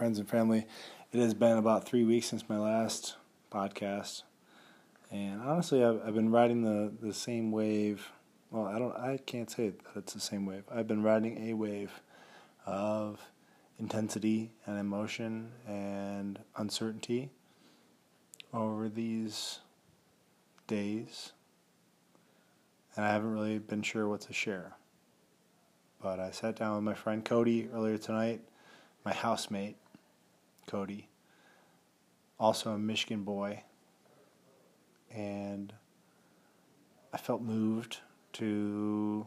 friends and family. It has been about three weeks since my last podcast, and honestly, I've, I've been riding the, the same wave. Well, I don't. I can't say that it's the same wave. I've been riding a wave of intensity and emotion and uncertainty over these days, and I haven't really been sure what to share. But I sat down with my friend Cody earlier tonight, my housemate, Cody, also a Michigan boy, and I felt moved to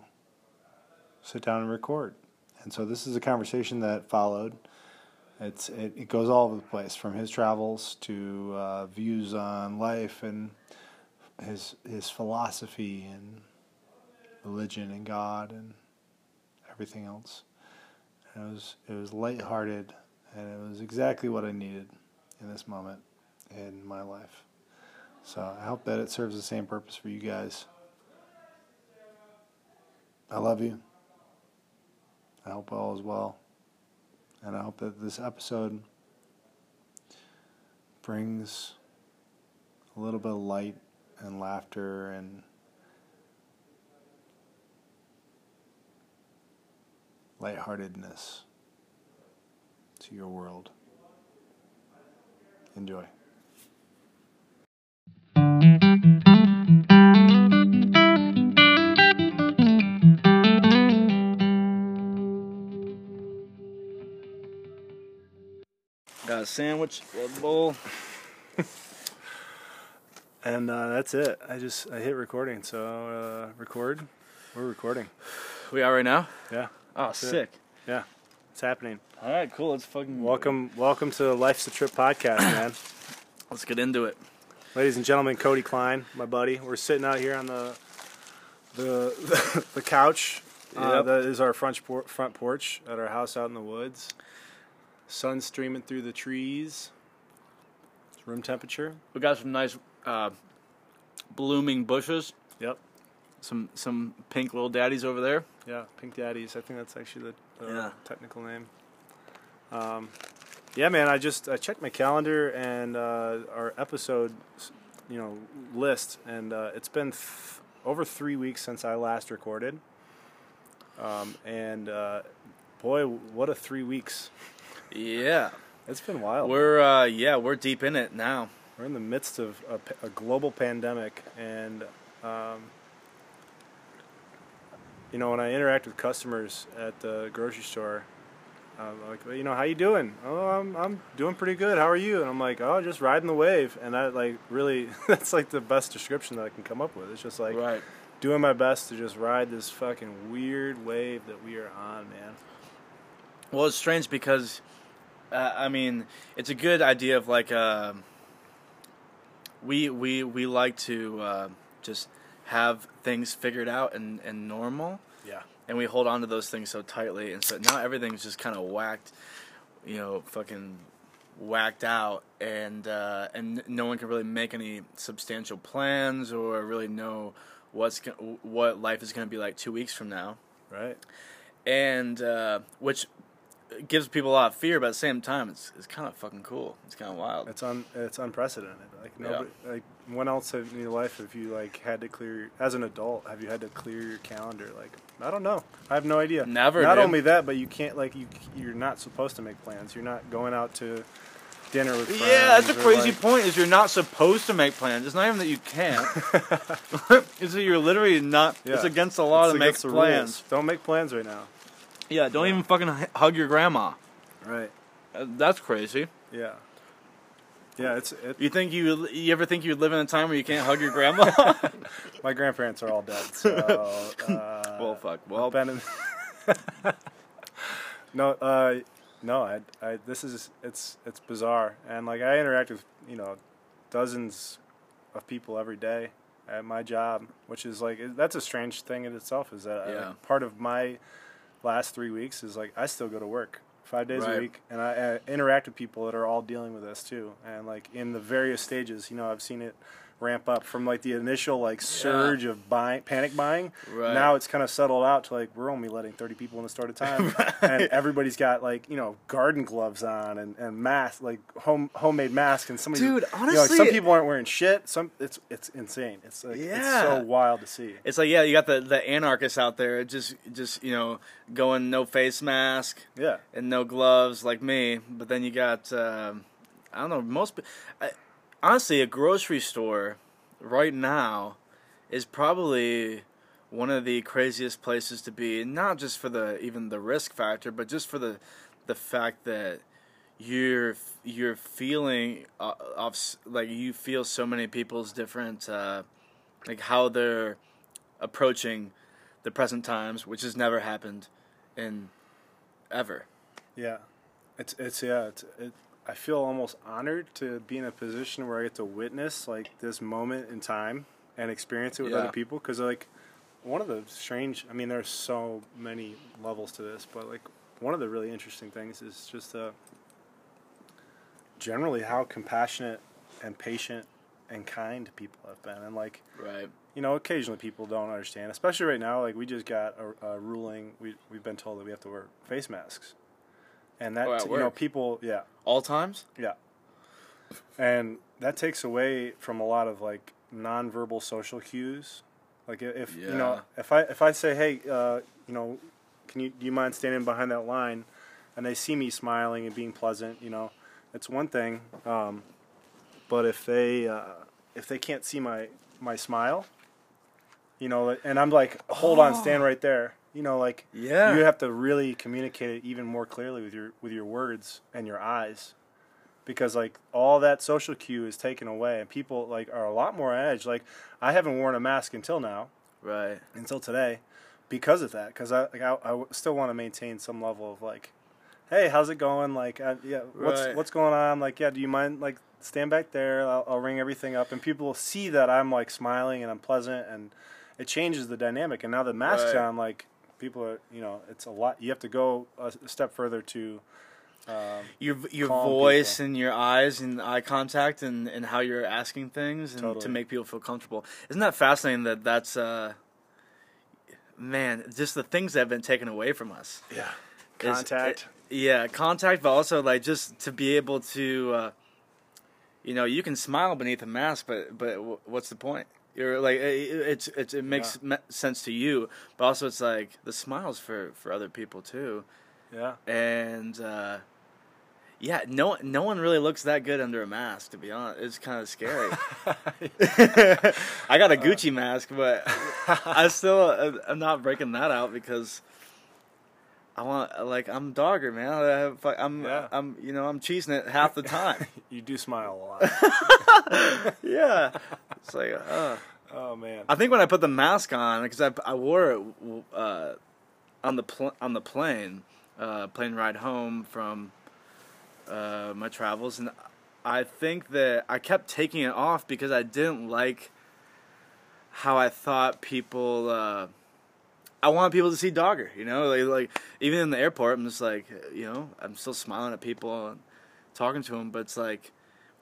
sit down and record. And so this is a conversation that followed. It's it, it goes all over the place from his travels to uh, views on life and his his philosophy and religion and God and everything else. And it was it was lighthearted and it was exactly what I needed in this moment in my life. So I hope that it serves the same purpose for you guys. I love you. I hope all is well. And I hope that this episode brings a little bit of light and laughter and lightheartedness to your world. Enjoy. Got a sandwich, a bowl. And uh, that's it. I just I hit recording. So uh, record. We're recording. We are right now. Yeah, Oh, it. sick. yeah, it's happening. All right, cool. Let's fucking Welcome, welcome to the Life's a Trip podcast, man. Let's get into it. Ladies and gentlemen, Cody Klein, my buddy. We're sitting out here on the the the, couch. Uh, Yep. that is our front por- front porch at our house out in the woods. Sun streaming through the trees. It's room temperature. We got some nice uh, blooming bushes. Yep. Some some pink little daddies over there. Yeah, Pink Daddies. I think that's actually the, the Yeah. technical name. Um, yeah, man. I just I checked my calendar and uh, our episode, you know, list, and uh, it's been th- over three weeks since I last recorded. Um, and uh, boy, what a three weeks! Yeah. It's been wild. We're uh, yeah, we're deep in it now. We're in the midst of a, a global pandemic, and um, you know, when I interact with customers at the grocery store, I'm like, well, you know, how you doing? Oh, I'm I'm doing pretty good. How are you? And I'm like, oh, just riding the wave. And that like really, that's like the best description that I can come up with. It's just like right. doing my best to just ride this fucking weird wave that we are on, man. Well, it's strange because, uh, I mean, it's a good idea of like, uh, we we we like to uh, just have things figured out and, and normal, Yeah. And we hold on to those things so tightly, and so now everything's just kind of whacked, you know, fucking whacked out, and uh, and no one can really make any substantial plans or really know what's go- what life is going to be like two weeks from now Right. and uh, which gives people a lot of fear, but at the same time, it's it's kind of fucking cool. It's kind of wild. It's un it's unprecedented. Like Yeah. nobody like when else in your life have you like had to clear as an adult have you had to clear your calendar? Like I don't know. I have no idea. Never, Not dude. only that, but you can't like you you're not supposed to make plans. You're not going out to dinner with friends. yeah, that's a crazy like- point. Is you're not supposed to make plans. It's not even that you can't. it's that you're literally not. It's against the law It's to make plans. rules. Don't make plans right now. Yeah, don't Yeah. even fucking hug your grandma. Right. Uh, That's crazy. Yeah. Yeah, it's it, You think you you ever think you'd live in a time where you can't hug your grandma? my grandparents are all dead. So uh, well, fuck. Well, in no, uh, no. I, I, this is it's it's bizarre, and like I interact with you know dozens of people every day at my job, which is like that's a strange thing in itself. Is that uh, Yeah. part of my last three weeks is like I still go to work five days Right. a week, and I, I interact with people that are all dealing with this too, and like in the various stages. You know, I've seen it ramp up from like the initial like surge of buying, panic buying. Right. Now it's kind of settled out to like we're only letting thirty people in the store at a time, and everybody's got like you know garden gloves on and and masks like home homemade masks, and some Dude, you know, like, honestly- some people aren't wearing shit. Some it's it's insane. It's like, it's Yeah. so wild to see. It's like yeah, you got the the anarchists out there just just you know going no face mask Yeah. and no gloves like me, but then you got um, I don't know most. I, honestly, a grocery store right now is probably one of the craziest places to be. Not just for the even the risk factor, but just for the the fact that you're you're feeling uh, of like you feel so many people's different uh, like how they're approaching the present times, which has never happened in ever. Yeah, it's it's yeah. It's, it, I feel almost honored to be in a position where I get to witness like this moment in time and experience it with Yeah. other people. Because like one of the strange, I mean, there's so many levels to this, but like one of the really interesting things is just uh, generally how compassionate and patient and kind people have been, and like Right. you know, occasionally people don't understand, especially right now. Like we just got a, a ruling. We we've been told that we have to wear face masks, and that Oh, at you know work? people, yeah, All times? yeah, and that takes away from a lot of like nonverbal social cues. Like i- if you know, Yeah. if I if I say, hey, uh, you know, can you do you mind standing behind that line, and they see me smiling and being pleasant, you know, it's one thing. Um, but if they uh, if they can't see my my smile, you know, and I'm like, hold on, stand right there. You know, like Yeah. you have to really communicate it even more clearly with your with your words and your eyes, because like all that social cue is taken away, and people like are a lot more on edge. Like I haven't worn a mask until now, Right. until today, because of that. Because I like I, I still want to maintain some level of like, hey, how's it going? Like, uh, yeah, what's Right. what's going on? Like, yeah, do you mind like stand back there? I'll, I'll ring everything up, and people will see that I'm like smiling and I'm pleasant, and it changes the dynamic. And now the mask's Right. on, like people are, you know, it's a lot. You have to go a, step further to. Um, Your your voice people. and your eyes and eye contact and, and how you're asking things and to make people feel comfortable. Isn't that fascinating that that's uh man, just the things that have been taken away from us. yeah, is- contact. yeah, contact, but also like just to be able to, uh, you know, you can smile beneath a mask, but but wh- what's the point? You're like it, it's it's it makes me- sense to you, but also it's like the smiles for for other people too, yeah, and uh, yeah, no no one really looks that good under a mask. To be honest, it's kind of scary. I got a Gucci mask, but I still uh, I'm not breaking that out because. I want like I'm dogger man. I, I'm Yeah. I'm you know I'm cheesing it half the time. you do smile a lot. yeah, it's like uh. oh man, I think when I put the mask on because I I wore it uh, on the pl- on the plane uh, plane ride home from uh, my travels and I think that I kept taking it off because I didn't like how I thought people. I want people to see Dogger, you know, like, like even in the airport, I'm just like, you know, I'm still smiling at people and talking to them, but it's like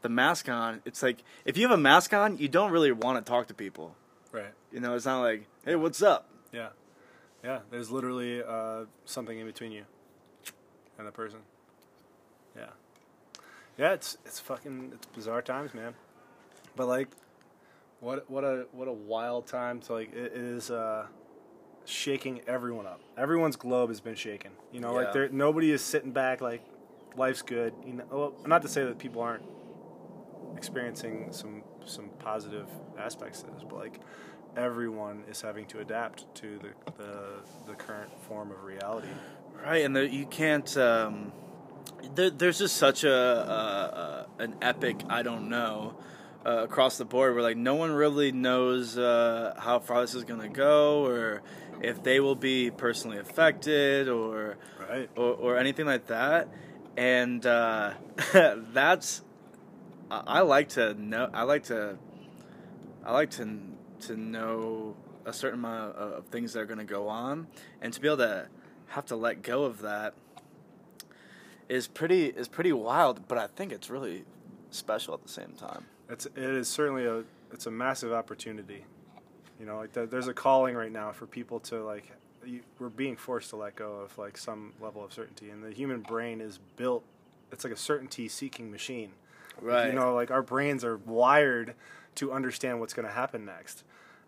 the mask on. It's like if you have a mask on, you don't really want to talk to people. right. You know, it's not like, hey, what's up? Yeah, yeah. There's literally uh, something in between you and the person. Yeah, yeah. It's it's fucking it's bizarre times, man. But like, what what a what a wild time to like it is uh, shaking everyone up. Everyone's globe has been shaken. You know, like there nobody is sitting back like life's good. You know, well, not to say that people aren't experiencing some some positive aspects of this, but like everyone is having to adapt to the the, the current form of reality. Right, and the, you can't. Um, there, there's just such a, a, a an epic I don't know uh, across the board where like no one really knows uh, how far this is gonna go or if they will be personally affected or Right. or, or anything like that, and uh, that's I, I like to know. I like to I like to to know a certain amount of, of things that are going to go on, and to be able to have to let go of that is pretty is pretty wild. But I think it's really special at the same time. It's it is certainly a it's a massive opportunity. You know, like there, there's a calling right now for people to like. You, we're being forced to let go of like some level of certainty, and the human brain is built. It's like a certainty-seeking machine. Right. You know, like our brains are wired to understand what's going to happen next.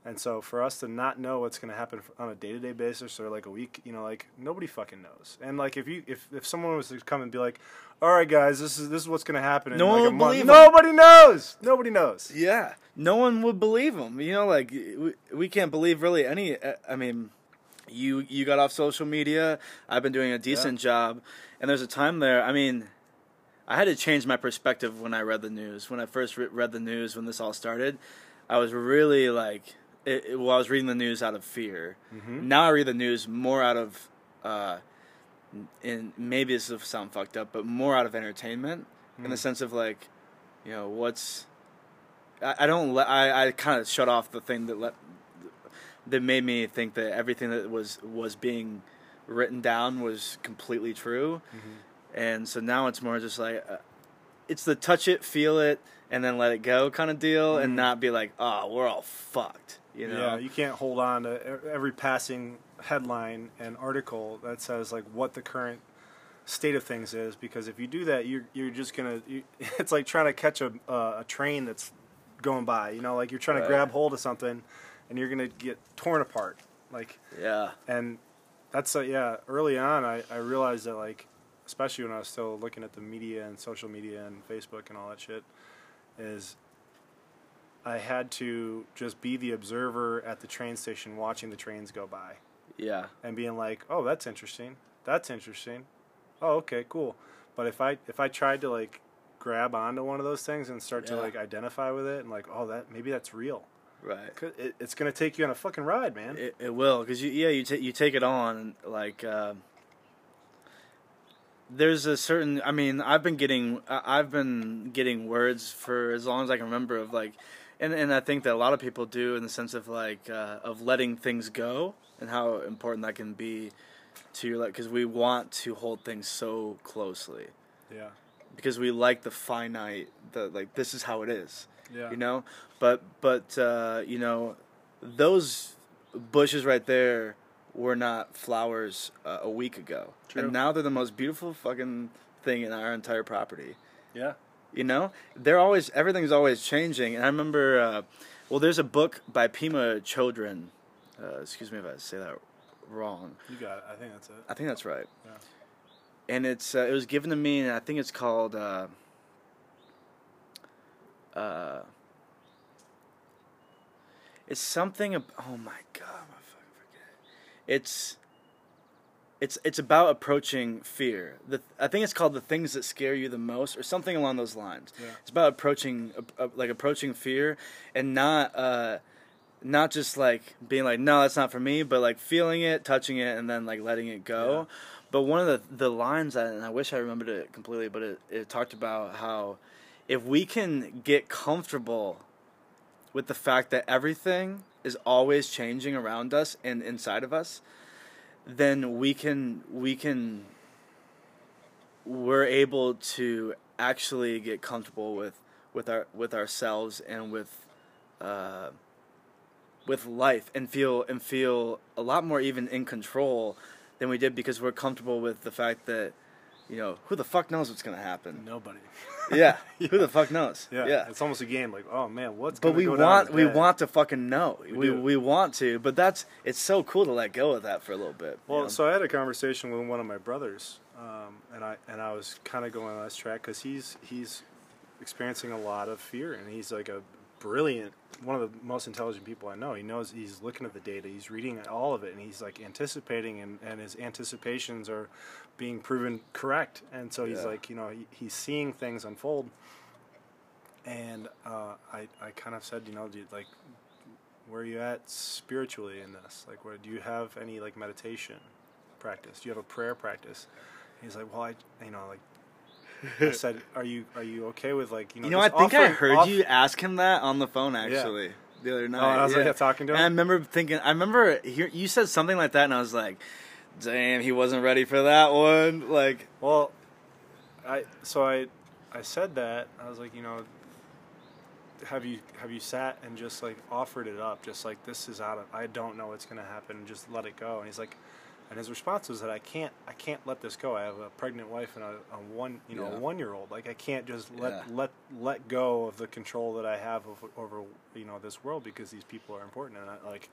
And so for us to not know what's going to happen on a day-to-day basis or like a week, you know, like nobody fucking knows. And like if you if, if someone was to come and be like, "All right, guys, this is this is what's going to happen," in No like one a would month," nobody knows. Nobody knows. Yeah, no one would believe him. You know, like we, we can't believe really any. uh, I mean, you you got off social media. I've been doing a decent job, and there's a time there. I mean, I had to change my perspective when I read the news. When I first re- read the news, when this all started, I was really like, it, it- well, I was reading the news out of fear. Now I read the news more out of, uh, and maybe this will sound fucked up, but more out of entertainment, in the sense of like, you know, what's I, I don't let I, I kind of shut off the thing that let that made me think that everything that was was being written down was completely true, and so now it's more just like uh, it's the touch it, feel it, and then let it go kind of deal, and not be like, oh, we're all fucked, you know? Yeah, you can't hold on to every passing headline and article that says like what the current state of things is because if you do that you're you're just going to you, it's like trying to catch a uh, a train that's going by, you know, like you're trying Right. to grab hold of something and you're going to get torn apart. Like yeah, and that's uh, yeah, early on I I realized that like especially when I was still looking at the media and social media and Facebook and all that shit is I had to just be the observer at the train station watching the trains go by yeah, and being like, "Oh, that's interesting. That's interesting. Oh, okay, cool." But if I if I tried to like grab onto one of those things and start to like identify with it and like, "Oh, that maybe that's real." right. It, it's going to take you on a fucking ride, man. It, it will because you yeah you ta- you take it on like uh, there's a certain I mean I've been getting I've been getting words for as long as I can remember of like and and I think that a lot of people do in the sense of like uh, of letting things go and how important that can be to your life because we want to hold things so closely yeah. because we like the finite the like this is how it is Yeah. you know but but uh, you know those bushes right there were not flowers uh, a week ago True. and now they're the most beautiful fucking thing in our entire property Yeah. you know they're always everything's always changing and i remember uh, well there's a book by Pema Chödrön uh, excuse me if i say that wrong You got it. I think that's it. I think that's right. Yeah. And it's uh, it was given to me, and I think it's called. Uh, uh, it's something. Ab- oh my god, I fucking forget. It's. It's it's about approaching fear. The I think it's called the things that scare you the most, or something along those lines. Yeah. It's about approaching like approaching fear, and not uh, not just like being like no that's not for me but like feeling it touching it and then like letting it go Yeah. but one of the the lines that, and i wish i remembered it completely but it, it talked about how if we can get comfortable with the fact that everything is always changing around us and inside of us then we can we can we're able to actually get comfortable with with our with ourselves and with uh, with life and feel and feel a lot more even in control than we did because we're comfortable with the fact that you know who the fuck knows what's gonna happen. Nobody. Yeah, who the fuck knows? Yeah. yeah. It's almost a game. Like, oh man, what's But we go down want we want to fucking know. We do. we, want to, but that's it's so cool to let go of that for a little bit. you Well, know? so I had a conversation with one of my brothers, um, and I and I was kind of going on this track because he's he's experiencing a lot of fear, and he's like a brilliant, one of the most intelligent people I know. He knows he's looking at the data, he's reading all of it, and he's like anticipating, and, and his anticipations are being proven correct, and so he's Yeah. like, you know, he, he's seeing things unfold. And uh, I I kind of said, you know, dude, like where are you at spiritually in this? Like, where do you have any like meditation practice? Do you have a prayer practice? He's like, well, I, you know, like I said, are you are you okay with like you know? you know, I think I heard off- you ask him that on the phone actually the other night. Oh, I was like, yeah. yeah, talking to him. And I remember thinking, I remember hear, you said something like that, and I was like, "Damn, he wasn't ready for that one." Like, Well, I so I I said that I was like, you know, have you have you sat and just like offered it up, just like this is out of I don't know what's gonna happen, and just let it go. And he's like, and his response was that I can't I can't let this go. I have a pregnant wife and a, a one you know Yeah. a one year old. Like I can't just let Yeah. let let go of the control that I have over, over you know this world because these people are important. And I, like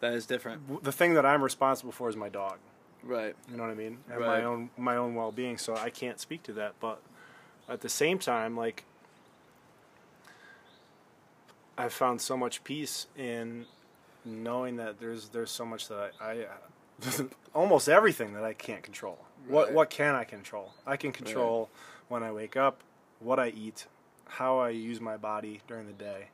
That is different. the thing that I'm responsible for is my dog. Right. You know what I mean? And Right. my own my own well being. So I can't speak to that. But at the same time, like I've found so much peace in knowing that there's there's so much that I, I almost everything that I can't control. What Right. what can I control? I can control when I wake up, what I eat, how I use my body during the day,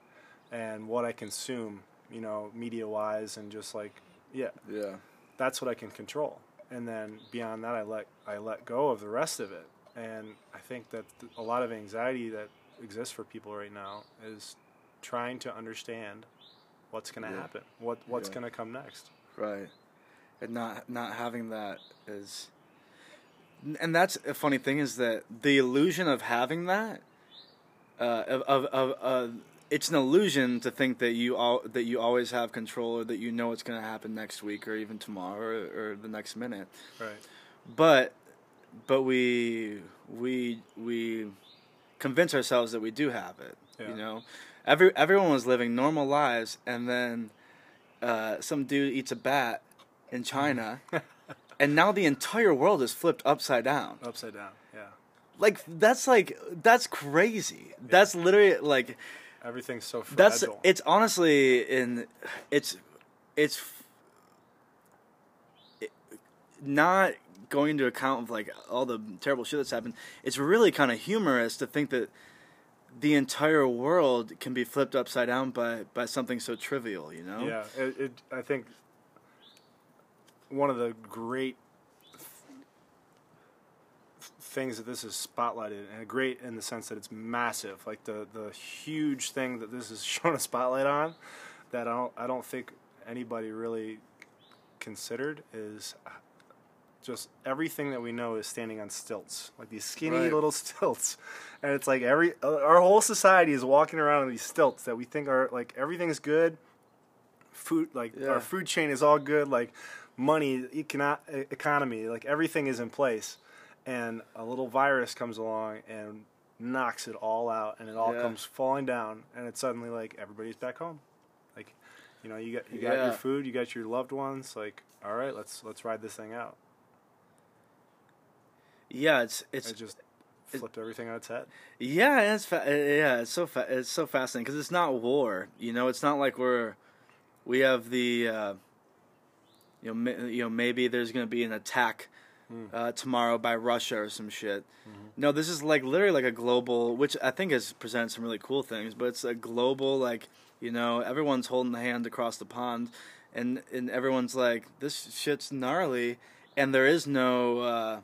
and what I consume. You know, media wise, and just like yeah, Yeah. that's what I can control. And then beyond that, I let I let go of the rest of it. And I think that th- a lot of anxiety that exists for people right now is trying to understand what's going to Yeah. happen, what what's Yeah. going to come next. Right. And not not having that is and that's a funny thing is that the illusion of having that uh, of of, of uh, it's an illusion to think that you all that you always have control or that you know what's going to happen next week or even tomorrow or, or the next minute. Right. But but we we we convince ourselves that we do have it. Yeah. You know, every everyone was living normal lives, and then uh, some dude eats a bat in China, and now the entire world is flipped upside down. Upside down. Yeah. Like that's like that's crazy. Yeah. That's literally like Everything's so fragile. that's it's honestly in it's it's it, not going into account of like all the terrible shit that's happened it's really kind of humorous to think that the entire world can be flipped upside down by by something so trivial you know Yeah, it, it, I think one of the great things that this is spotlighted, and great in the sense that it's massive, like the the huge thing that this is shown a spotlight on, that I don't I don't think anybody really considered is just everything that we know is standing on stilts, like these skinny Right. little stilts, and it's like every uh, our whole society is walking around on these stilts that we think are like everything's good. Food like Yeah. our food chain is all good, like money, econo- economy, like everything is in place, and a little virus comes along and knocks it all out, and it all Yeah. comes falling down, and it's suddenly like everybody's back home, like you know you got you got Yeah. your food, you got your loved ones, like all right, let's let's ride this thing out. yeah it's it's It just flipped everything on its head. Yeah, it's fa- uh, yeah, it's so fa- it's so fascinating because it's not war. You know, it's not like we're we have the uh, you know ma- you know maybe there's going to be an attack uh, tomorrow by Russia or some shit. No, this is like literally like a global, which I think has presented some really cool things. But it's a global like you know everyone's holding the hand across the pond, and and everyone's like this shit's gnarly, and there is no. Uh,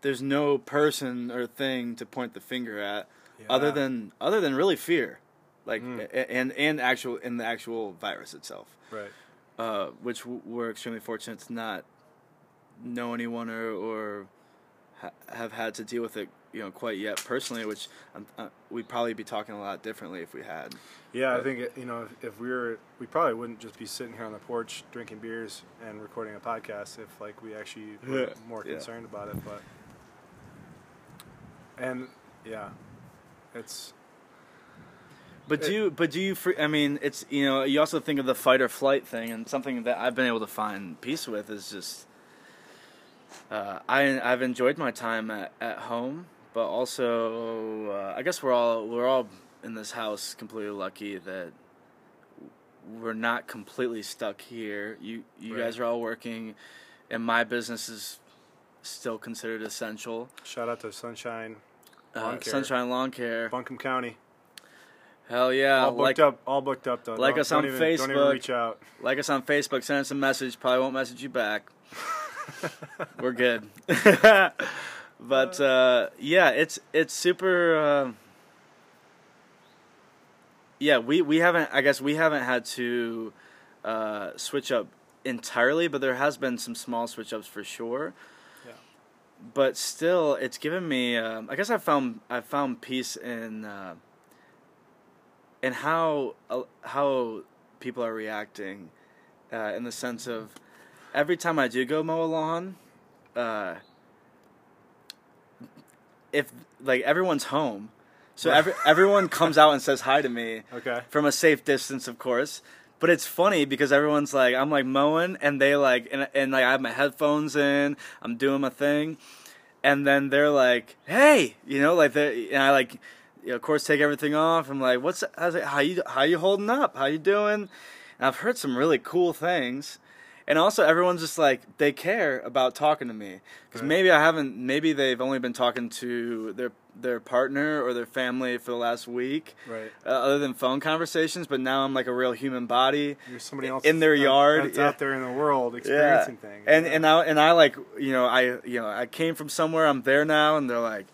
there's no person or thing to point the finger at other than other than really fear like Mm. and and actual in the actual virus itself Right. uh, which we're extremely fortunate to not know anyone or or ha- have had to deal with it you know quite yet personally which um, uh, we'd probably be talking a lot differently if we had Yeah, I think you know if, if we were, we probably wouldn't just be sitting here on the porch drinking beers and recording a podcast if like we actually were more Yeah. concerned about it. But and yeah, it's But do you, but do you? I mean, it's you know, you also think of the fight or flight thing, and something that I've been able to find peace with is just. Uh, I I've enjoyed my time at, at home, but also uh, I guess we're all we're all in this house completely lucky that we're not completely stuck here. You you Right. guys are all working, and my business is still considered essential. shout out to Sunshine, Uh, Lawn care. Sunshine Lawn Care. Buncombe County, Hell yeah! all booked like up, all booked up. Though. like Don't- us on don't even, Don't even Facebook. reach out. like us on Facebook, send us a message. Probably won't message you back. We're good. but uh, yeah, it's it's super. Uh, yeah, we we haven't. I guess we haven't had to uh, switch up entirely, but there has been some small switch ups for sure. Yeah. But still, it's given me. Um, I guess I found I found peace in. Uh, and how uh, how people are reacting, uh, in the sense of every time I do go mow a lawn, uh, if like everyone's home, so every, everyone comes out and says hi to me Okay. from a safe distance, of course. But it's funny because everyone's like, I'm like mowing, and they like, and, and like I have my headphones in, I'm doing my thing, and then they're like, "Hey," you know, like they, and I like, you know, of course, take everything off. I'm like, "What's how's it, how you how you holding up? How you doing?" And I've heard some really cool things, and also everyone's just like they care about talking to me because Right. maybe I haven't, maybe they've only been talking to their their partner or their family for the last week, Right. uh, other than phone conversations. But now I'm like a real human body You're somebody else in their yard. that's yeah. out there in the world experiencing things. And yeah. and I and I like you know I you know I came from somewhere. I'm there now, and they're like,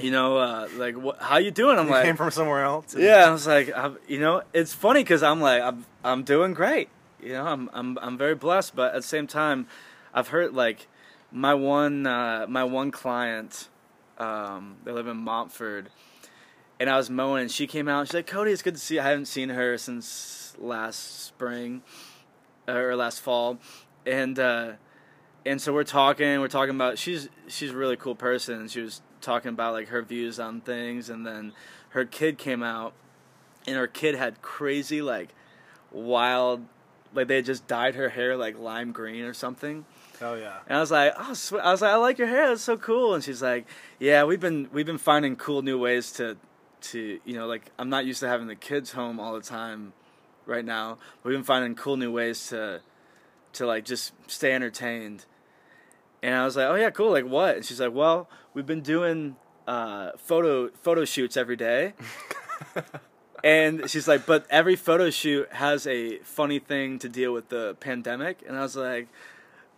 you know, uh, like what, how you doing? I'm you like, came from somewhere else. yeah. I was like, I'm, you know, it's funny because I'm like I'm I'm doing great. You know, I'm I'm I'm very blessed, but at the same time, I've heard like my one uh, my one client, um, they live in Montford, and I was mowing, and she came out. And She's like, Cody, it's good to see. you. I haven't seen her since last spring, or last fall, and uh, and so we're talking. We're talking about she's she's a really cool person. She was talking about like her views on things, and then her kid came out, and her kid had crazy like wild, like they had just dyed her hair like lime green or something. Oh yeah. And I was like, oh, sw- I was like, I like your hair. That's so cool. And she's like, yeah, we've been we've been finding cool new ways to to you know like I'm not used to having the kids home all the time right now. We've been finding cool new ways to to like just stay entertained. And I was like, oh yeah, cool. Like what? And she's like, well, we've been doing uh, photo photo shoots every day. and she's like, but every photo shoot has a funny thing to deal with the pandemic. And I was like,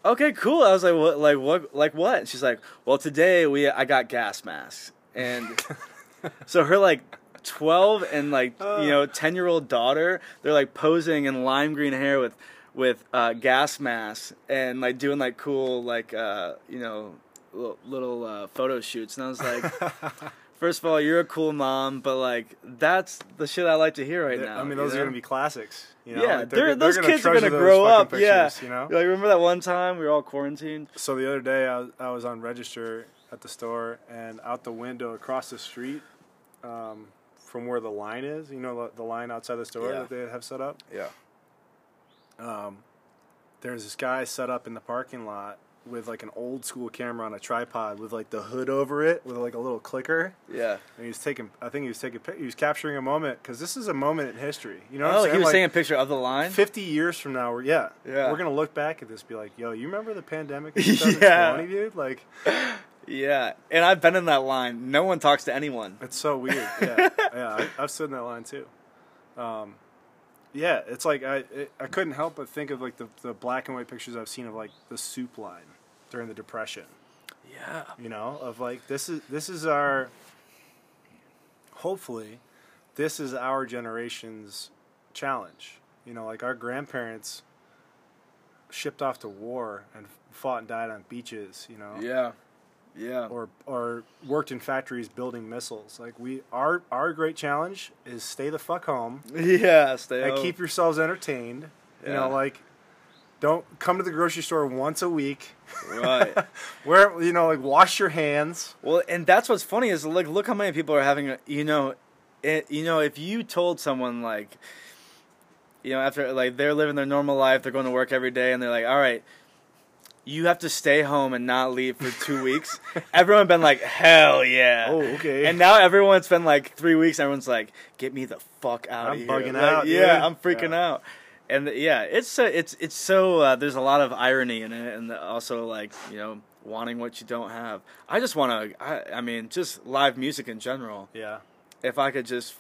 okay, cool. I was like, what, like what, like what? And she's like, well, today we I got gas masks, and so her like twelve and like you know ten year old daughter, they're like posing in lime green hair with with uh, gas masks and like doing like cool like uh, you know little, little uh, photo shoots, and I was like. First of all, you're a cool mom, but like that's the shit I like to hear right now. I mean, you those know? are to be classics. You know? yeah, Like, they're, they're, those they're gonna kids are gonna grow up. fucking yeah, pictures, You know? like remember that one time we were all quarantined? So the other day, I was, I was on register at the store, and out the window across the street, um, from where the line is, you know, the, the line outside the store Yeah. that they have set up. Yeah. Um, there's this guy set up in the parking lot with like an old school camera on a tripod with like the hood over it with like a little clicker. Yeah. And he was taking, I think he was taking, he was capturing a moment because this is a moment in history. You know what Oh, I'm saying? he was Like, taking a picture of the line. 50 years from now, we're, yeah, Yeah. we're gonna look back at this, and be like, yo, you remember the pandemic in Yeah. 2020, dude? Like, Yeah, and I've been in that line. No one talks to anyone. it's so weird. Yeah, yeah, I, I've stood in that line too. Um, yeah, it's like I it, I couldn't help but think of like the the black and white pictures I've seen of like the soup line during the depression. Yeah. You know, of like this is this is our. Hopefully, this is our generation's challenge. You know, like our grandparents shipped off to war and fought and died on beaches. You know, Yeah. Yeah. or or worked in factories building missiles. Like we, our our great challenge is stay the fuck home Yeah. Stay and home. keep yourselves entertained. You know, like don't come to the grocery store once a week. right. Where you know, like wash your hands. Well, and that's what's funny is like look how many people are having. A, you know, it, you know if you told someone like, you know, after like they're living their normal life, they're going to work every day, and they're like, all right. You have to stay home and not leave for two weeks. Everyone been like, hell yeah. Oh, okay. And now everyone's been like three weeks. Everyone's like, "Get me the fuck out I'm of here!" I'm bugging Like, out, Yeah, dude. I'm freaking Yeah. out. And yeah, it's so it's it's so uh, there's a lot of irony in it, and also like you know wanting what you don't have. I just want to. I, I mean, just live music in general. yeah, If I could just.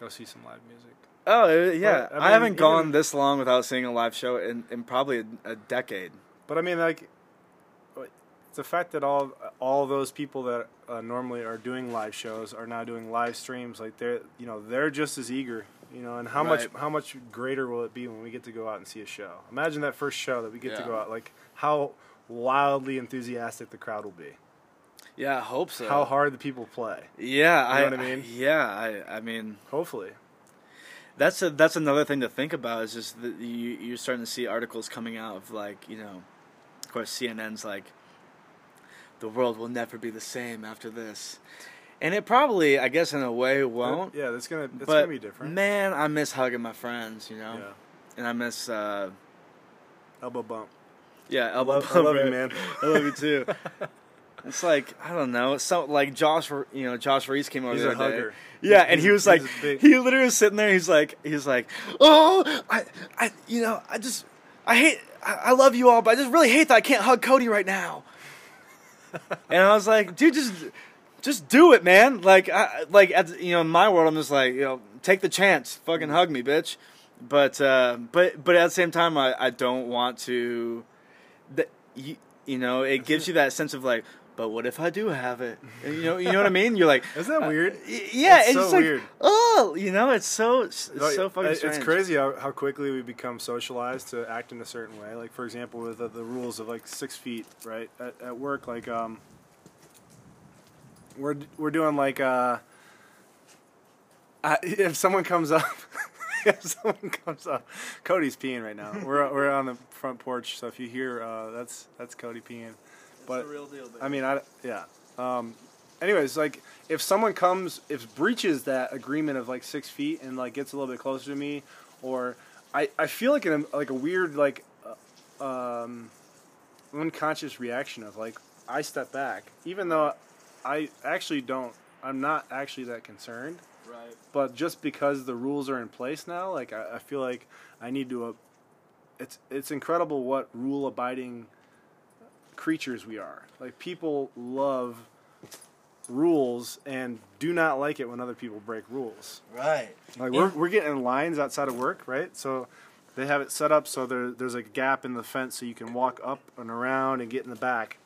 go see some live music. Oh uh, yeah, But, I I, haven't even- gone this long without seeing a live show in, in probably a, a decade. But I mean, like, the fact that all all those people that uh, normally are doing live shows are now doing live streams, like they're you know they're just as eager, you know. And how much how much greater will it be when we get to go out and see a show? Imagine that first show that we get to go out, like how wildly enthusiastic the crowd will be, Yeah, I hope so. how hard the people play. Yeah, You I. know what I mean? Yeah, I. I mean, Hopefully, that's a, that's another thing to think about. Is just that you you're starting to see articles coming out of like you know, of course CNN's like, the world will never be the same after this, and it probably I guess in a way won't. yeah, that's gonna it's but gonna be different. man, I miss hugging my friends. You know, Yeah, and I miss uh, elbow bump. yeah, elbow Love, I love you, man. I love you too. It's like I don't know. It's so like Josh, you know, Josh Reese came over He's the a other day. hugger. Yeah, and he was like, he literally was sitting there. He's like, he's like, oh, I, I, you know, I just, I hate, I, I love you all, but I just really hate that I can't hug Cody right now. and I was like, dude, just, just do it, man. Like, I, like, at, you know, in my world, I'm just like, you know, take the chance, fucking hug me, bitch. But, uh, but, but at the same time, I, I don't want to. That you, you know, it gives you that sense of like, but what if I do have it? You know, you know what I mean? You're like, Isn't that weird? Y- Yeah, It's it's, so just like, weird. oh, you know, it's so it's Like, so fucking strange. It's crazy how, how quickly we become socialized to act in a certain way. Like for example, with the, the rules of like six feet, right? At, at work, like um, we're we're doing like uh, I, if someone comes up, if someone comes up, Cody's peeing right now. We're we're on the front porch, so if you hear uh, that's that's Cody peeing. But real deal. I mean, I yeah. Um, anyways, like if someone comes, if breaches that agreement of like six feet and like gets a little bit closer to me, or I, I feel like an like a weird like uh, um, unconscious reaction of like I step back, even though I actually don't. I'm not actually that concerned, right. but just because the rules are in place now, like I, I feel like I need to. Uh, it's it's incredible what rule abiding creatures we are. Like people love rules and do not like it when other people break rules. Right. Like we're we're getting lines outside of work, right? So they have it set up so there there's a gap in the fence so you can walk up and around and get in the back.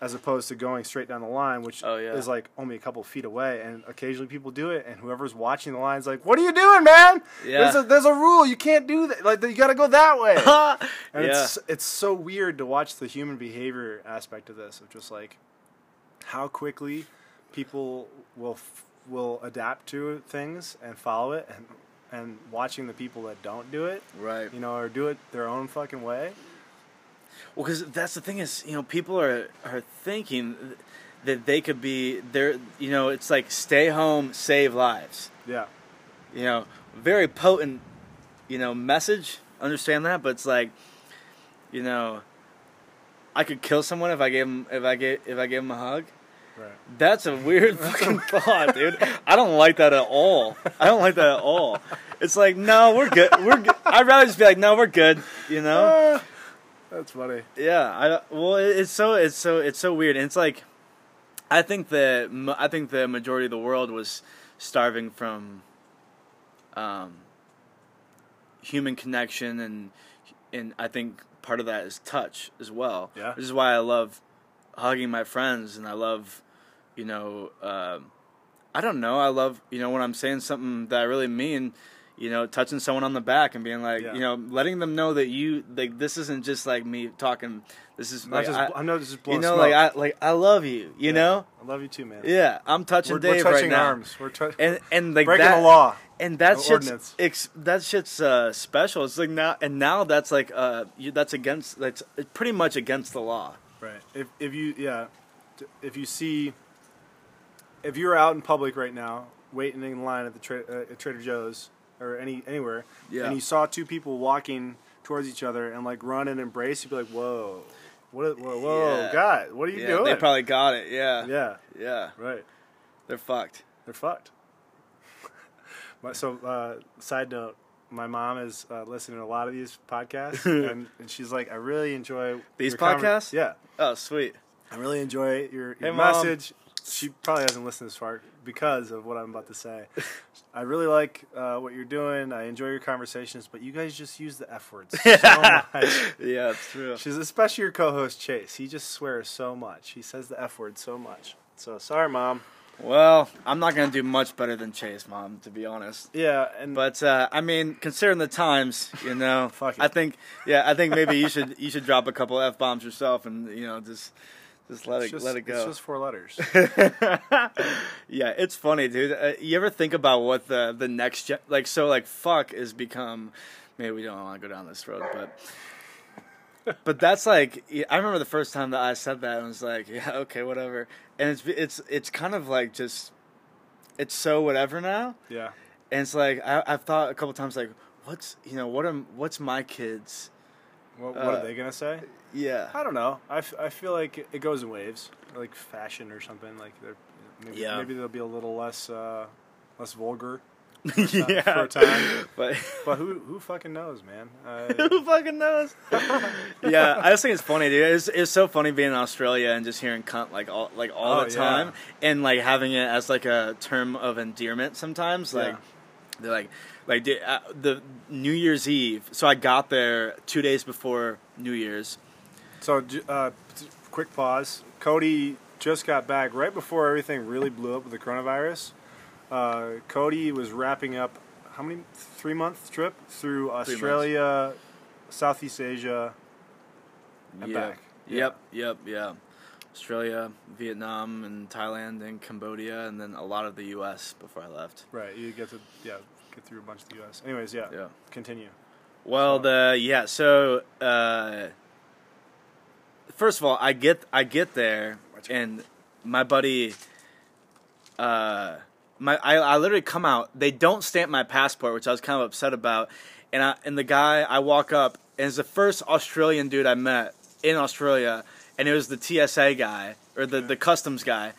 As opposed to going straight down the line, which Oh, yeah. is like only a couple feet away, and occasionally people do it, and whoever's watching the line's like, "What are you doing, man? Yeah. There's a there's a rule. You can't do that. Like you got to go that way." And yeah. it's it's so weird to watch the human behavior aspect of this of just like how quickly people will f- will adapt to things and follow it and and watching the people that don't do it, right. you know, or do it their own fucking way. Well, because that's the thing is, you know, people are are thinking that they could be there. You know, it's like stay home, save lives. Yeah. You know, very potent, you know, message. Understand that, but it's like, you know, I could kill someone if I gave him if I gave if I gave him a hug. Right. That's a weird fucking thought, dude. I don't like that at all. I don't like that at all. It's like, no, we're good. We're good. I'd rather just be like, no, we're good. You know? Ah, that's funny. Yeah. I well, it's so it's so it's so weird. And it's like, I think the I think the majority of the world was starving from, um, human connection and and I think part of that is touch as well. Yeah. Which is why I love hugging my friends and I love, you know, um, I don't know. I love you know when I'm saying something that I really mean. You know, touching someone on the back and being like, Yeah. you know, letting them know that you like this isn't just like me talking. This is like not just, I, I'm not just you know, smoke. like I like I love you. You Yeah. know, I love you too, man. yeah. I'm touching We're, Dave we're touching right now, arms. We're tou- and and like breaking that, the law. and that shit's ex, that shit's uh, special. It's like now and now that's like uh you, that's against that's pretty much against the law. Right. If if you yeah, if you see, if you're out in public right now, waiting in line at the tra- uh, at Trader Joe's or any anywhere, Yeah. and you saw two people walking towards each other and like run and embrace, you'd be like, whoa, what, whoa, whoa, Yeah. God, what are you yeah, doing? they probably got it. Yeah, yeah, yeah. right. They're fucked. They're fucked. So, uh, side note, my mom is uh, listening to a lot of these podcasts, and, and she's like, I really enjoy These conver- podcasts? Yeah, Oh, sweet. I really enjoy your, Hey, your Mom. message. She probably hasn't listened this far because of what I'm about to say. I really like uh, what you're doing. I enjoy your conversations, but you guys just use the F words so much. Yeah, it's true. She's especially your co-host Chase. He just swears so much. He says the F word so much. So sorry, mom. Well, I'm not gonna do much better than Chase, mom, to be honest. Yeah, and But uh, I mean, considering the times, you know. I think, yeah, I think maybe you should you should drop a couple f bombs yourself, and you know, just Just let It's it just, let it go. It's just four letters. yeah, it's funny, dude. Uh, you ever think about what the the next gen- like so like fuck has become? Maybe we don't want to go down this road, but but that's like I remember the first time that I said that and was like, yeah, okay, whatever. And it's it's it's kind of like just it's so whatever now. yeah. And it's like I, I've thought a couple times like, what's you know what am what's my kids? What, what Uh, are they gonna say? Yeah, I don't know. I, f- I feel like it goes in waves, like fashion or something. Like they're maybe, Yeah. maybe they'll be a little less uh, less vulgar. yeah. for a time. But But who who fucking knows, man? Uh, who fucking knows? yeah, I just think it's funny, dude. It's, it's so funny being in Australia and just hearing cunt like all like all Oh, the yeah. time, and like having it as like a term of endearment. Sometimes, like Yeah. they're like like the, uh, the New Year's Eve. So I got there two days before New Year's. so uh, quick pause. Cody just got back right before everything really blew up with the coronavirus. Uh, Cody was wrapping up how many three month trip through. Australia, Southeast Asia, and Yep. back. Yep, yep, yeah. Australia, Vietnam, and Thailand, and Cambodia, and then a lot of the U.S. before I left. Right, you get to yeah get through a bunch of the U.S. Anyways, yeah, Yeah. continue. Well, the yeah. So uh, first of all, I get I get there, and my buddy, uh, my I, I literally come out. They don't stamp my passport, which I was kind of upset about. And I and the guy I walk up, and it's the first Australian dude I met in Australia, and it was the TSA guy or the the customs guy.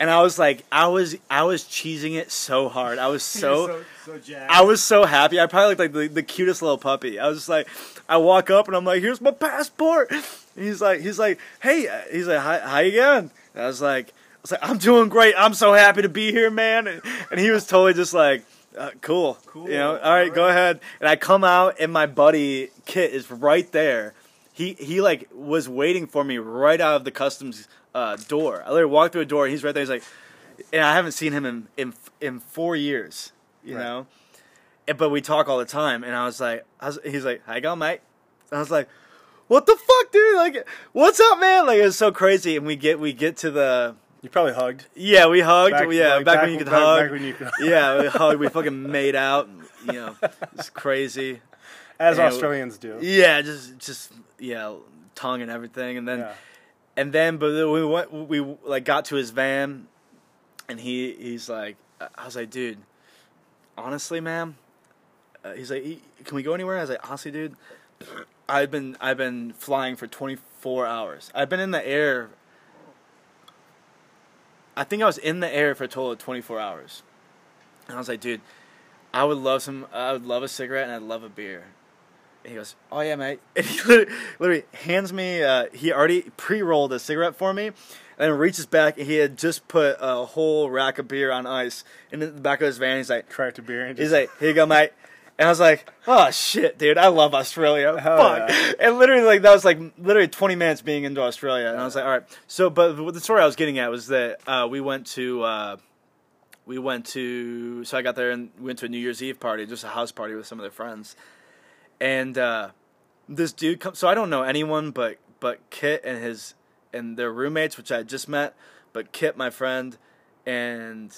And I was like, I was, I was cheesing it so hard. I was so, so jacked. I was so happy. I probably looked like the, the cutest little puppy. I was just like, I walk up and I'm like, here's my passport. And he's like, he's like, hey, he's like, how, how you going? And I was like, I was like, I'm doing great. I'm so happy to be here, man. And, and he was totally just like, uh, cool, Cool. You know, all right, go ahead. And I come out and my buddy Kit is right there. He he like was waiting for me right out of the customs uh, door. I literally walked through a door. and He's right there. He's like, and I haven't seen him in in in four years. You Right. know, and, but we talk all the time. And I was like, I was, he's like, "How you going, mate?" And I was like, "What the fuck, dude? Like, what's up, man?" Like, it's so crazy. And we get we get to the You probably hugged. yeah, we hugged. Back- yeah, like, back, back when you could back- hug. back when you could- yeah, we hugged. We fucking made out. and, You know, it's crazy. As Yeah, Australians do. Yeah, just just yeah, tongue and everything, and then Yeah. And then but we went we like got to his van, and he he's like I was like dude, honestly, man, uh, he's like "E- can we go anywhere? I was like honestly, dude, I've been I've been flying for twenty four hours. I've been in the air. I think I was in the air for a total of twenty four hours, and I was like, dude, I would love some. I would love a cigarette and I'd love a beer. And he goes, "Oh yeah, mate." And he literally, literally hands me. Uh, he already pre-rolled a cigarette for me, and then reaches back and he had just put a whole rack of beer on ice in the back of his van. He's like, Cracked a beer and "He's like, here you go, mate." And I was like, "Oh shit, dude! I love Australia. Hell Fuck!" yeah. And literally, like that was like literally twenty minutes being into Australia, and I was like, "All right." So, but the story I was getting at was that uh, we went to. Uh, we went to so I got there and went to a New Year's Eve party, just a house party with some of their friends, and uh, this dude comes. So I don't know anyone but but Kit and his and their roommates, which I had just met, but Kit, my friend, and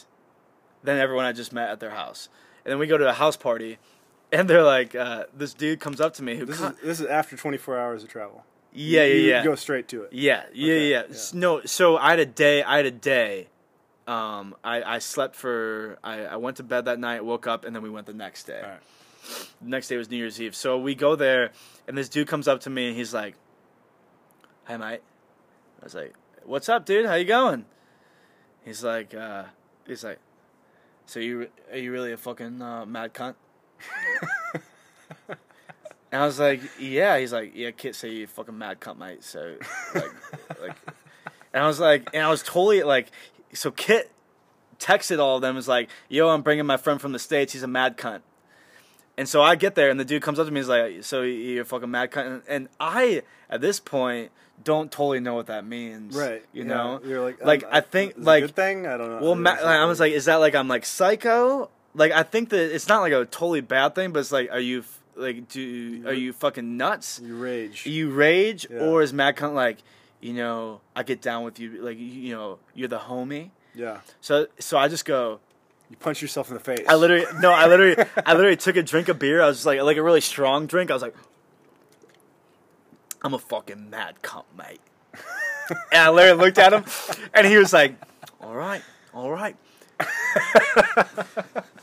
then everyone I just met at their house, and then we go to a house party, and they're like, uh, this dude comes up to me who, This is this is after 24 hours of travel. yeah, You- yeah, you yeah, Go straight to it. yeah, yeah, Okay, yeah. yeah. No, so I had a day. I had a day. Um, I, I slept for. I, I went to bed that night, woke up, and then we went the next day. Next day was New Year's Eve. So we go there, and this dude comes up to me, and he's like, "Hey, mate." I was like, "What's up, dude? How you going?" He's like, uh, "He's like, so you are you really a fucking uh, mad cunt?" And I was like, yeah. He's like, yeah, Kit say you fucking mad cunt, mate. So, like, like, and I was like, and I was totally like, so Kit texted all of them, was like, yo, I'm bringing my friend from the States. He's a mad cunt. And so I get there, and the dude comes up to me. He's like, "So you're fucking mad cunt?" And, I, at this point, don't totally know what that means. Right. You yeah. know. You're like, like, um, I think, is it a like- good thing. I don't know. Well, ma- like, I was like, is that like I'm like psycho? Like I think that it's not like a totally bad thing, but it's like, are you f- like do are you fucking nuts? you rage. you rage Yeah. or is mad cunt like you know, I get down with you, like you, you know, you're the homie. Yeah. So so I just go. You punch yourself in the face. I literally no, I literally I literally took a drink of beer. I was just like like a really strong drink. I was like, I'm a fucking mad cunt, mate. and I literally looked at him, and he was like, "All right, all right."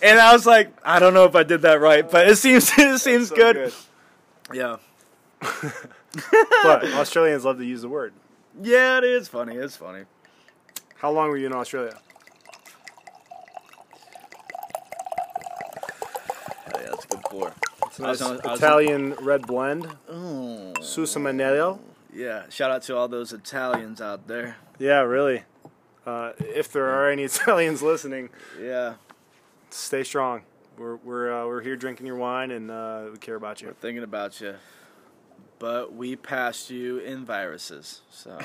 and I was like, I don't know if I did that right, but it seems it seems So good. Yeah, but Australians love to use the word. yeah, it is funny. It's funny. How long were you in Australia? Hell yeah, that's a good pour. It's was nice on- was Italian red blend. Oh, Susumaniello. yeah. Shout out to all those Italians out there. Yeah, really. Uh, if there are any Italians listening, Yeah, stay strong. We're we're uh, we're here drinking your wine, and uh, we care about you. we're thinking about you, but we passed you in viruses, so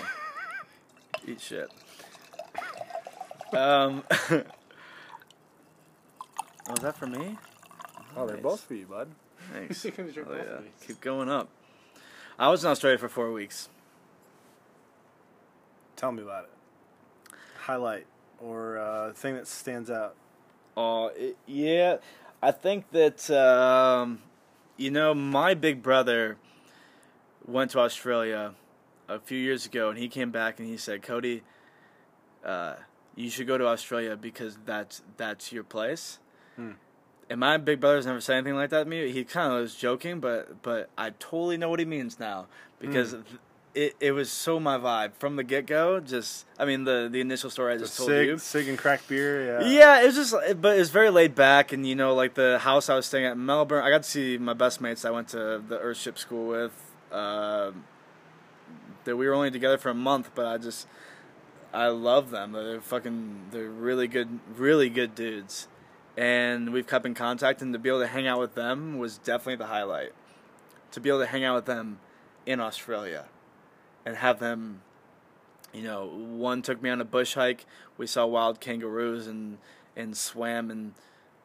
eat shit. Um, oh, is that for me? Oh, they're Nice. both for you, bud. Thanks. You can drink Oh, both yeah. of these. Keep going up. I was in Australia for four weeks. Tell me about it. Highlight or uh, thing that stands out. Oh, it, yeah. I think that um, you know my big brother went to Australia a few years ago, and he came back and he said, "Cody, uh, you should go to Australia because that's that's your place." Hmm. And my big brother's never said anything like that to me. He kind of was joking, but but I totally know what he means now because. th- It, it was so my vibe from the get go. Just I mean the the initial story I just told you. sig and crack beer. Yeah. Yeah, it was just, but it's very laid back, and you know, like the house I was staying at in Melbourne. I got to see my best mates I went to the Earthship school with. Uh, that we were only together for a month, but I just, I love them. They're fucking, they're really good, really good dudes, and we've kept in contact. And to be able to hang out with them was definitely the highlight. To be able to hang out with them in Australia, and have them you know, one took me on a bush hike. We saw wild kangaroos and and swam in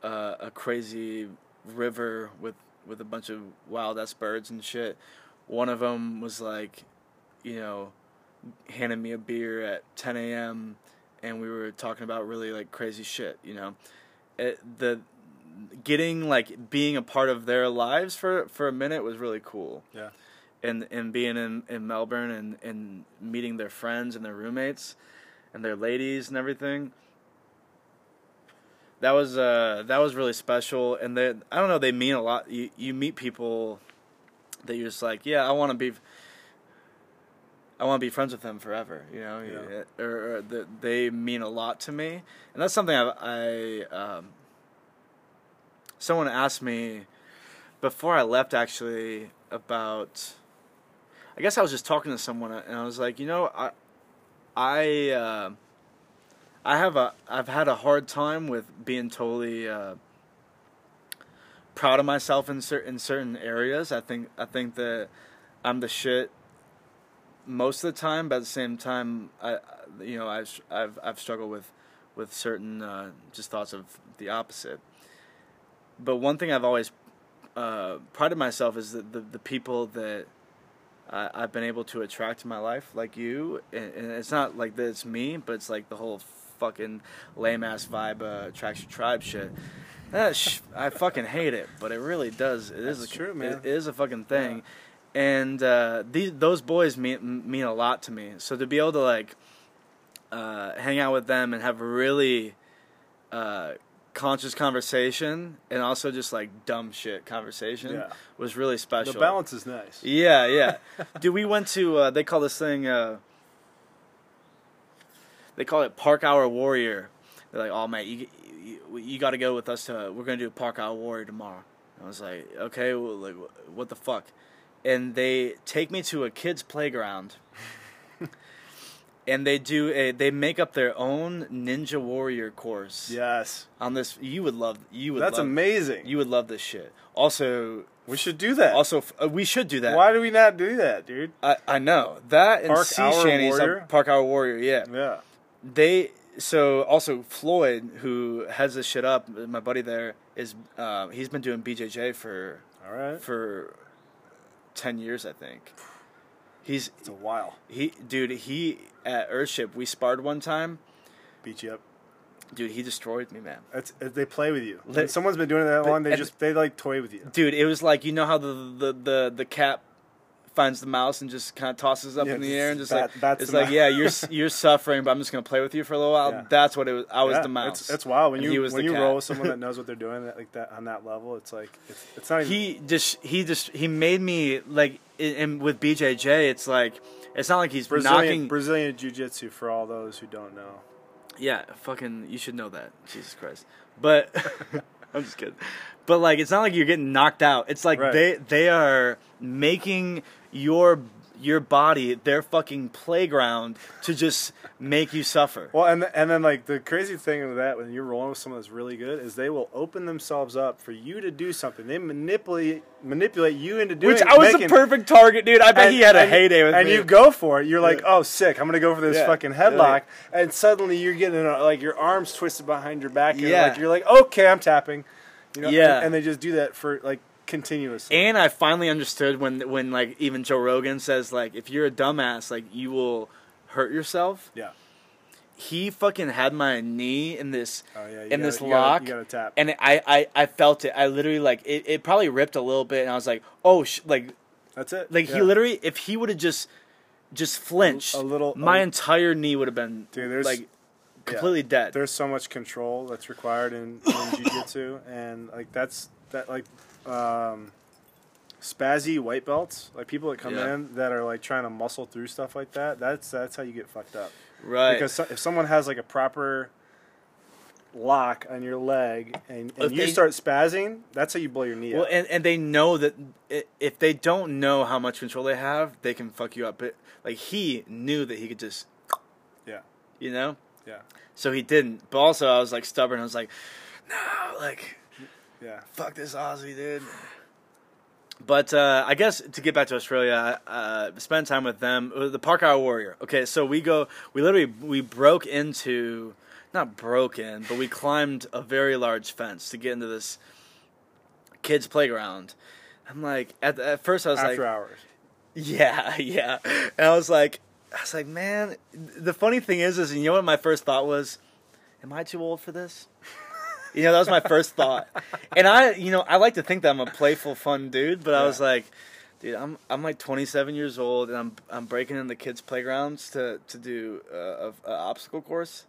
uh, a crazy river with with a bunch of wild ass birds and shit. One of them was like, you know, handed me a beer at 10 a.m. and we were talking about really like crazy shit. You know, the getting like being a part of their lives for for a minute was really cool Yeah. and and being in, in Melbourne and, and meeting their friends and their roommates and their ladies and everything. That was uh that was really special and they I don't know they mean a lot. You you meet people that you're just like yeah I want to be I want to be friends with them forever. You know, Yeah. or, or they mean a lot to me and that's something I, I um, someone asked me before I left actually about I guess I was just talking to someone and I was like, you know, I I uh, I have a I've had a hard time with being totally uh, proud of myself in certain in certain areas. I think I think that I'm the shit most of the time, but at the same time, I you know I've I've I've struggled with with certain uh, just thoughts of the opposite. But one thing I've always uh, prided myself is that the the people that I, I've been able to attract to my life, like you, and, and it's not like that it's me, but it's like the whole fucking lame ass vibe, uh, attraction tribe shit. That sh- I fucking hate it, but it really does. It is That's a, true, man. It is a fucking thing, and uh, these those boys mean mean a lot to me. So to be able to like uh, hang out with them and have a really uh, conscious conversation, and also just like dumb shit conversation, Yeah. was really special. The balance is nice. Yeah, yeah. Dude, we went to uh, they call this thing uh, they call it Parkour Warrior. They're like, "Oh man, you you, you got to go with us to we're going to do Parkour Warrior tomorrow." I was like, "Okay, well, like what the fuck?" And they take me to a kids playground. And they do a, they make up their own Ninja Warrior course Yes. on this. You would love you would That's love, amazing. You would love this shit. Also, we should do that. also uh, we should do that. Why do we not do that, dude? I, I know that and Park sea Hour shanties Warrior? Parkour Warrior. Yeah, Yeah. they so also Floyd who heads this shit up. My buddy there is uh, he's been doing BJJ for All right. for ten years, I think. He's It's a while. he, dude. He at Earthship we sparred one time. Beat you up. Dude, he destroyed me, man. It's, uh, they play with you. When someone's been doing it that long, they just they like toy with you. Dude, it was like you know how the the the, the cat finds the mouse and just kind of tosses up Yeah, in the air and just bat- like it's like mouse. yeah you're you're suffering but I'm just gonna play with you for a little while. Yeah. That's what it was. I was Yeah, the mouse. It's, it's wild when and you was when you cat. roll with someone that knows what they're doing that, like that on that level. It's like it's, it's not even. he just he just he made me like and with BJJ it's like it's not like he's Brazilian knocking Brazilian Jiu Jitsu for all those who don't know. Yeah, fucking, you should know that. Jesus Christ. But I'm just kidding. But like, it's not like you're getting knocked out. It's like Right. they they are making your your body their fucking playground to just make you suffer. Well, and and then like the crazy thing with that when you're rolling with someone that's really good is they will open themselves up for you to do something. They manipulate manipulate you into doing. Which I was making, the perfect target, dude. I bet and- he had a and- heyday with and me. you go for it. You're like, oh, sick! I'm gonna go for this Yeah. fucking Yeah. headlock, and suddenly you're getting uh, like your arms twisted behind your back. And Yeah. like, you're like, okay, I'm tapping. You know, Yeah. and, and they just do that for like continuously. And I finally understood when when like even Joe Rogan says like if you're a dumbass like you will hurt yourself. yeah. He fucking had my knee in this Oh yeah. In gotta- this you gotta- lock, you gotta tap. and I, I I felt it. I literally like it. It probably ripped a little bit, and I was like, oh, sh-, like That's it. like he literally if he would have just just flinched, A little- my a- entire knee would have been Dude, there's- like completely dead. there's so much control that's required in, in jiu-jitsu and like that's that like um spazzy white belts like people that come Yeah. in that are like trying to muscle through stuff like that that's that's how you get fucked up right? because so, if someone has like a proper lock on your leg and, If and you they- start spazzing that's how you blow your knee well, out. and and they know that if they don't know how much control they have, they can fuck you up. But like he knew that he could just, yeah you know. yeah So he didn't. But also, I was like stubborn. I was like, no, like yeah fuck this Aussie, dude. But uh, I guess to get back to Australia, uh, spend time with them. uh, The Park Isle Warrior. Okay, so we go. We literally we broke into, not broken, but we climbed a very large fence to get into this kids' playground. I'm like, at, at first I was like. after like, hours yeah, yeah. And I was like, I was like, man. The funny thing is, is you know what my first thought was? Am I too old for this? You know, that was my first thought. And I, you know, I like to think that I'm a playful, fun dude, but I was like, dude, I'm I'm like 27 years old, and I'm I'm breaking into kids' playgrounds to to do uh, a, a obstacle course.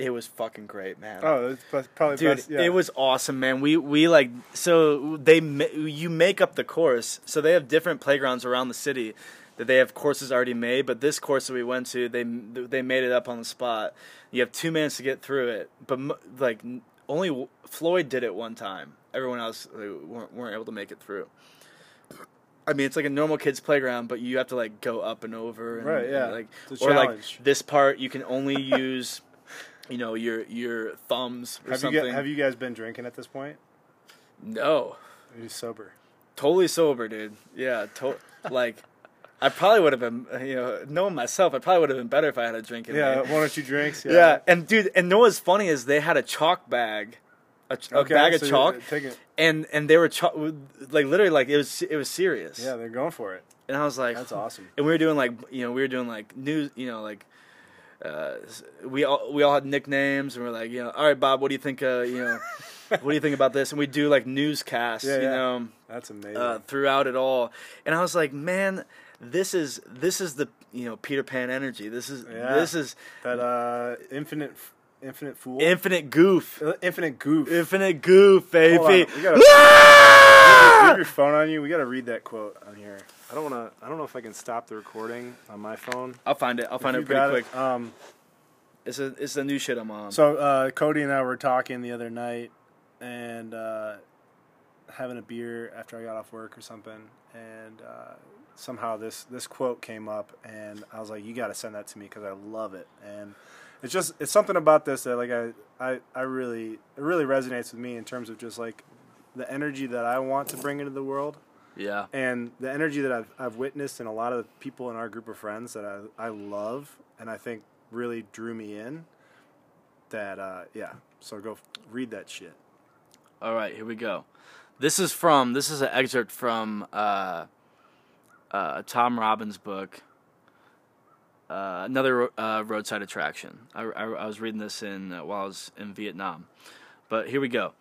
It was fucking great, man oh it's probably dude best, yeah. it was awesome man we we like so they you make up the course so they have different playgrounds around the city that they have courses already made but this course that we went to they they made it up on the spot. You have two minutes to get through it but like only floyd did it one time. Everyone else weren't, weren't able to make it through. I mean, it's like a normal kids' playground, but you have to like go up and over, and, Right, yeah. and, like or like this part you can only use, you know, your your thumbs or have you something. gu- have you guys been drinking at this point? No, are sober. Totally sober, dude. Yeah, to- like I probably would have been, you know, knowing myself, I probably would have been better if I had a drink in yeah there. one or two drinks Yeah. and dude, and know what's funny is they had a chalk bag, a, ch- a Okay, bag of chalk, you're taking- and and they were chalk, like literally, like it was it was serious. yeah they're going for it and I was like, that's awesome and we were doing like you know we were doing like news you know like uh, we all we all had nicknames and we're like you know all right Bob what do you think uh, you know what do you think about this and we do like newscasts Yeah, you yeah. know That's amazing. uh, throughout it all and I was like man this is this is the you know Peter Pan energy this is Yeah. this is that uh, infinite, infinite fool, infinite goof Uh, infinite goof. infinite goof baby we gotta- Ah! you have your phone on you. We got to read that quote on here. I don't want to. I don't know if I can stop the recording on my phone. I'll find it I'll find If it pretty quick Um, it's a it's the new shit I'm on so uh, Cody and I were talking the other night, and uh, having a beer after I got off work or something, and uh, somehow this this quote came up, and I was like, "You got to send that to me because I love it." And it's just it's something about this that like I, I I really it really resonates with me in terms of just like the energy that I want to bring into the world. yeah and the energy that I've, I've witnessed in a lot of the people in our group of friends that I, I love and I think really drew me in that uh, yeah so go read that shit All right, here we go. This is from this is an excerpt from uh, uh, Tom Robbins book. Uh, another uh, roadside attraction. I, I, I was reading this in uh, while I was in Vietnam, but here we go.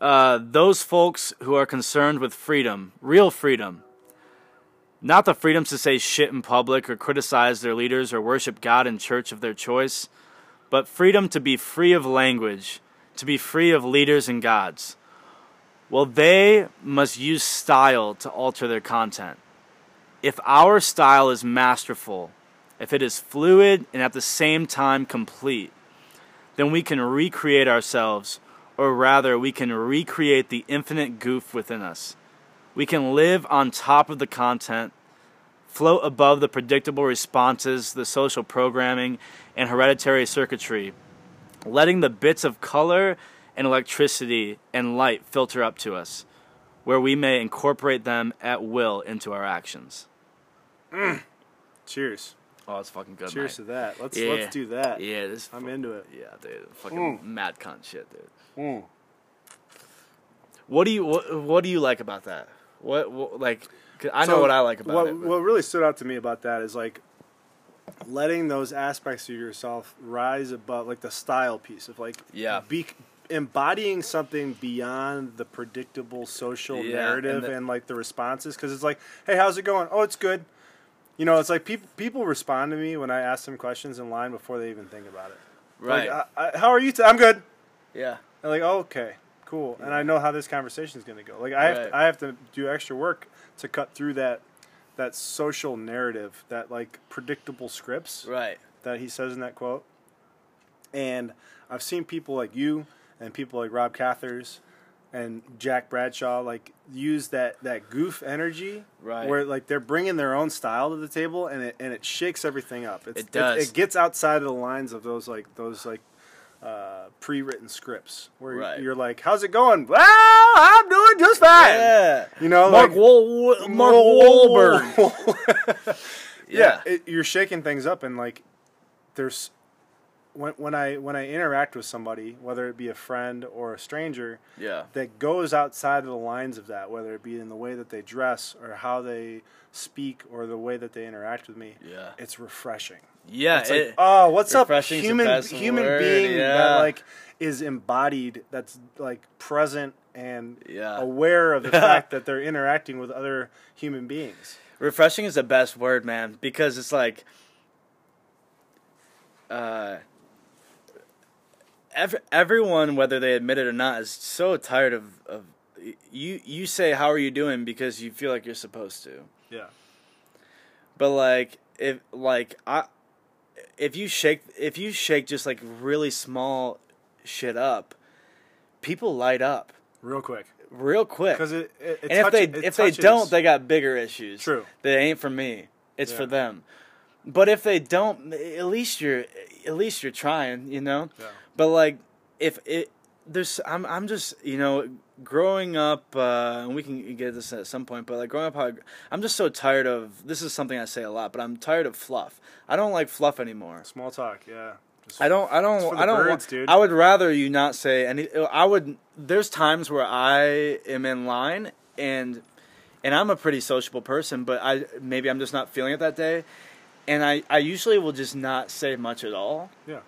Uh, those folks who are concerned with freedom, real freedom, not the freedom to say shit in public or criticize their leaders or worship God in church of their choice, but freedom to be free of language, to be free of leaders and gods. Well, they must use style to alter their content. If our style is masterful, if it is fluid and at the same time complete, then we can recreate ourselves, or rather, we can recreate the infinite goof within us. We can live on top of the content, float above the predictable responses, the social programming, and hereditary circuitry, letting the bits of color and electricity and light filter up to us, where we may incorporate them at will into our actions. Cheers. Oh, it's fucking good. Cheers mate. to that. Let's Yeah. let's do that. Yeah, this. I'm into it. Yeah, dude. Fucking Mm. mad cunt shit, dude. Mm. What do you what, what do you like about that? What, what like 'cause I know So, what I like about what, it. but- What really stood out to me about that is like letting those aspects of yourself rise above, like the style piece of like Yeah. be, embodying something beyond the predictable social Yeah, narrative and and, like the responses. Because it's like, hey, how's it going? Oh, it's good. You know, it's like people people respond to me when I ask them questions in line before they even think about it. right. Like, I, I, how are you? T- I'm good. yeah. I'm like, oh, okay, cool. And I know how this conversation is going to go. Like, I have to, I have to do extra work to cut through that that social narrative, that like predictable scripts Right. that he says in that quote. And I've seen people like you and people like Rob Cathers and Jack Bradshaw like use that that goof energy Right. where like they're bringing their own style to the table and it and it shakes everything up. It's, It does. It, gets outside of the lines of those like those like uh, pre-written scripts where Right. you're like, "How's it going?" Well, I'm doing just fine. Yeah. You know, Mark like, Wol- Mark Wahlberg. Yeah. yeah, it, you're shaking things up, and like, there's when when I when I interact with somebody, whether it be a friend or a stranger, Yeah. that goes outside of the lines of that, whether it be in the way that they dress or how they speak or the way that they interact with me, Yeah. it's refreshing. Yeah. It's like, oh, what's up, human human word, being yeah. that like is embodied, that's like present and Yeah. aware of the fact that they're interacting with other human beings. refreshing is the best word, man, because it's like uh ev- everyone whether they admit it or not is so tired of of you you say how are you doing because you feel like you're supposed to. Yeah. But like if like I if you shake if you shake just like really small shit up, people light up Real quick. real quick. Because it, it, it and touch- if they if they don't, they got bigger issues. True. That ain't for me. It's for them. But if they don't, at least you're at least you're trying, you know. Yeah. But like, if it there's I'm I'm just you know growing up, uh, and we can get this at some point. But like growing up, I, I'm just so tired of this is something I say a lot, but I'm tired of fluff. I don't like fluff anymore. small talk. Yeah. Just, I don't. I don't. I don't. birds, wa- dude. I would rather you not say any. I would. There's times where I am in line and and I'm a pretty sociable person, but I maybe I'm just not feeling it that day, and I I usually will just not say much at all yeah.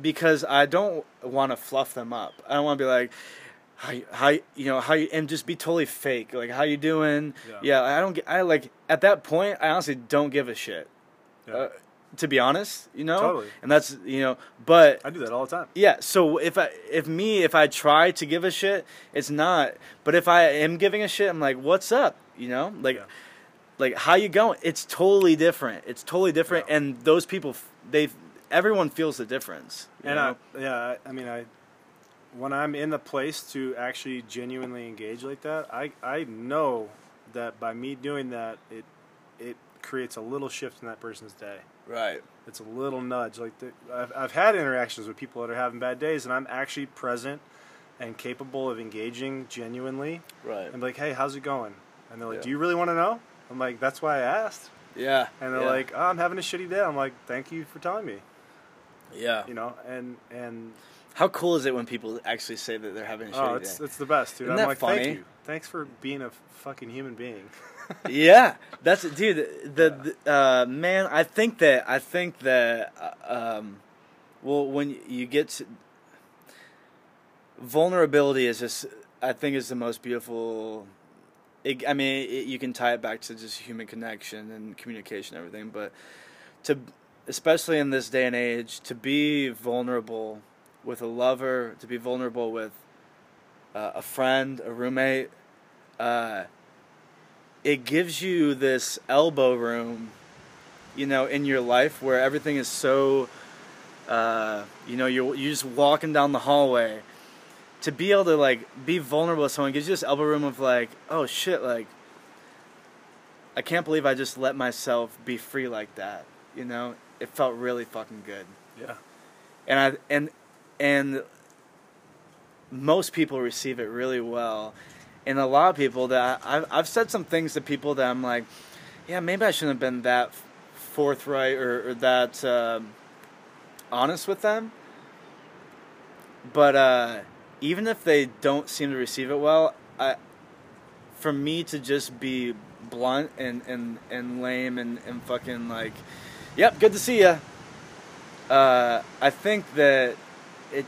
because I don't want to fluff them up. I don't want to be like. How, you- how you you know how you and just be totally fake like how you doing Yeah. yeah I don't get I like at that point I honestly don't give a shit Yeah. uh, to be honest you know Totally. and that's you know but I do that all the time. yeah, so if I if me if I try to give a shit, it's not. But if I am giving a shit, I'm like, "What's up?" You know? Like Yeah. Like how you going? It's totally different. It's totally different Yeah. and those people they everyone feels the difference. you And know? I, yeah, I, I mean, I when I'm in the place to actually genuinely engage like that, I I know that by me doing that, it it creates a little shift in that person's day. right. It's a little nudge. Like the, I've I've had interactions with people that are having bad days, and I'm actually present and capable of engaging genuinely. Right. I'm like, hey, how's it going? And they're like, Yeah. do you really want to know? I'm like, that's why I asked. Yeah. And they're yeah. like, oh, I'm having a shitty day. I'm like, thank you for telling me. yeah. You know, and and How cool is it when people actually say that they're having a shitty oh, it's day? it's the best, dude. Isn't I'm that like, funny? thank you, thanks for being a fucking human being. yeah, that's dude. The, the uh, man, I think that I think that uh, um, well, when you get to vulnerability is just I think is the most beautiful. It, I mean, it, you can tie it back to just human connection and communication, and everything. But to, especially in this day and age, to be vulnerable with a lover, to be vulnerable with uh, a friend, a roommate, uh, it gives you this elbow room, you know, in your life where everything is so, uh, you know, you're you just walking down the hallway. To be able to like be vulnerable with someone gives you this elbow room of like, oh shit, like I can't believe I just let myself be free like that. You know, it felt really fucking good. Yeah. And I and and most people receive it really well and a lot of people that I've, I've said some things to people that I'm like, yeah, maybe I shouldn't have been that forthright or, or that um, honest with them. But uh, even if they don't seem to receive it well, I, for me to just be blunt and, and, and lame and, and fucking like, yep, good to see you. Uh, I think that it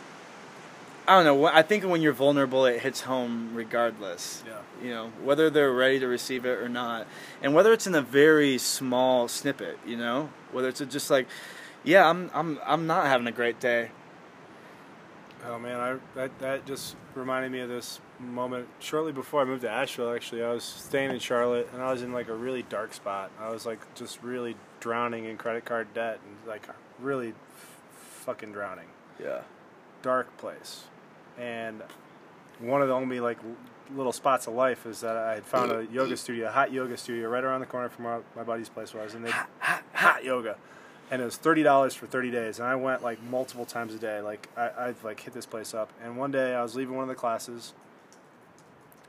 I don't know. I think when you're vulnerable, it hits home regardless. Yeah. You know, whether they're ready to receive it or not, and whether it's in a very small snippet. You know, whether it's just like, yeah, I'm I'm I'm not having a great day. Oh man, I that that just reminded me of this moment shortly before I moved to Asheville. Actually, I was staying in Charlotte, and I was in like a really dark spot. I was like just really drowning in credit card debt, and like really f- fucking drowning. Yeah. Dark place and one of the only like little spots of life is that I had found a yoga studio, a hot yoga studio, right around the corner from my, my buddy's place where I was, and they hot, hot, hot yoga, and it was thirty dollars for thirty days, and I went like multiple times a day. Like I I like hit this place up, and one day I was leaving one of the classes,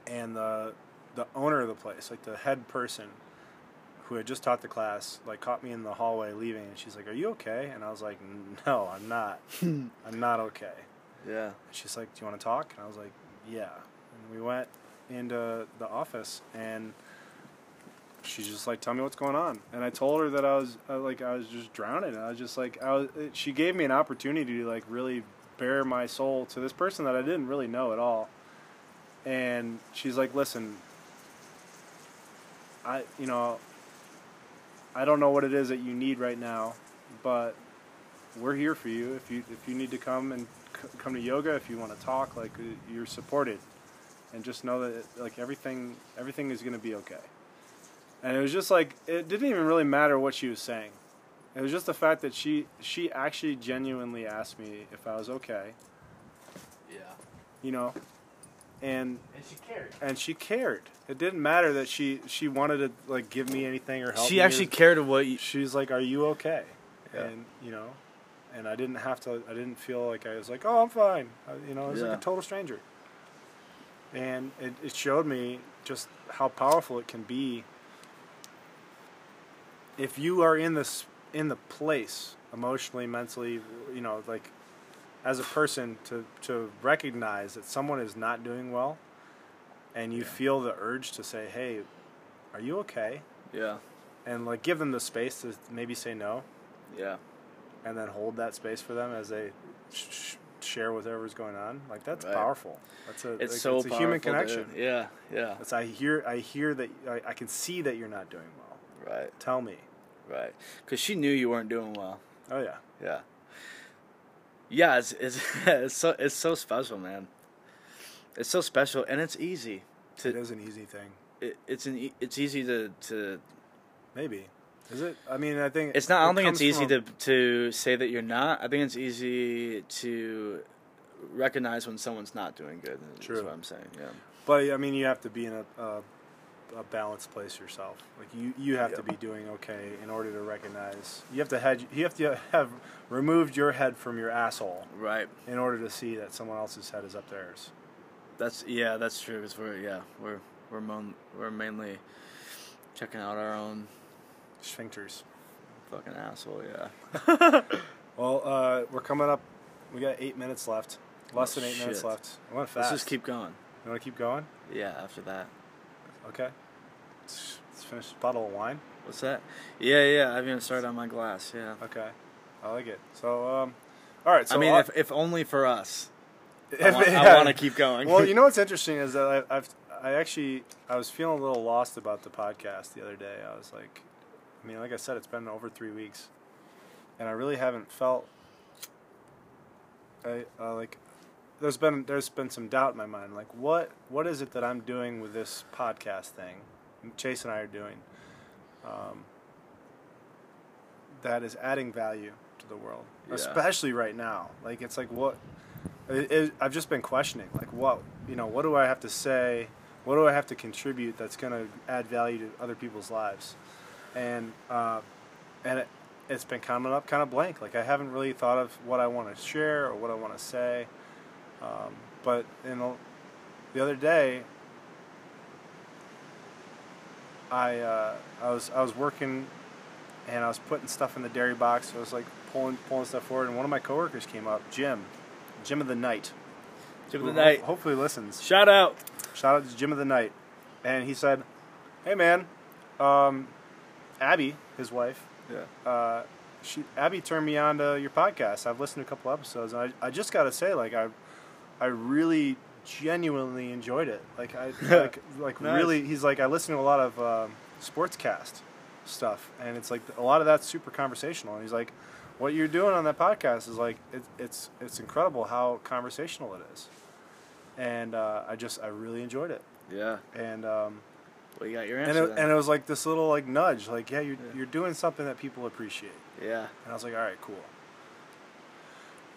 and the the owner of the place, like the head person, who had just taught the class, like caught me in the hallway leaving, and she's like, "Are you okay?" And I was like, "No, I'm not. I'm not okay." Yeah. And she's like, "Do you want to talk?" And I was like, "Yeah." And we went into the office, and she's just like, "Tell me what's going on." And I told her that I was uh, like, I was just drowning. I was just like, I was. She gave me an opportunity to like really bare my soul to this person that I didn't really know at all. And she's like, "Listen, I, you know, I don't know what it is that you need right now, but we're here for you. If you if you need to come and come to yoga if you want to talk like uh, you're supported and just know that like everything everything is going to be okay and it was just like it didn't even really matter what she was saying it was just the fact that she she actually genuinely asked me if i was okay yeah you know and and she cared and she cared it didn't matter that she she wanted to like give me anything or help she actually or, cared what you she's like are you okay yeah. and you know and I didn't have to. I didn't feel like I was like, oh, I'm fine. I, you know, I was yeah. like a total stranger. And it, it showed me just how powerful it can be if you are in this in the place emotionally, mentally, you know, like as a person to to recognize that someone is not doing well, and you yeah. feel the urge to say, hey, are you okay? Yeah. And like give them the space to maybe say no. Yeah and then hold that space for them as they sh- share whatever's going on. Like that's right. powerful. That's a it's like, so it's a human connection. Dude. Yeah, yeah. It's I hear I hear that I, I, can see that you're not doing well. Right. Tell me. Right. Because she knew you weren't doing well. Oh yeah. Yeah. Yeah, it's it's it's so it's so special, man. It's so special, and it's easy. To, it is an easy thing. It, it's an it's easy to to. Maybe is it? I mean, I think it's not. I don't think it's easy to to say that you're not. I think it's easy to recognize when someone's not doing good. True. Is what I'm saying. Yeah. But I mean, you have to be in a, a, a balanced place yourself. Like you, you have yep. to be doing okay in order to recognize. You have to head. You have to have removed your head from your asshole. Right. In order to see that someone else's head is up theirs. That's yeah. That's true. Because we're yeah we're we're mon- we're mainly checking out our own Sphincters. Fucking asshole, yeah. well, uh, we're coming up. We got eight minutes left. Less oh, than eight shit. minutes left. I went fast. Let's just keep going. You want to keep going? Yeah, after that. Okay. Let's, finish this bottle of wine. What's that? Yeah, yeah. I haven't even started on my glass. Yeah. Okay. I like it. So, um, all right. So I mean, I'll- if, if only for us. I if- want, yeah. I want to keep going. well, you know what's interesting is that I, I've I actually I was feeling a little lost about the podcast the other day. I was like, I mean, like I said, it's been over three weeks, and I really haven't felt. I uh, like, there's been there's been some doubt in my mind. Like, what what is it that I'm doing with this podcast thing? Chase and I are doing. Um, that is adding value to the world, Yeah. especially right now. Like, it's like what it, it, I've just been questioning, like, what you know, what do I have to say? What do I have to contribute that's going to add value to other people's lives? And uh, and it, it's been coming up kind of blank. Like I haven't really thought of what I want to share or what I want to say. Um, but in the, the other day, I uh, I was I was working and I was putting stuff in the dairy box. So I was like pulling pulling stuff forward, and one of my coworkers came up, Jim, Jim of the Night. Jim of the who ho- night. Hopefully listens. Shout out. Shout out to Jim of the Night. And he said, Hey man, um, Abby, his wife, Yeah. uh, she Abby turned me on to your podcast. I've listened to a couple episodes and I, I just gotta say, like I I really genuinely enjoyed it. Like I like like Nice. really he's like I listen to a lot of um, sportscast stuff and it's like a lot of that's super conversational and he's like what you're doing on that podcast is like it, it's it's incredible how conversational it is and uh, I just I really enjoyed it Yeah. and um, Well, you got your and answer. it, and it was like this little like nudge like yeah you're, Yeah. you're doing something that people appreciate yeah. and I was like all right cool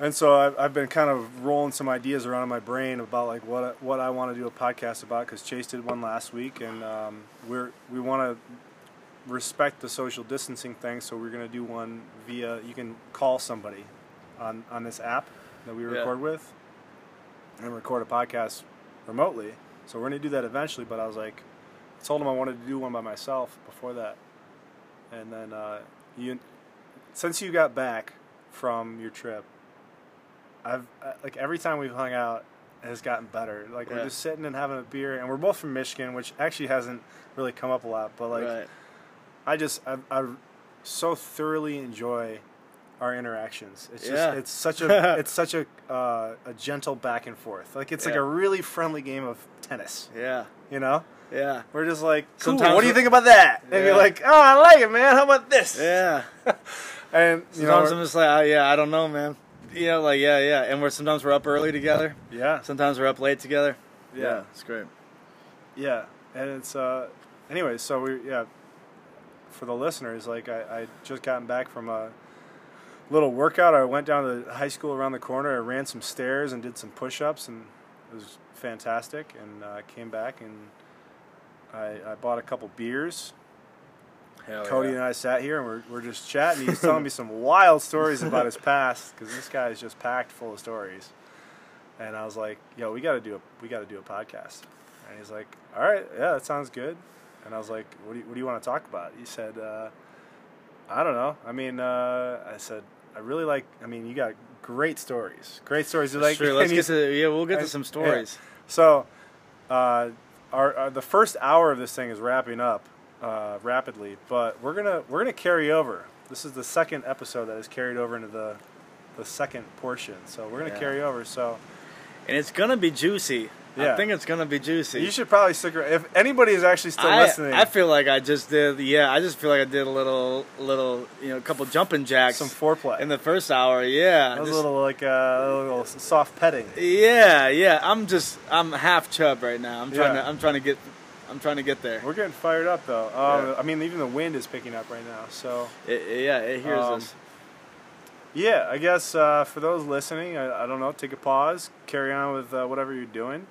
and so I've, I've been kind of rolling some ideas around in my brain about like what I, what I want to do a podcast about because Chase did one last week and um, we're we want to respect the social distancing thing so we're going to do one via you can call somebody on on this app that we Yeah. record with and record a podcast remotely so we're going to do that eventually but I was like I told him I wanted to do one by myself before that and then uh, you since you got back from your trip I've uh, like every time we've hung out has gotten better. Like we're just sitting and having a beer, and we're both from Michigan, which actually hasn't really come up a lot. But like right. I just I, I so thoroughly enjoy our interactions. It's just Yeah. it's such a it's such a uh, a gentle back and forth. Like it's like a really friendly game of tennis. Yeah. You know, Yeah. we're just like cool, Sometimes what do you think about that? And you're like, oh, I like it, man. How about this? Yeah. And you know, Sometimes I'm just like, oh, yeah, I don't know, man. You know, like, yeah, yeah. And we're sometimes we're up early together. yeah, Sometimes we're up late together. Yeah. it's great. Yeah, and it's uh, anyway. So we yeah, for the listeners, like I I just gotten back from a little workout. I went down to the high school around the corner. I ran some stairs and did some push-ups, and it was fantastic. And uh, came back and I I bought a couple beers. Hell Cody yeah. and I sat here and we're, we're just chatting. He's telling me some wild stories about his past because this guy is just packed full of stories. And I was like, "Yo, we got to do a we got to do a podcast." And he's like, "All right, yeah, that sounds good." And I was like, "What do you, what do you want to talk about?" He said, uh, "I don't know. I mean, uh, I said I really like. I mean, you got great stories. Great stories. You like. sure, let's get to yeah, we'll get to some yeah. stories. so, uh, our, our the first hour of this thing is wrapping up uh, rapidly, but we're gonna we're gonna carry over. This is the second episode that is carried over into the the second portion. So we're gonna Yeah. carry over. So And it's gonna be juicy. Yeah. I think it's gonna be juicy. you should probably stick around. If anybody is actually still I, listening, I feel like I just did. Yeah, I just feel like I did a little, little, you know, a couple jumping jacks some foreplay. in the first hour. Yeah, just- a little like uh, a little soft petting. Yeah, yeah. I'm just, I'm half chub right now. I'm trying Yeah. to, I'm trying to get, I'm trying to get there. We're getting fired up though. Uh, Yeah. I mean, even the wind is picking up right now. So It, it- yeah, it hears Um, us. Yeah, I guess uh, for those listening, I, I don't know, take a pause, carry on with uh, whatever you're doing,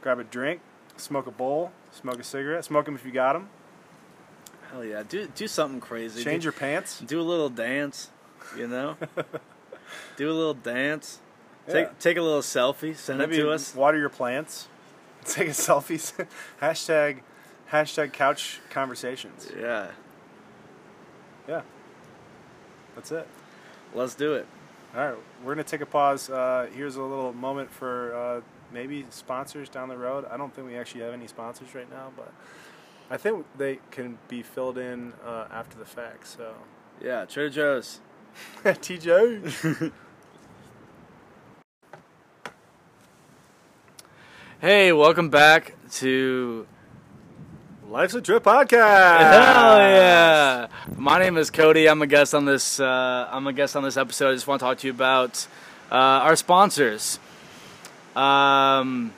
grab a drink, smoke a bowl, smoke a cigarette, smoke them if you got them, Hell yeah, do do something crazy. change do, your pants. do a little dance. You know, do a little dance. Yeah. Take take a little selfie. Send Maybe it to us. water your plants, take a selfie. hashtag, hashtag couch conversations. Yeah, Yeah, that's it. let's do it. All right, we're gonna take a pause. Uh, here's a little moment for uh, maybe sponsors down the road. I don't think we actually have any sponsors right now, but I think they can be filled in uh, after the fact. So, Yeah, Trader Joe's. TJ. Hey, welcome back to Life's a Trip podcast. Hell yeah! My name is Cody. I'm a guest on this. Uh, I'm a guest on this episode. I just want to talk to you about uh, our sponsors. Um,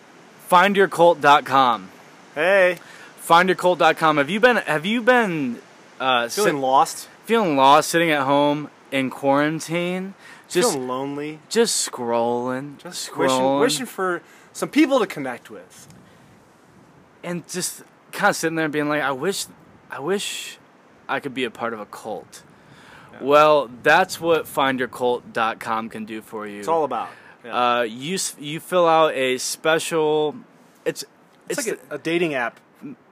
findyourcult.com. Hey, Findyourcult.com. Have you been? Have you been uh, feeling sit- lost? feeling lost, sitting at home in quarantine, just feeling lonely? just scrolling, Just wishing, scrolling, wishing for some people to connect with. and just kind of sitting there and being like, I wish, I wish I could be a part of a cult. Well, that's what findyourcult.com can do for you. It's all about. Yeah. uh, you you fill out a special. It's it's, like a, a dating app,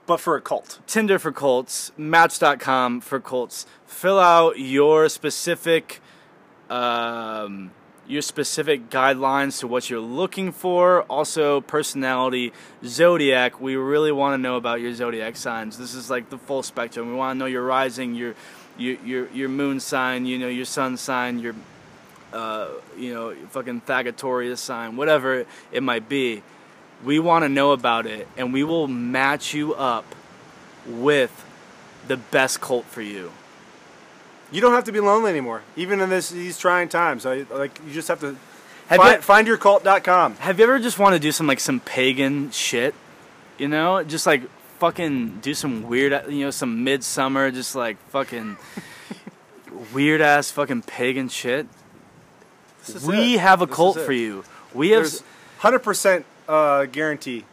but for a cult. Tinder for cults, Match.com for cults. Fill out your specific, um, your specific guidelines to what you're looking for. Also, personality, zodiac. We really want to know about your zodiac signs. This is like the full spectrum. We want to know your rising, your your your your moon sign. You know your sun sign. Your uh, you know, fucking Thagatorius sign, whatever it might be. We want to know about it, and we will match you up with the best cult for you. You don't have to be lonely anymore, even in this these trying times. I, like you just have to Have find, you, findyourcult.com. have you ever just want to do some like some pagan shit? You know, just like fucking do some weird, you know, some midsummer, just like fucking weird ass fucking pagan shit. We it. have a This cult for you. We have, hundred percent uh, guarantee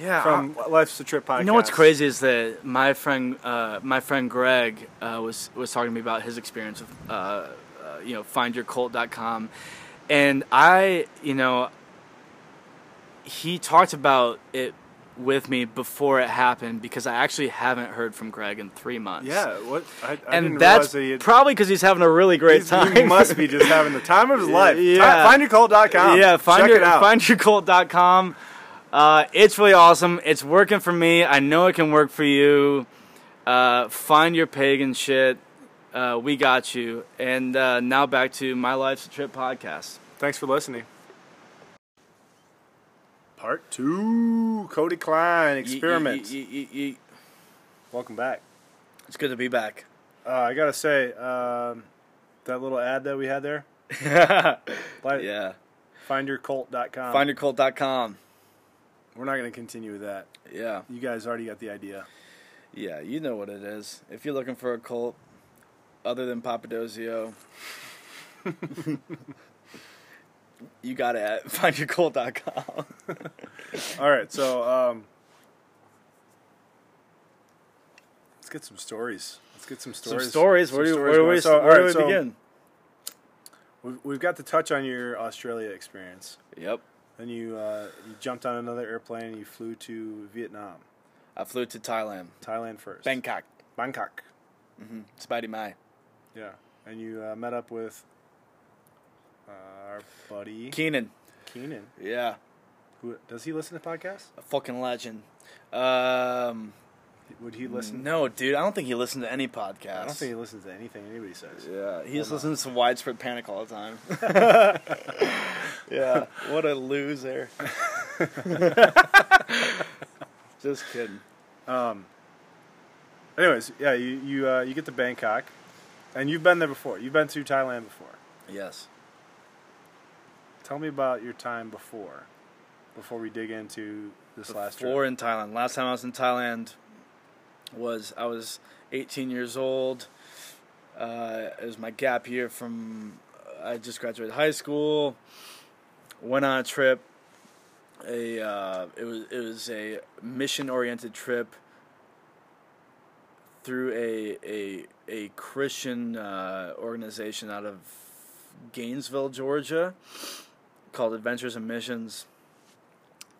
yeah. from Life's a Trip podcast. You know what's crazy is that my friend, uh, my friend Greg, uh, was was talking to me about his experience with, uh, uh, you know, findyourcult.com, and I, you know, he talked about it with me before it happened because I actually haven't heard from Greg in three months. Yeah, what? I, I and that's that had, probably because he's having a really great time. he must be just having the time of his life. Yeah. Findyourcult.com. Yeah, find Check your it out. findyourcult.com. Uh, it's really awesome. It's working for me. I know it can work for you. Uh, find your pagan shit. Uh, we got you. And uh, now back to my life's a trip podcast. Thanks for listening. Part two, Cody Klein experiments. Ye- ye- ye- Welcome back. It's good to be back. Uh, I gotta say, um, that little ad that we had there, like, yeah. findyourcult.com. Findyourcult.com. We're not gonna continue with that. Yeah. You guys already got the idea. Yeah, you know what it is. If you're looking for a cult other than Papadozio, you got it at findyourcult.com. All right, so um, let's get some stories. Let's get some Some stories. stories. some Where do, stories where do we, So, where do right, we so begin? We've, we've got to touch on your Australia experience. Yep. Then you uh, you jumped on another airplane and you flew to Vietnam, I flew to Thailand, Thailand first. Bangkok, Bangkok. mm-hmm. Spidey Mai. Yeah, and you uh, met up with uh, our buddy Keenan. Keenan. Yeah, Who does he listen to podcasts? a fucking legend. Um, Would he listen? No, dude, I don't think he listens to any podcast. I don't think he listens to anything anybody says. Yeah, he just listens to widespread panic all the time. yeah, what a loser. just kidding. Um. Anyways, yeah, you you uh, you get to Bangkok, and you've been there before. You've been to Thailand before. Yes. Tell me about your time before, before we dig into this last trip. Before in Thailand. Last time I was in Thailand was I was 18 years old. Uh, it was my gap year from I just graduated high school. Went on a trip. A uh, it was it was a mission oriented trip through a a a Christian uh, organization out of Gainesville, Georgia, called Adventures in Missions,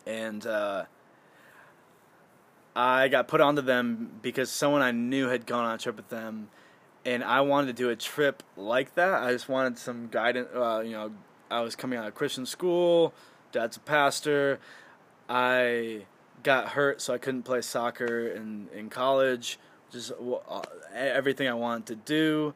and uh, I got put onto them because someone I knew had gone on a trip with them, and I wanted to do a trip like that. I just wanted some guidance. Uh, you know, I was coming out of Christian school, dad's a pastor. I got hurt, so I couldn't play soccer in in college. Just uh, everything I wanted to do,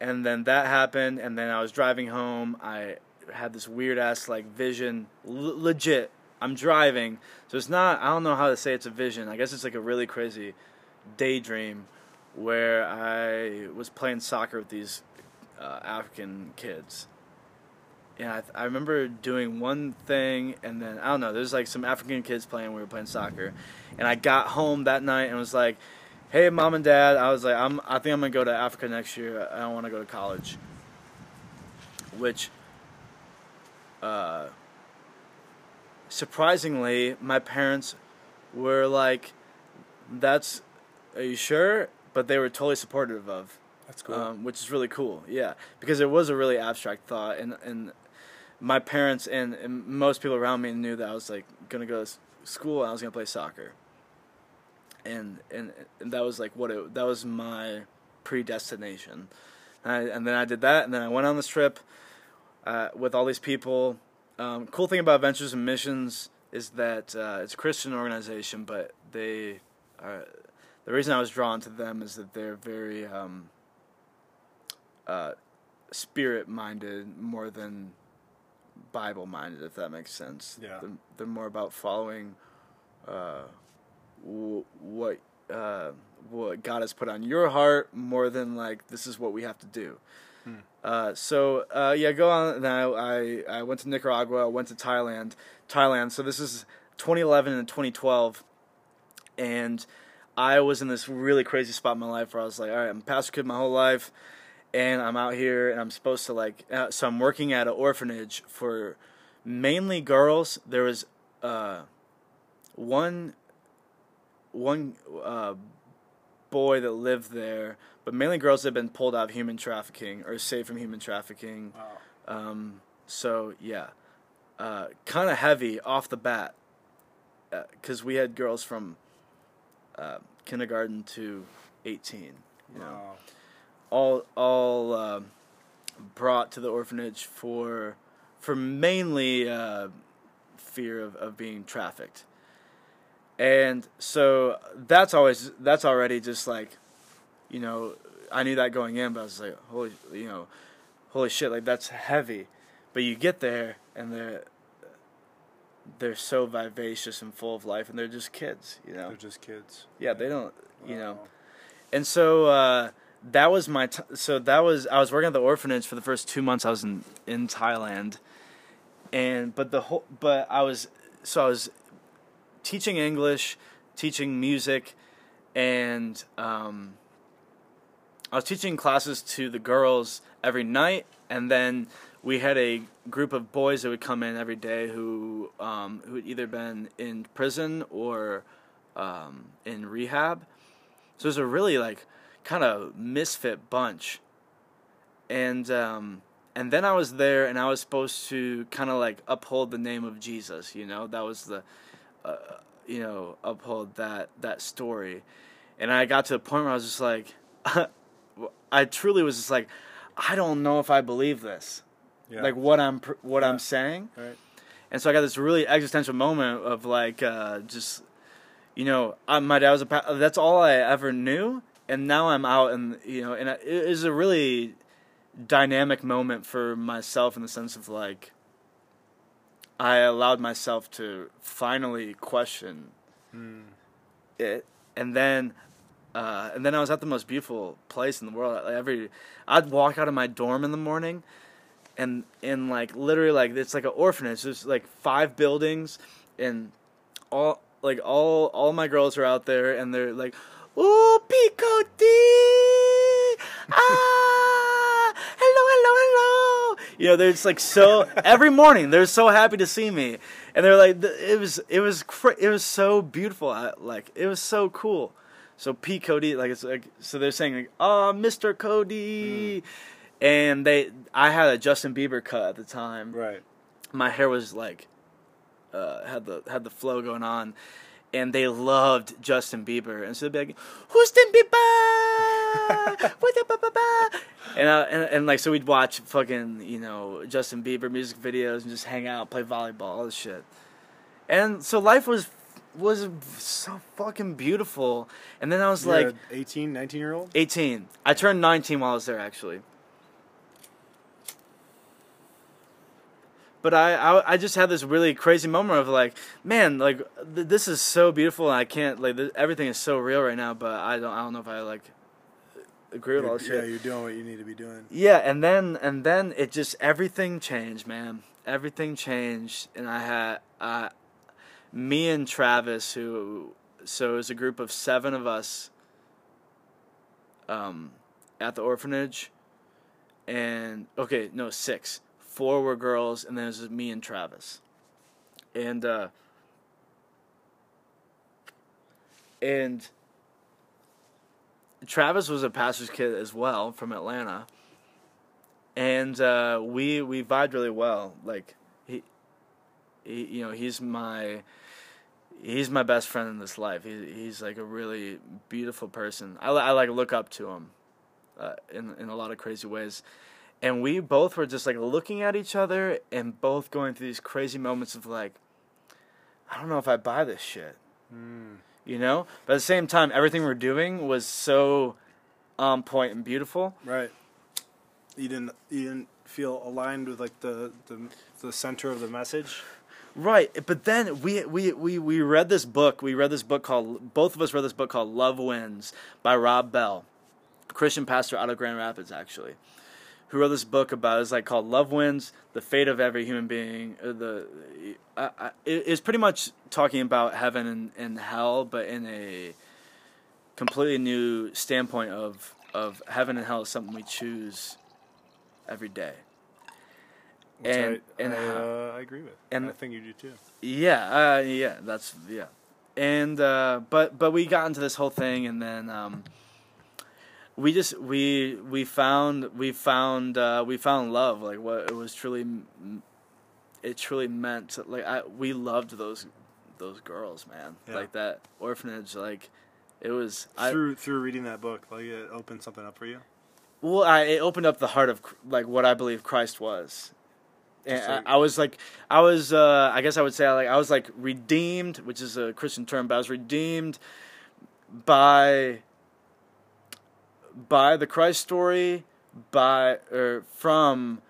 and then that happened. And then I was driving home. I had this weird ass like vision, L- legit. I'm driving, so it's not. I don't know how to say it's a vision. I guess it's like a really crazy daydream where I was playing soccer with these uh, African kids. And I, I remember doing one thing, and then I don't know. There's like some African kids playing. We were playing soccer, and I got home that night and was like, "Hey, mom and dad, I was like, I'm. I think I'm gonna go to Africa next year. I don't want to go to college." Which, uh, surprisingly, my parents were like, "That's, are you sure?" But they were totally supportive of. That's cool. Um, which is really cool. Yeah, because it was a really abstract thought, and and my parents and, and most people around me knew that I was like gonna go to school and I was gonna play soccer. And and and that was like what it that was my predestination. And, I, and then I did that, and then I went on this trip uh, with all these people. Um, cool thing about Ventures and Missions is that uh, it's a Christian organization, but they are. The reason I was drawn to them is that they're very um, uh, spirit minded more than Bible minded, if that makes sense. Yeah. They're, they're more about following uh, w- what uh, what God has put on your heart more than like this is what we have to do. Hmm. Uh, so uh, yeah, go on. Now I I went to Nicaragua. I went to Thailand. Thailand. So this is 2011 and 2012, and I was in this really crazy spot in my life where I was like, all right, I'm a pastor kid my whole life and I'm out here and I'm supposed to like uh, so I'm working at an orphanage for mainly girls. There was uh, one one uh, boy that lived there, but mainly girls that have been pulled out of human trafficking or saved from human trafficking. wow. Um, so yeah, uh, kind of heavy off the bat because we had girls from uh, kindergarten to 18. You know Wow. all all uh, brought to the orphanage for for mainly uh, fear of, of being trafficked. And so that's always that's already just like, you know, I knew that going in, but I was like, holy, you know, holy shit, like that's heavy. But you get there and they're they're so vivacious and full of life, and they're just kids, you know. They're just kids. Yeah, they don't, you know and so uh, that was my t- so that was I was working at the orphanage for the first two months I was in in Thailand, and but the whole but I was so I was teaching English, teaching music, and um, I was teaching classes to the girls every night, and then we had a group of boys that would come in every day who um, who had either been in prison or um, in rehab. So it was a really like kind of misfit bunch. And um, and then I was there, and I was supposed to kind of like uphold the name of Jesus. You know, that was the uh, you know uphold that that story. And I got to the point where I was just like, I truly was just like, I don't know if I believe this. Yeah. Like what I'm what Yeah. I'm saying. Right. And so I got this really existential moment of like, uh, just, you know, I, my dad was a pa- that's all I ever knew, and now I'm out, and you know, and it is a really dynamic moment for myself in the sense of like, I allowed myself to finally question Hmm. it, and then. Uh, and then I was at the most beautiful place in the world. Like every, I'd walk out of my dorm in the morning, and and like literally like it's like an orphanage. There's like five buildings, and all like all all my girls are out there, and they're like, "Oh, P Cody, ah, hello, hello, hello." You know, they're just like so every morning. They're so happy to see me, and they're like, it was it was cra- it was so beautiful. I, like it was so cool. So P Cody, like it's like so they're saying like, "Oh, Mr. Cody," and they I had a Justin Bieber cut at the time. Right. My hair was like uh, had the had the flow going on, and they loved Justin Bieber, and so they'd be like, "Justin Bieber," What the ba- ba- ba?" and, uh, and and like so we'd watch fucking you know Justin Bieber music videos and just hang out, play volleyball, all this shit. And so life was was so fucking beautiful. And then I was You're like a 18, 19 year old. 18. I turned 19 while I was there actually. But I, I, I just had this really crazy moment of like, man, like th- this is so beautiful, and I can't like th- everything is so real right now. But I don't, I don't know if I like agree with all this yeah, shit. you're doing what you need to be doing. Yeah, and then and then it just everything changed, man. Everything changed, and I had uh, me and Travis, who so it was a group of seven of us um, at the orphanage, and okay, no six. Four were girls, and then it was me and Travis, and uh, and Travis was a pastor's kid as well from Atlanta, and uh, we we vibed really well. Like he, he, you know, he's my he's my best friend in this life. He, he's like a really beautiful person. I, I like look up to him, uh, in in a lot of crazy ways. And we both were just like looking at each other and both going through these crazy moments of like, I don't know if I buy this shit Mm. You know. But at the same time, everything we're doing was so on point and beautiful. Right. You didn't. You didn't feel aligned with like the the, the center of the message. Right, but then we, we we we read this book. We read this book called both of us read this book called Love Wins by Rob Bell, Christian pastor out of Grand Rapids, actually, who wrote this book about it's like called Love Wins: The Fate of Every Human Being. The uh, it- it's pretty much talking about heaven and, and hell, but in a completely new standpoint of of heaven and hell is something we choose every day. Which And- I, and I, uh, I agree with. And I think you do too. Yeah, uh, yeah, that's yeah, and uh, but but we got into this whole thing, and then um, we just we we found we found uh, we found love, like what it was truly, it truly meant. Like I we loved those those girls, man, Yeah. like that orphanage, like it was. I, through through reading that book, like it opened something up for you. Well, I, it opened up the heart of like what I believe Christ was. And like- I, I was like, I was, uh, I guess I would say, like, I was like redeemed, which is a Christian term, but I was redeemed by by the Christ story, by or from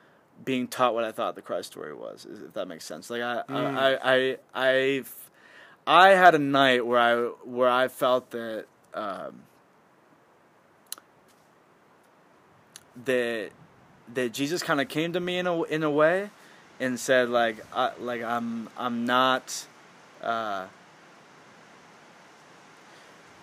being taught what I thought the Christ story was. If that makes sense. Like I, Mm. I, I, I, I, had a night where I where I felt that. Um, that that Jesus kind of came to me in a in a way and said like I, like I'm I'm not uh,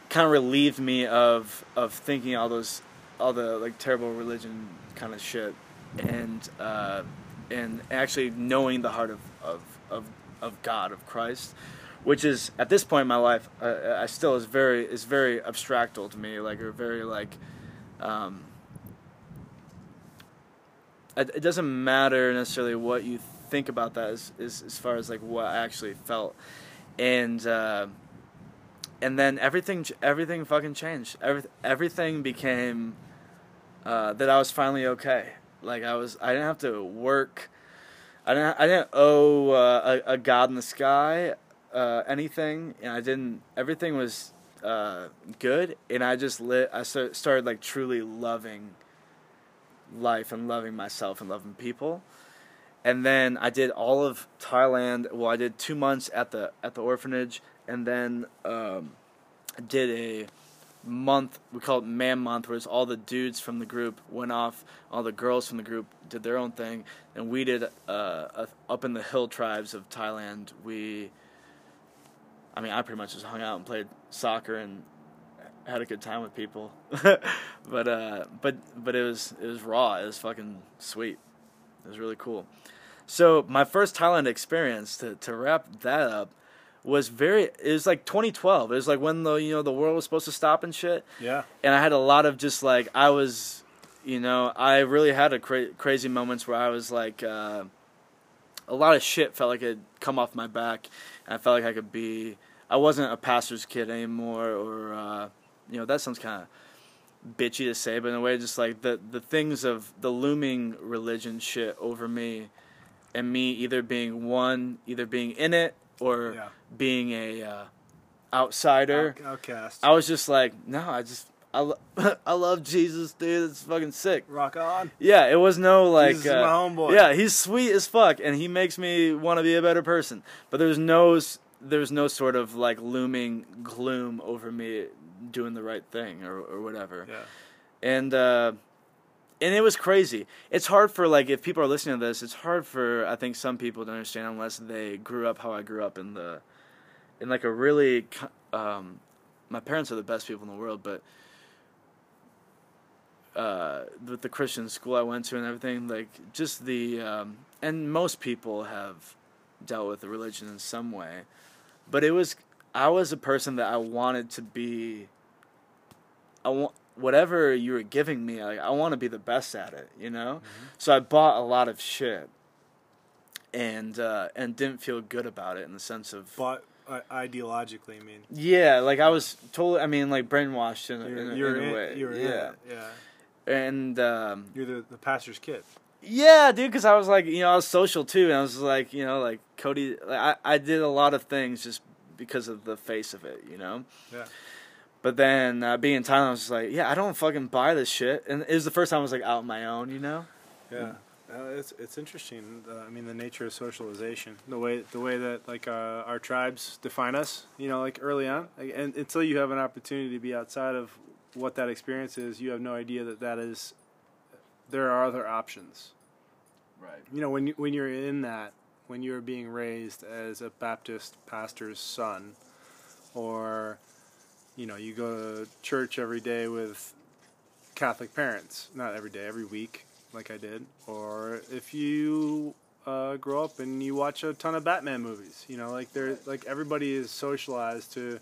kind of relieved me of of thinking all those all the like terrible religion kind of shit. And uh, and actually knowing the heart of of of, of God of Christ which is at this point in my life uh, I still is very is very abstractal to me like or very like um, it, doesn't matter necessarily what you think about that as, as, as far as like what I actually felt. And uh, and then everything everything fucking changed. Every, everything became uh, that I was finally okay. Like I was I didn't have to work. I didn't I didn't owe uh, a, a god in the sky uh, anything. And I didn't everything was uh, good. And I just lit I sta- started like truly loving life and loving myself and loving people. And then I did all of Thailand. Well, I did two months at the at the orphanage, and then um, did a month. We call it Man Month, where all the dudes from the group went off. All the girls from the group did their own thing, and we did uh, up in the hill tribes of Thailand. We, I mean, I pretty much just hung out and played soccer and had a good time with people. but uh, but but it was it was raw. It was fucking sweet. It was really cool. So my first Thailand experience to to wrap that up was very. It was like 2012. It was like when the you know the world was supposed to stop and shit. Yeah. And I had a lot of just like I was, you know, I really had a cra- crazy moments where I was like. Uh, a lot of shit felt like it had come off my back, and I felt like I could be. I wasn't a pastor's kid anymore, or uh, you know, that sounds kind of bitchy to say, but in a way, just like the the things of the looming religion shit over me, and me either being one, either being in it or Yeah. being a uh, outsider. Out- outcast. I was just like, no, I just I, lo- I love Jesus, dude. It's fucking sick. Rock on. Yeah, it was no like. Jesus is uh, my homeboy. Yeah, he's sweet as fuck, and he makes me want to be a better person. But there's no there's no sort of like looming gloom over me doing the right thing or or whatever. Yeah. And uh, and it was crazy. It's hard for like if people are listening to this, it's hard for I think some people to understand unless they grew up how I grew up in the in like a really um, my parents are the best people in the world, but uh, with the Christian school I went to and everything, like just the um, and most people have dealt with the religion in some way, but it was I was a person that I wanted to be. I want whatever you were giving me. Like I want to be the best at it, you know. So I bought a lot of shit, and uh, and didn't feel good about it in the sense of But uh, ideologically, I mean, yeah, like I was totally. I mean, like brainwashed in, a- you're, in, you're in a way. You're in yeah, yeah. and um, You're the, the pastor's kid. yeah, dude. Because I was like, you know, I was social too, and I was like, you know, like Cody. Like, I I did a lot of things just because of the face of it, you know. Yeah. But then uh, being in Thailand, I was just like, yeah, I don't fucking buy this shit, and it was the first time I was like out on my own, you know. Yeah, uh, it's it's interesting. Uh, I mean, the nature of socialization, the way the way that like uh, our tribes define us. You know, like early on, like, and until you have an opportunity to be outside of what that experience is, you have no idea that that is. There are other options. Right. You know, when you, when you're in that, when you're being raised as a Baptist pastor's son, or you know, you go to church every day with Catholic parents, not every day, every week, like I did, or if you uh, grow up and you watch a ton of Batman movies, you know, like they're like everybody is socialized to,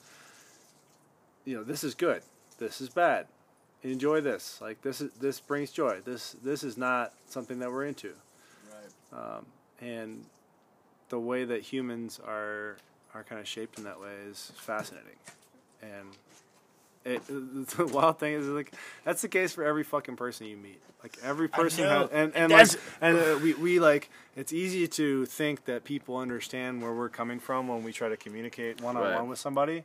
you know, this is good, this is bad, enjoy this, like this is this brings joy, this this is not something that we're into Right. um, and the way that humans are are kind of shaped in that way is fascinating. And it, the wild thing is like that's the case for every fucking person you meet. Like every person has, and and like, and uh, we we like it's easy to think that people understand where we're coming from when we try to communicate one on one with somebody.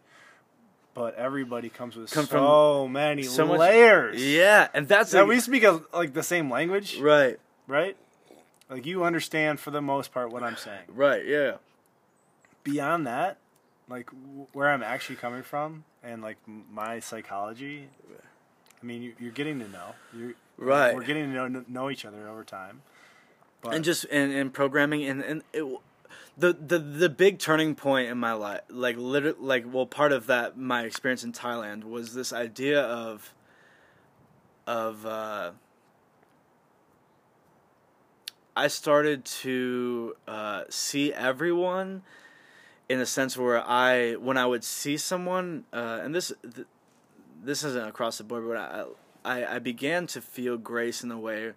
But everybody comes with Come so many so much- layers. Yeah, and that's That like- we speak of like the same language, right, right? Like you understand for the most part what I'm saying. right, yeah, Beyond that, like where I'm actually coming from and like my psychology. I mean, you, you're getting to know. You're Right. We're getting to know know each other over time. But and just and, and programming and and it, the the the big turning point in my life, like literally, like well, part of that my experience in Thailand was this idea of of uh, I started to uh, see everyone in a sense where I when I would see someone uh, and this th- this isn't across the board, but I, I I began to feel grace in a way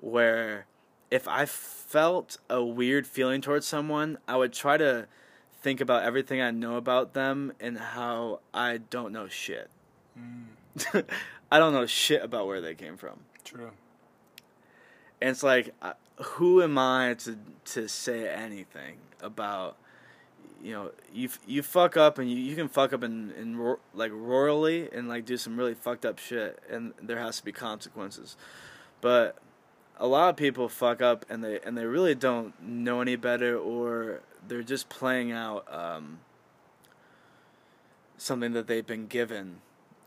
where if I felt a weird feeling towards someone, I would try to think about everything I know about them and how I don't know shit. I don't know shit about where they came from. true. And it's like, who am I to to say anything about? You know, you you fuck up and you, you can fuck up and in ro- like royally and like do some really fucked up shit, and there has to be consequences. But a lot of people fuck up and they and they really don't know any better, or they're just playing out um, something that they've been given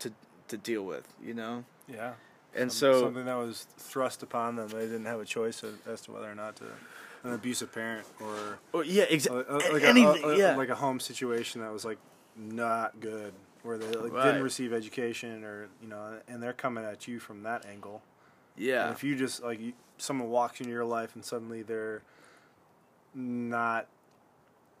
to to deal with. You know, Yeah. and Some- so something that was thrust upon them, they didn't have a choice as, as to whether or not to an abusive parent or or, yeah, exactly. like, a, anything, uh, uh, yeah. like a home situation that was like not good, where they like, Right. didn't receive education or you know, and they're coming at you from that angle. yeah. And if you just like you, someone walks into your life and suddenly they're not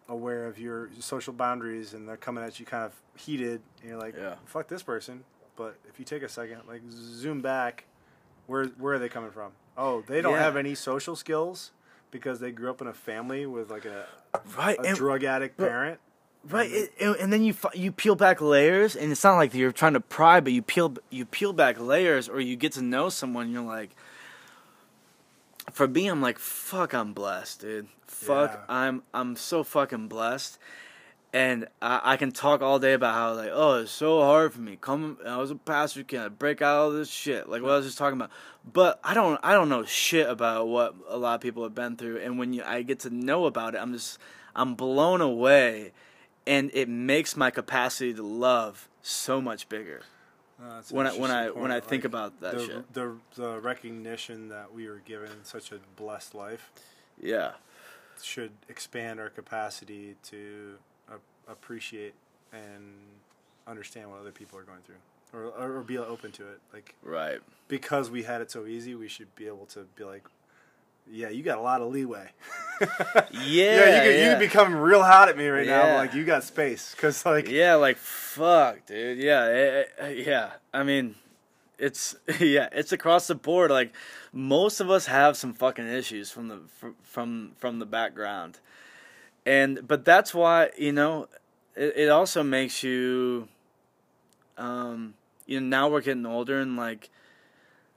aware of your social boundaries and they're coming at you kind of heated, and you're like, Yeah. "Fuck this person." But if you take a second, like zoom back, where where are they coming from? Oh, they don't Yeah. have any social skills because they grew up in a family with like a right a and, drug addict but- parent. Right, it, and and then you you peel back layers, and it's not like you're trying to pry, but you peel you peel back layers, or you get to know someone. And you're like, for me, I'm like, fuck, I'm blessed, dude. Fuck, Yeah. I'm I'm so fucking blessed, and I, I can talk all day about how like, oh, it's so hard for me. Come, I was a pastor, can I break out all this shit? Like what I was just talking about, but I don't I don't know shit about what a lot of people have been through, and when you I get to know about it, I'm just I'm blown away and it makes my capacity to love so much bigger. Uh, that's When I- when I- interesting when I point. think about that the, shit. the the recognition that we were given such a blessed life Yeah, should expand our capacity to appreciate and understand what other people are going through, or, or be open to it. Like right. because we had it so easy, we should be able to be like, yeah, you got a lot of leeway. Yeah, yeah, you could, you could become real hot at me right now. Yeah. But like you got space because like yeah, like fuck, dude. Yeah, eh, eh, yeah. I mean, it's yeah, it's across the board. Like most of us have some fucking issues from the fr- from from the background, and but that's why you know it, it also makes you. Um, you know, now we're getting older and like.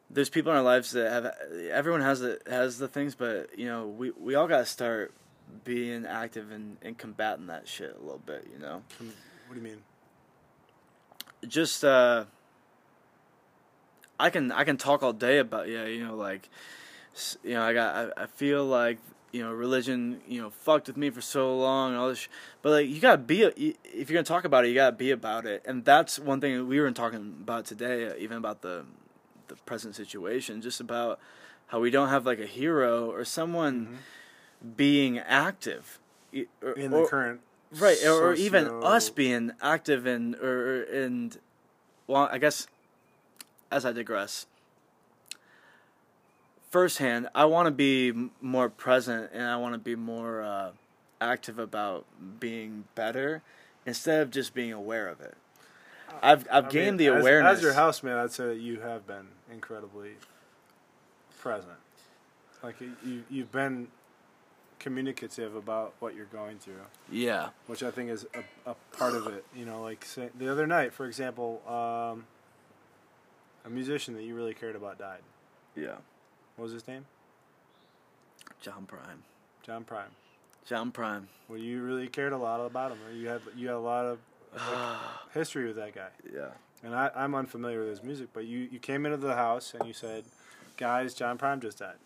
There's people in our lives that have. Everyone has the has the things, but you know, we we all gotta start being active and, and combating that shit a little bit. You know what do you mean? just uh I can I can talk all day about yeah you know like you know I got I, I feel like you know religion you know fucked with me for so long and all this sh- but like you gotta be a, if you're gonna talk about it you gotta be about it. And that's one thing we were talking about today uh, even about the the present situation just about how we don't have like a hero or someone being active. Or- In or- the current right or, or even us being active and or and well i guess as i digress firsthand i want to be more present and i want to be more uh, active about being better instead of just being aware of it i've i've I gained mean, the as- awareness As, your houseman, I'd say that you have been incredibly present. Like you- you, you've been communicative about what you're going through, yeah which I think is a, a part of it. You know, like say, the other night, for example, um, a musician that you really cared about died. yeah What was his name? john prine John Prine. john prine Well, you really cared a lot about him, you had you had a lot of like, history with that guy. yeah And I, I'm unfamiliar with his music, but you, you came into the house and you said, "Guys, John Prine just died."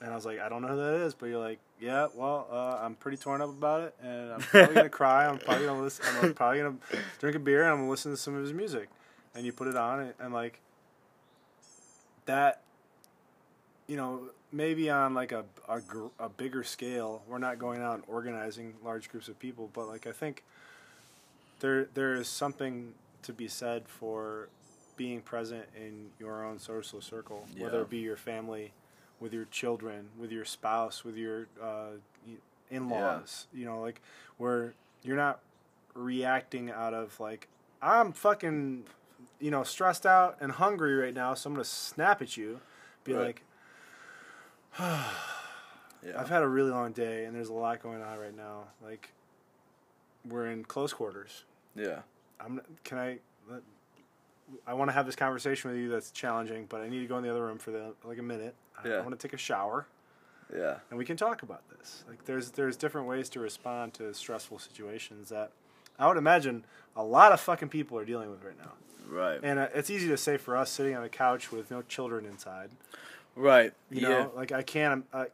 And I was like, "I don't know who that is," but you're like, "Yeah, well, uh, I'm pretty torn up about it, and I'm probably gonna cry. I'm probably gonna listen. I'm probably gonna drink a beer, and I'm gonna listen to some of his music." And you put it on, and, and like that, you know, maybe on like a, a gr- a bigger scale, we're not going out and organizing large groups of people, but like I think there there is something to be said for being present in your own social circle, whether it be your family, with your children, with your spouse, with your uh, in-laws. You know, like where you're not reacting out of like I'm fucking, you know, stressed out and hungry right now, so I'm gonna snap at you. Be Right. like, yeah I've had a really long day, and there's a lot going on right now. Like, we're in close quarters. yeah I'm. Can I? let- I want to have this conversation with you. That's challenging, but I need to go in the other room for the, like a minute. I, Yeah. I want to take a shower, yeah and we can talk about this. Like, there's there's different ways to respond to stressful situations that I would imagine a lot of fucking people are dealing with right now. right And uh, it's easy to say for us sitting on a couch with no children inside. Right You yeah know, like I can't. I,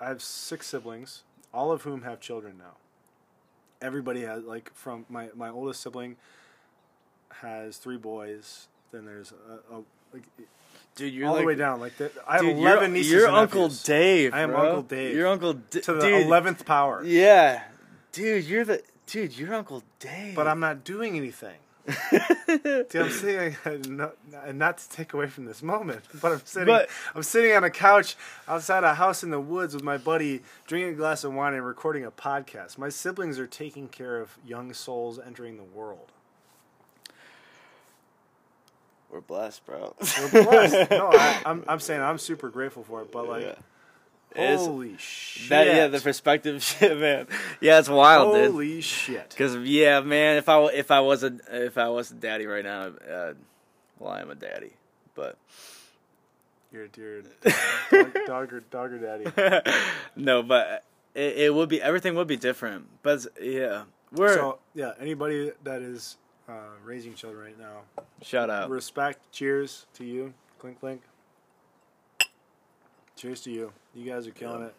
I have six siblings, all of whom have children now. Everybody has like from my my oldest sibling has three boys. Then there's a, a like dude you're all like the way down. Like the, I have eleven nieces. you're Uncle nephews Dave. I am bro. Uncle Dave. You're Uncle D- to the eleventh power. Yeah, dude, you're the dude. You're Uncle Dave. But I'm not doing anything. See, I'm sitting, not, not to take away from this moment, but I'm sitting, But- I'm sitting on a couch outside a house in the woods with my buddy, drinking a glass of wine and recording a podcast. My siblings are taking care of young souls entering the world. We're blessed, bro. We're blessed. no, I, I'm, I'm saying I'm super grateful for it, but like, yeah. It's- Holy shit! that yeah, the perspective shit, man. Yeah, it's wild, dude. Holy shit! Because yeah, man, if I if I was a if I was a daddy right now, uh, well, I am a daddy, but You're, you're dog, dog or dog or daddy. no, but it, it would be everything would be different. But yeah, we're So yeah, anybody that is uh, raising children right now, shout out. respect. Cheers to you. Clink clink. Cheers to you. You guys are killing Yeah. it.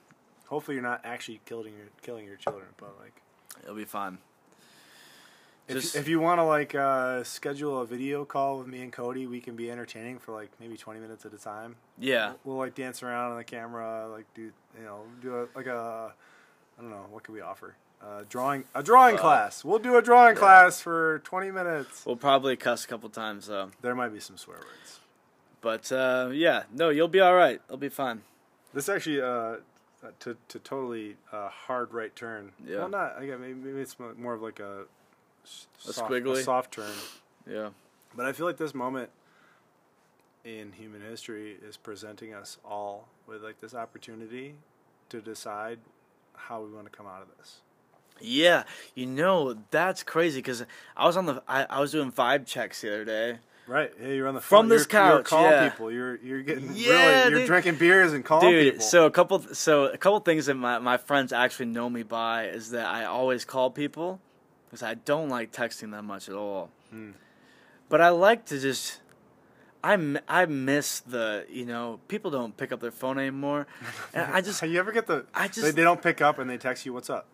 Hopefully, you're not actually killing your killing your children, but like. It'll be fun. If, Just- if you want to like uh, schedule a video call with me and Cody, we can be entertaining for like maybe twenty minutes at a time. Yeah, We'll like dance around on the camera, like do you know do a like a I don't know what can we offer uh, drawing a drawing Uh, class. We'll do a drawing yeah. class for twenty minutes. we'll probably cuss a couple times though. There might be some swear words. But uh, yeah, no, you'll be all right. It'll be fine. This actually uh, to to totally uh, hard right turn. Yeah. Well, not. I guess maybe, maybe it's more of like a soft, squiggly? soft turn. Yeah, But I feel like this moment in human history is presenting us all with like this opportunity to decide how we want to come out of this. yeah. You know that's crazy because I was on the I, I was doing vibe checks the other day. Right. Yeah, you're on the phone. From this you're, You're couch, calling yeah. people. You're you're getting Yeah, really. You're dude. drinking beers and calling Dude, people. so a couple so a couple things that my, my friends actually know me by is that I always call people because I don't like texting that much at all. Hmm. But I like to just I, m- I miss the you know people don't pick up their phone anymore, and I just you ever get the? I they, just they don't pick up and they text you, "What's up?"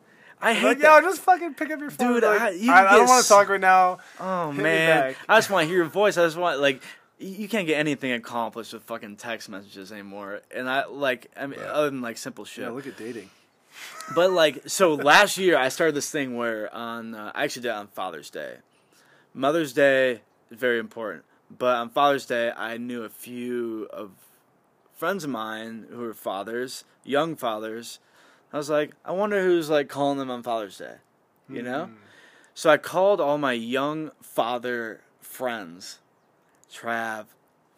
I hate Like, that. yo, just fucking pick up your phone. Dude, Like, I- I, you I, get don't want to talk right now. Oh Hit man. I just want to hear your voice. I just want like you can't get anything accomplished with fucking text messages anymore. And I like I mean other than like simple shit. Yeah, look at dating. But like, so last year I started this thing where on uh, I actually did it on Father's Day. Mother's Day is very important, but on Father's Day I knew a few of friends of mine who were fathers, young fathers. I was like, I wonder who's like calling them on Father's Day, you know? Hmm. So I called all my young father friends, Trav,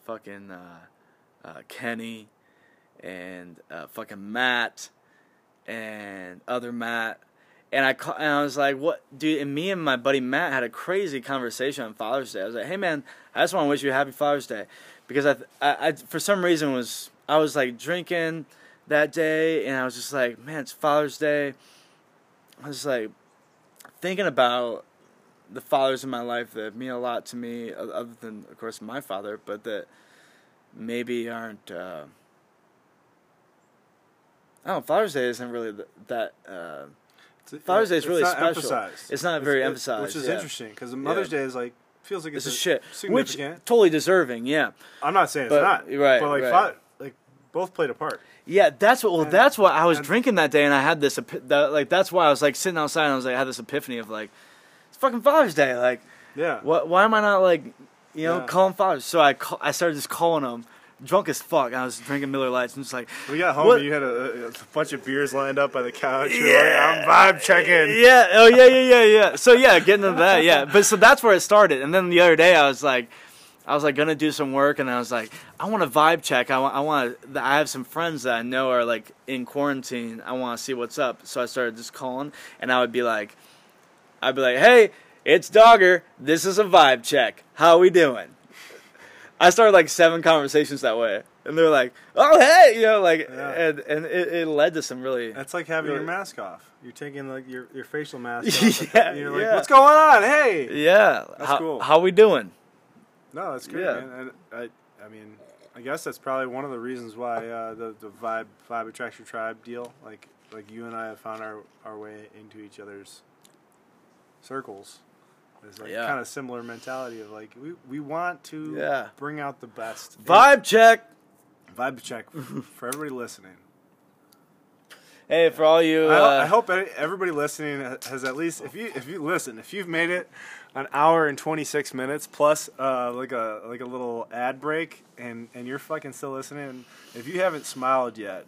fucking uh, uh, Kenny, and uh, fucking Matt, and other Matt, and I ca- and I was like, "What, dude?" And me and my buddy Matt had a crazy conversation on Father's Day. I was like, "Hey, man, I just want to wish you a happy Father's Day," because I, I, I for some reason was I was like drinking that day, and I was just like, "Man, it's Father's Day." I was like thinking about the fathers in my life that mean a lot to me, other than, of course, my father, but that maybe aren't. Uh, I don't know. Father's Day isn't really that. Uh, Father's Day is really not special. Emphasized. It's not very emphasized, which is yeah. interesting because Mother's Yeah. Day is like feels like it's it's, a shit, which totally deserving. Yeah, I'm not saying it's but- not right, but like right. Both played a part. yeah. That's what. Well, And- that's what I was and- drinking that day, and I had this. That, like that's why I was like sitting outside, and I was like, I had this epiphany of like, it's fucking Father's Day. Like, Yeah. What? Why am I not like, you know, Yeah. calling fathers? So I call, I started just calling them, drunk as fuck. I was drinking Miller Lites and just like, We got home What- and you had a, a bunch of beers lined up by the couch. You're Yeah. like, I'm vibe checking. yeah, oh yeah, yeah, yeah, yeah. So yeah, getting into that, yeah. But so that's where it started. And then the other day, I was like, I was like gonna do some work, and I was like, I want to vibe check. I want, I want. I have some friends that I know are like in quarantine. I want to see what's up. So I started just calling, and I would be like, I'd be like, Hey, it's Dogger. This is a vibe check. How we doing? I started like seven conversations that way, and they're like, "Oh hey," you know, like, Yeah. and and it, it led to some really. That's like having your mask off. You're taking like your, your facial mask off. Yeah, You're like, yeah. what's going on? Hey. Yeah, That's how, cool. How we doing? No, that's good, Yeah. man. And I, I mean, I guess that's probably one of the reasons why uh, the the vibe vibe attracts your tribe deal. Like like you and I have found our, our way into each other's circles. It's like Yeah. kind of similar mentality of like we, we want to Yeah. bring out the best. Vibe check. vibe check for everybody listening. Hey, for all you. I, Uh, I hope e- everybody listening has at least if you if you listen if you've made it an hour and 26 minutes plus uh, like a like a little ad break and and you're fucking still listening if you haven't smiled yet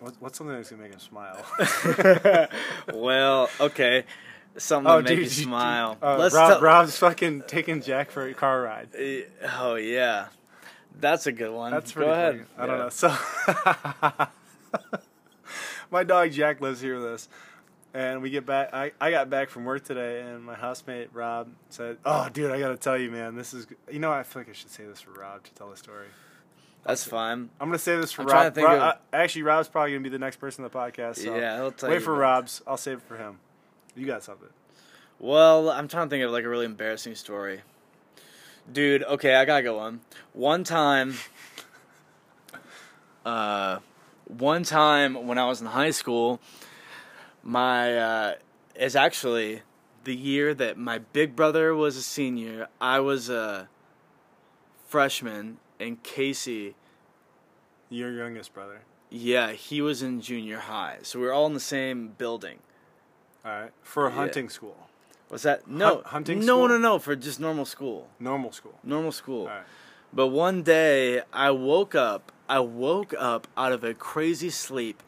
what, what's something that's gonna make him smile well, okay. Something to make you smile. uh, Let's Rob, tell- Rob's fucking taking Jack for a car ride Uh, Oh yeah, that's a good one. that's Go pretty ahead. funny. I don't know so my dog Jack lives here with us, and we get back. I, I got back from work today, and my housemate Rob said, "Oh, dude, I gotta tell you, man, this is you know I feel like I should say this for Rob to tell the story. That's fine. I'm gonna say this for I'm trying Rob. to think Rob- of- uh, actually, Rob's probably gonna be the next person on the podcast. So Yeah, he'll tell wait you for Rob's. I'll save it for him. You got something? Well, I'm trying to think of like a really embarrassing story. Dude, okay, I gotta go on. One time, uh, one time when I was in high school, my uh, is actually the year that my big brother was a senior. I was a freshman, and Casey, Your youngest brother. yeah, he was in junior high. So we were all in the same building. All right, for a Yeah. hunting school, Was that no Hun- hunting No, school? no, no, for just normal school. normal school. Normal school. All right. But one day I woke up. I woke up out of a crazy sleep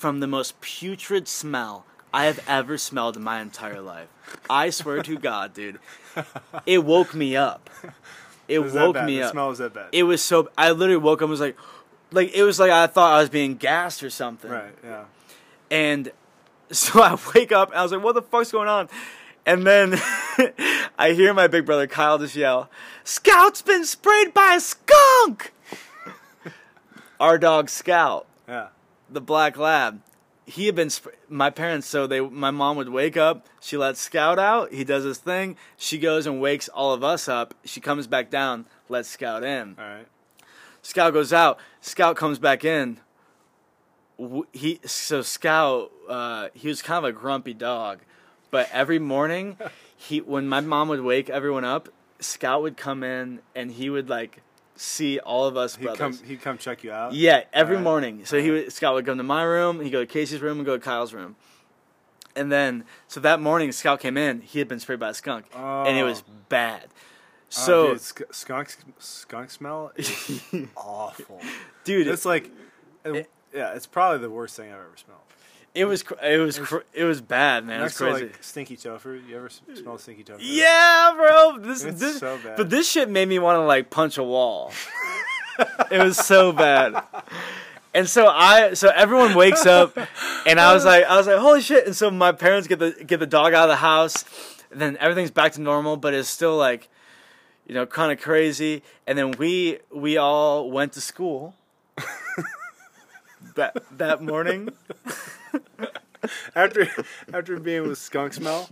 from the most putrid smell I have ever smelled in my entire life. I swear to God, dude. It woke me up. It that woke me the up. smell was that bad? It was so. I literally woke up and was like, like it was like I thought I was being gassed or something. right. Yeah. And so I wake up and I was like, what the fuck's going on? And then I hear my big brother Kyle just yell, Scout's been sprayed by a skunk! Our dog Scout, Yeah. The black lab, he had been, sp- my parents, so they, my mom would wake up, she lets Scout out, he does his thing, she goes and wakes all of us up, she comes back down, lets Scout in. All right. Scout goes out. Scout comes back in. He so Scout uh, he was kind of a grumpy dog, but every morning he when my mom would wake everyone up, Scout would come in and he would like see all of us He'd brothers. come. He'd come check you out. Yeah, every Alright. morning. So he would, Scout would come to my room, he'd go to Casey's room, and go to Kyle's room. And then, so that morning, Scout came in. He had been sprayed by a skunk, and it was Oh. bad. Oh, So, dude, sk- skunk skunk smell is awful. dude, It's like, it- yeah, it's probably the worst thing I've ever smelled. It was cr- it was cr- it was bad, man. Next it was to crazy. like stinky tofu. You ever smell stinky tofu? yeah, bro. This It's this so bad. but this shit made me want to like punch a wall. it was so bad. And so I so everyone wakes up and I was like I was like holy shit and so my parents get the get the dog out of the house and then everything's back to normal but it's still like you know kind of crazy and then we we all went to school that that morning After after being with skunk smell.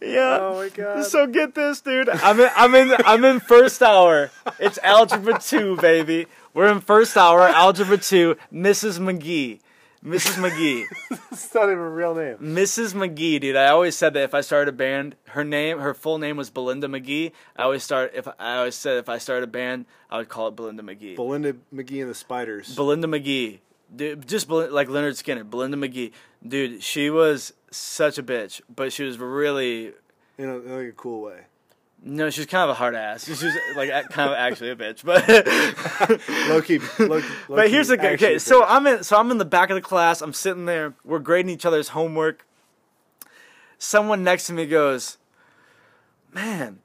yeah Oh my god. So get this, dude. I'm in, I'm in, I'm in first hour. It's algebra two, baby. We're in first hour, algebra two. Mrs. McGee, Mrs. McGee, It's not even a real name. Mrs. McGee, dude. I always said that if I started a band, her name, her full name was Belinda McGee. I always start if I always said if I started a band, I would call it Belinda McGee. Belinda McGee and the Spiders. Belinda McGee. Dude, just like Lynyrd Skynyrd, Belinda McGee. Dude, she was such a bitch, but she was really in, a, in like a cool way. No, she's kind of a hard ass. She's like kind of actually a bitch, but Low key. Low, low but key, here's the actually okay. So. I'm in. So I'm in the back of the class. I'm sitting there. We're grading each other's homework. Someone next to me goes, "Man,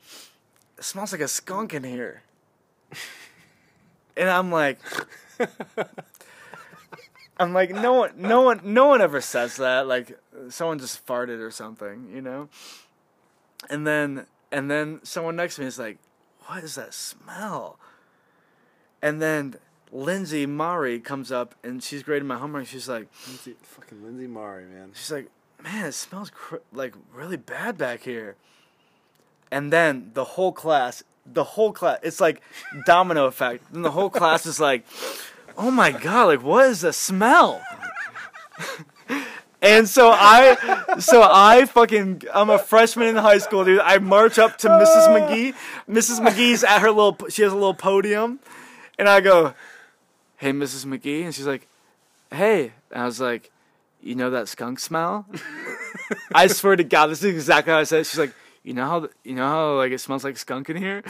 it smells like a skunk in here," and I'm like. I'm like no one, no one, no one ever says that. Like someone just farted or something, you know. And then, and then someone next to me is like, "What is that smell?" And then Lindsay Mari comes up and she's grading my homework. She's like, Lindsay, fucking Lindsay Mari, man. she's like, man, it smells cr- like really bad back here. And then the whole class, the whole class, it's like domino effect. And the whole class is like, oh my god, like what is the smell? And so I, so I fucking, I'm a freshman in high school, dude. I march up to Mrs. McGee. Mrs. McGee's at her little, she has a little podium, and I go, "Hey, Mrs. McGee," and she's like, "Hey," and I was like, "You know that skunk smell?" I swear to God, this is exactly how I said. It. She's like, "You know how, you know how like it smells like skunk in here?"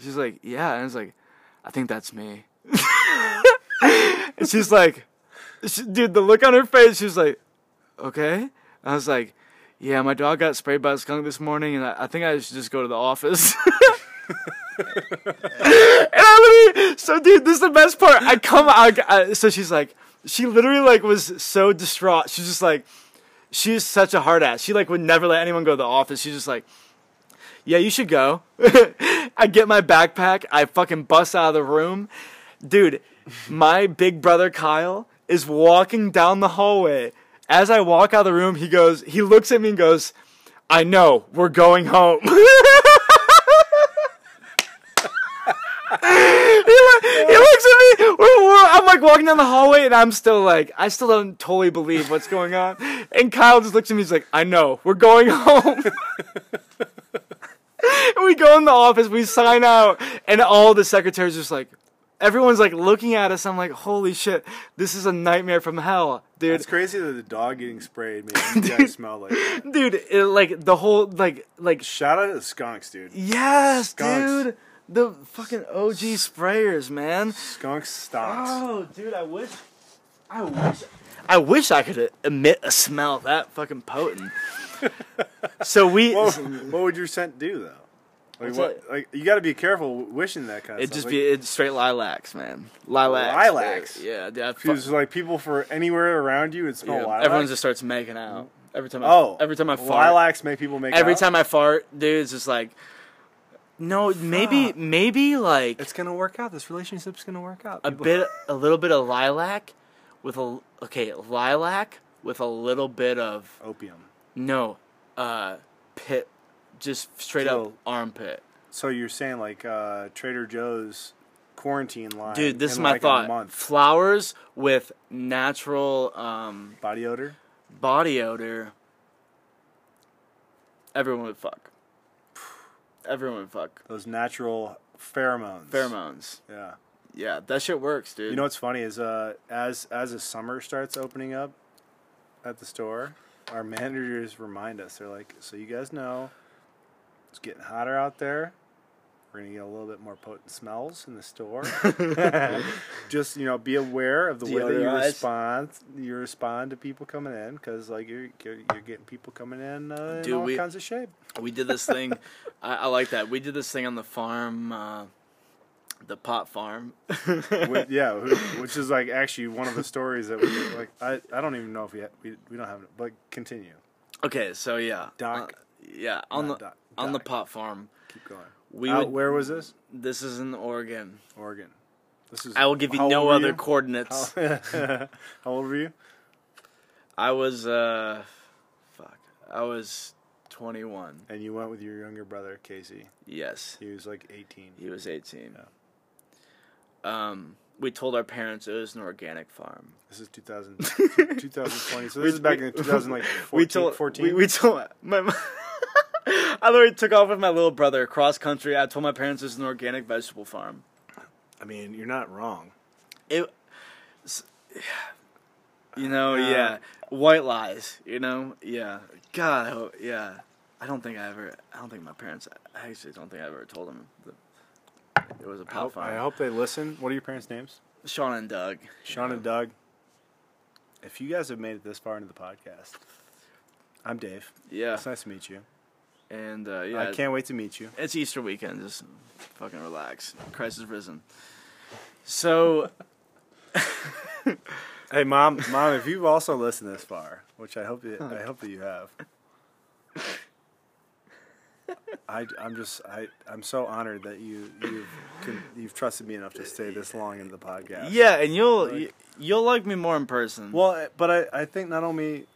She's like, "Yeah," and I was like, "I think that's me." and she's like, she, "Dude, the look on her face," she's like okay. I was like, yeah, my dog got sprayed by a skunk this morning, and I, I think I should just go to the office. and I literally, so dude, this is the best part. I come out, I, so she's like, She literally like was so distraught. She's just like, she's such a hard ass. She like would never let anyone go to the office. She's just like, yeah, you should go. I get my backpack. I fucking bust out of the room, dude. My big brother Kyle is walking down the hallway. As I walk out of the room, he goes, he looks at me and goes, I know, we're going home. he, he looks at me. We're, we're, I'm like walking down the hallway, and I'm still like, I still don't totally believe what's going on. And Kyle just looks at me. He's like, I know, we're going home. We go in the office, we sign out, and all the secretaries are just like, everyone's like looking at us. I'm like, holy shit, this is a nightmare from hell, dude. It's crazy that the dog getting sprayed made you guys smell like that. Dude, it, like the whole like like Shout out to the skunks, dude. yes, Skunks. dude, the fucking OG sprayers, man. Skunks stonks. Oh, dude, I wish, I wish, I wish I could emit a smell that fucking potent. so we, What, what would your scent do though? Like what? Like you got to be careful wishing that kind of it'd stuff. just like, be it's straight lilacs, man. Lilacs, Lilacs? dude. Yeah, dude. Because like people for anywhere around you, it smells yeah, lilac. everyone just starts making out every time. I, oh, every time I fart. lilacs make people make every out? time I fart, dude, it's just like, no, maybe, Fuck. maybe like It's gonna work out. This relationship's gonna work out. a bit, a little bit of lilac, with a okay, lilac with a little bit of opium. no, uh, pit, just straight up So- armpit. So you're saying like uh, Trader Joe's quarantine line? Dude, this is my like thought. Flowers with natural um, Body odor. body odor. Everyone would fuck. Everyone would fuck. Those natural pheromones. Pheromones. Yeah. Yeah, that shit works, dude. You know what's funny is uh, as as the summer starts opening up at the store, our managers remind us. They're like, "So you guys know, it's getting hotter out there. We're gonna get a little bit more potent smells in the store. Just you know, be aware of the way that you respond. You respond to people coming in because like you're, you're getting people coming in uh, in all we- kinds of shape. We did this thing. I, I like that. We did this thing on the farm, uh, the pot farm. With- yeah, which is like actually one of the stories that we like. I, I don't even know if we ha- we we don't have it, but continue. okay, so yeah, Doc. uh, yeah, on the doc, on the pot farm. Keep going. We Out- would, where was this? This is in Oregon. Oregon. This is. I will give you how no old were other you? coordinates. How, how old were you? I was uh, fuck. I was twenty one. And you went with your younger brother Casey. Yes, He was like 18. he was eighteen. Um, we told our parents it was an organic farm. This is 2000, 2020. So this is back in 2000 like 14, we told 14. We, we told my. my I literally took off with my little brother across country. I told my parents it was an organic vegetable farm. I mean, you're not wrong. It, you know, Uh, yeah, white lies. You know, yeah. God, I hope, yeah. I don't think I ever. I don't think my parents. I actually don't think I ever told them that it was a pot hope, farm. I hope they listen. What are your parents' names? Sean and Doug. Sean and Doug. If you guys have made it this far into the podcast, I'm Dave. Yeah, It's nice to meet you. And uh, yeah, I can't wait to meet you. It's Easter weekend. Just fucking relax. Christ is risen. So Hey, mom, mom, if you've also listened this far, which I hope you, I hope that you have. I, I'm just I I'm so honored that you you've you've trusted me enough to stay this long into the podcast. yeah, and you'll Like- you, you'll like me more in person. Well, but I, I think not only.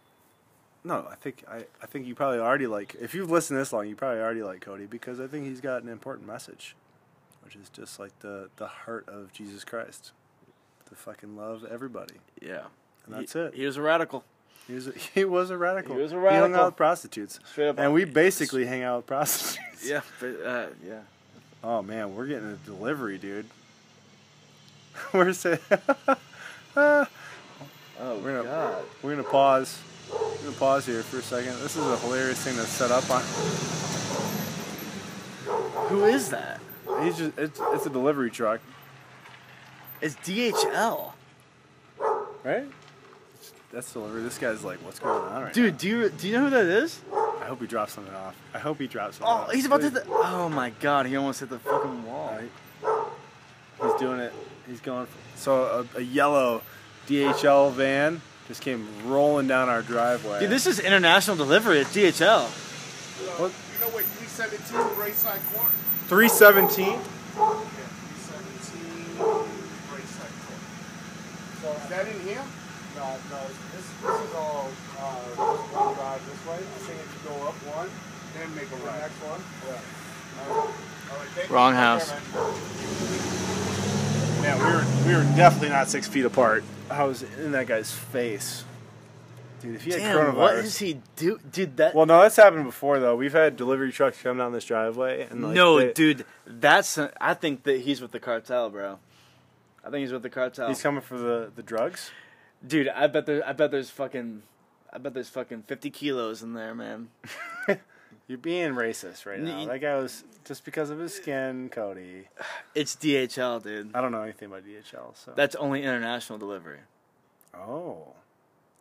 No, I think I, I think you probably already like if you've listened this long, you probably already like Cody because I think he's got an important message, which is just like the the heart of Jesus Christ, to fucking love everybody. yeah, And that's he, it. He was a radical. He was a, he was a radical. He was a radical. He hung out with prostitutes, Straight up. and we basically hang out with prostitutes. yeah, but, uh, yeah. Oh man, we're getting a delivery, dude. we're saying. Oh We're gonna- God. We're gonna pause. We're gonna pause here for a second. This is a hilarious thing that's set up on. Who is that? He's just it's it's a delivery truck, It's DHL. right? That's delivery. This guy's like, what's going on right Dude, do you do you know who that is? I hope he drops something off. I hope he drops something Oh, off. he's about to. Hit the, oh my God, he almost hit the fucking wall. Right. He's doing it. He's going. For, so a, a yellow DHL van just came rolling down our driveway. Dude, this is international delivery at DHL. What? You know what 317 Rayside Court? 317. Yeah, 317 Rayside Court. So is that in here? No, no. This, this is all uh, one drive this way. I think if you go up one, Then make a the right. next one. Yeah. All right, thank you. Wrong house. Man, we were we were definitely not six feet apart. I was in that guy's face, dude. If he had Damn, coronavirus, what is he do? Dude, that. Well, no, that's happened before though. We've had delivery trucks come down this driveway and like, no, they- dude, that's. I think that he's with the cartel, bro. I think he's with the cartel. he's coming for the the drugs. Dude, I bet there. I bet there's fucking. I bet there's fucking fifty kilos in there, man. You're being racist right now. N- That guy was just because of his skin, Cody. It's DHL, dude. I don't know anything about DHL, so That's only international delivery. oh,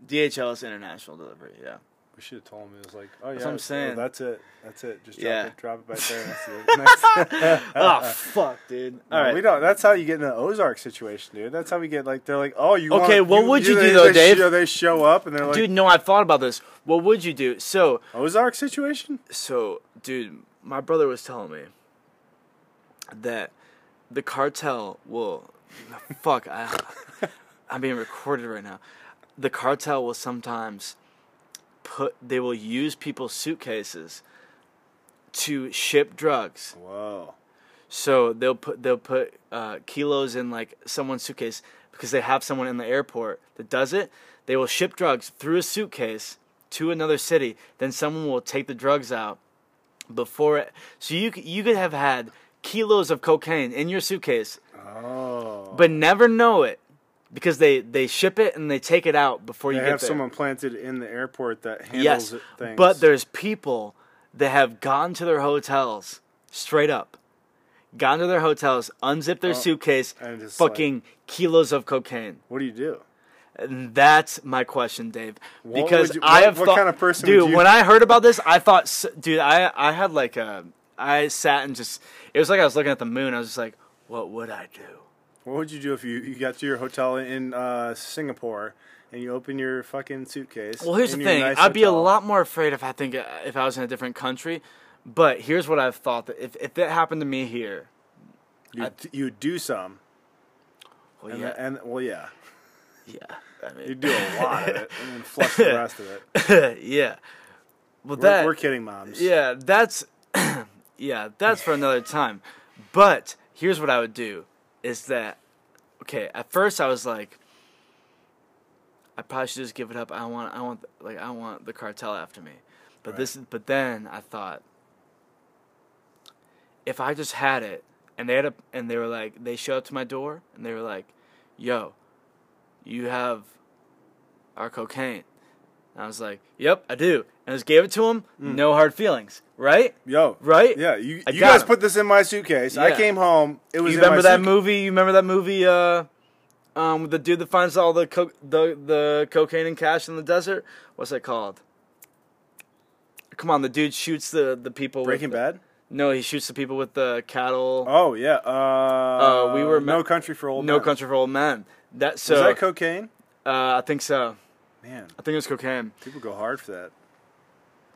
DHL is international delivery. Yeah. We should have told him. It was like, oh yeah, That's what I'm oh, saying. that's it. That's it. Just drop Yeah. it. Drop it back there. That's it. Next. oh fuck, dude. All No, right. we don't. That's how you get in the Ozark situation, dude. That's how we get like they're like, oh, you. Okay, want, what would you they, do, though, they Dave? Show, they show up and they're like, Dude, no, I thought about this. What would you do? So, Ozark situation. so, dude, my brother was telling me that the cartel will. fuck, I, I'm being recorded right now. The cartel will sometimes put. They will use people's suitcases to ship drugs. Whoa. So they'll put they'll put uh, kilos in like someone's suitcase because they have someone in the airport that does it. They will ship drugs through a suitcase to another city. Then someone will take the drugs out before it. So you you could have had kilos of cocaine in your suitcase, Oh. but never know it because they they ship it and they take it out before They you have get there. someone planted in the airport that handles yes, it, things. but there's people that have gone to their hotels straight up, gone to their hotels, unzipped their Oh, suitcase, and just fucking kilos of cocaine. what do you do? And that's my question, Dave. What Because you- I have what thought, kind of person dude. you- When I heard about this, I thought, dude, I I had like a, I sat and just, it was like I was looking at the moon. I was just like, what would I do? What would you do if you, you got to your hotel in uh, Singapore and you open your fucking suitcase? Well, here's the thing. nice I'd be a lot more afraid if I think if I was in a different country. But here's what I've thought that if if that happened to me here, You you do some, well, and, yeah, and well, yeah, yeah, I mean, you do a lot of it, and then flush the rest of it. yeah. Well, We're, that we're kidding, moms. yeah, that's yeah, that's for another time. But here's what I would do: is that okay? At first, I was like, I probably should just give it up. I want, I want, like, I want the cartel after me. But Right. this, but then I thought, if I just had it, and they had a, and they were like, they showed up to my door, and they were like, "Yo, you have our cocaine." And I was like, "Yep, I do," and I just gave it to him. Mm. No hard feelings, right? Yo, Right? Yeah, you, I you got guys him. put this in my suitcase. I Yeah. came home. It was You in my remember that suitcase. movie? You remember that movie? Uh, um, with the dude that finds all the co- the the cocaine and cash in the desert. What's that called? Come on, the dude shoots the the people. with Breaking the- Bad. No, he shoots the people with the cattle. Oh yeah. Uh, we were No Country for Old Men no Men. country for old men. That Was so. that cocaine? uh, I think so. Man, I think it was cocaine. people go hard for that.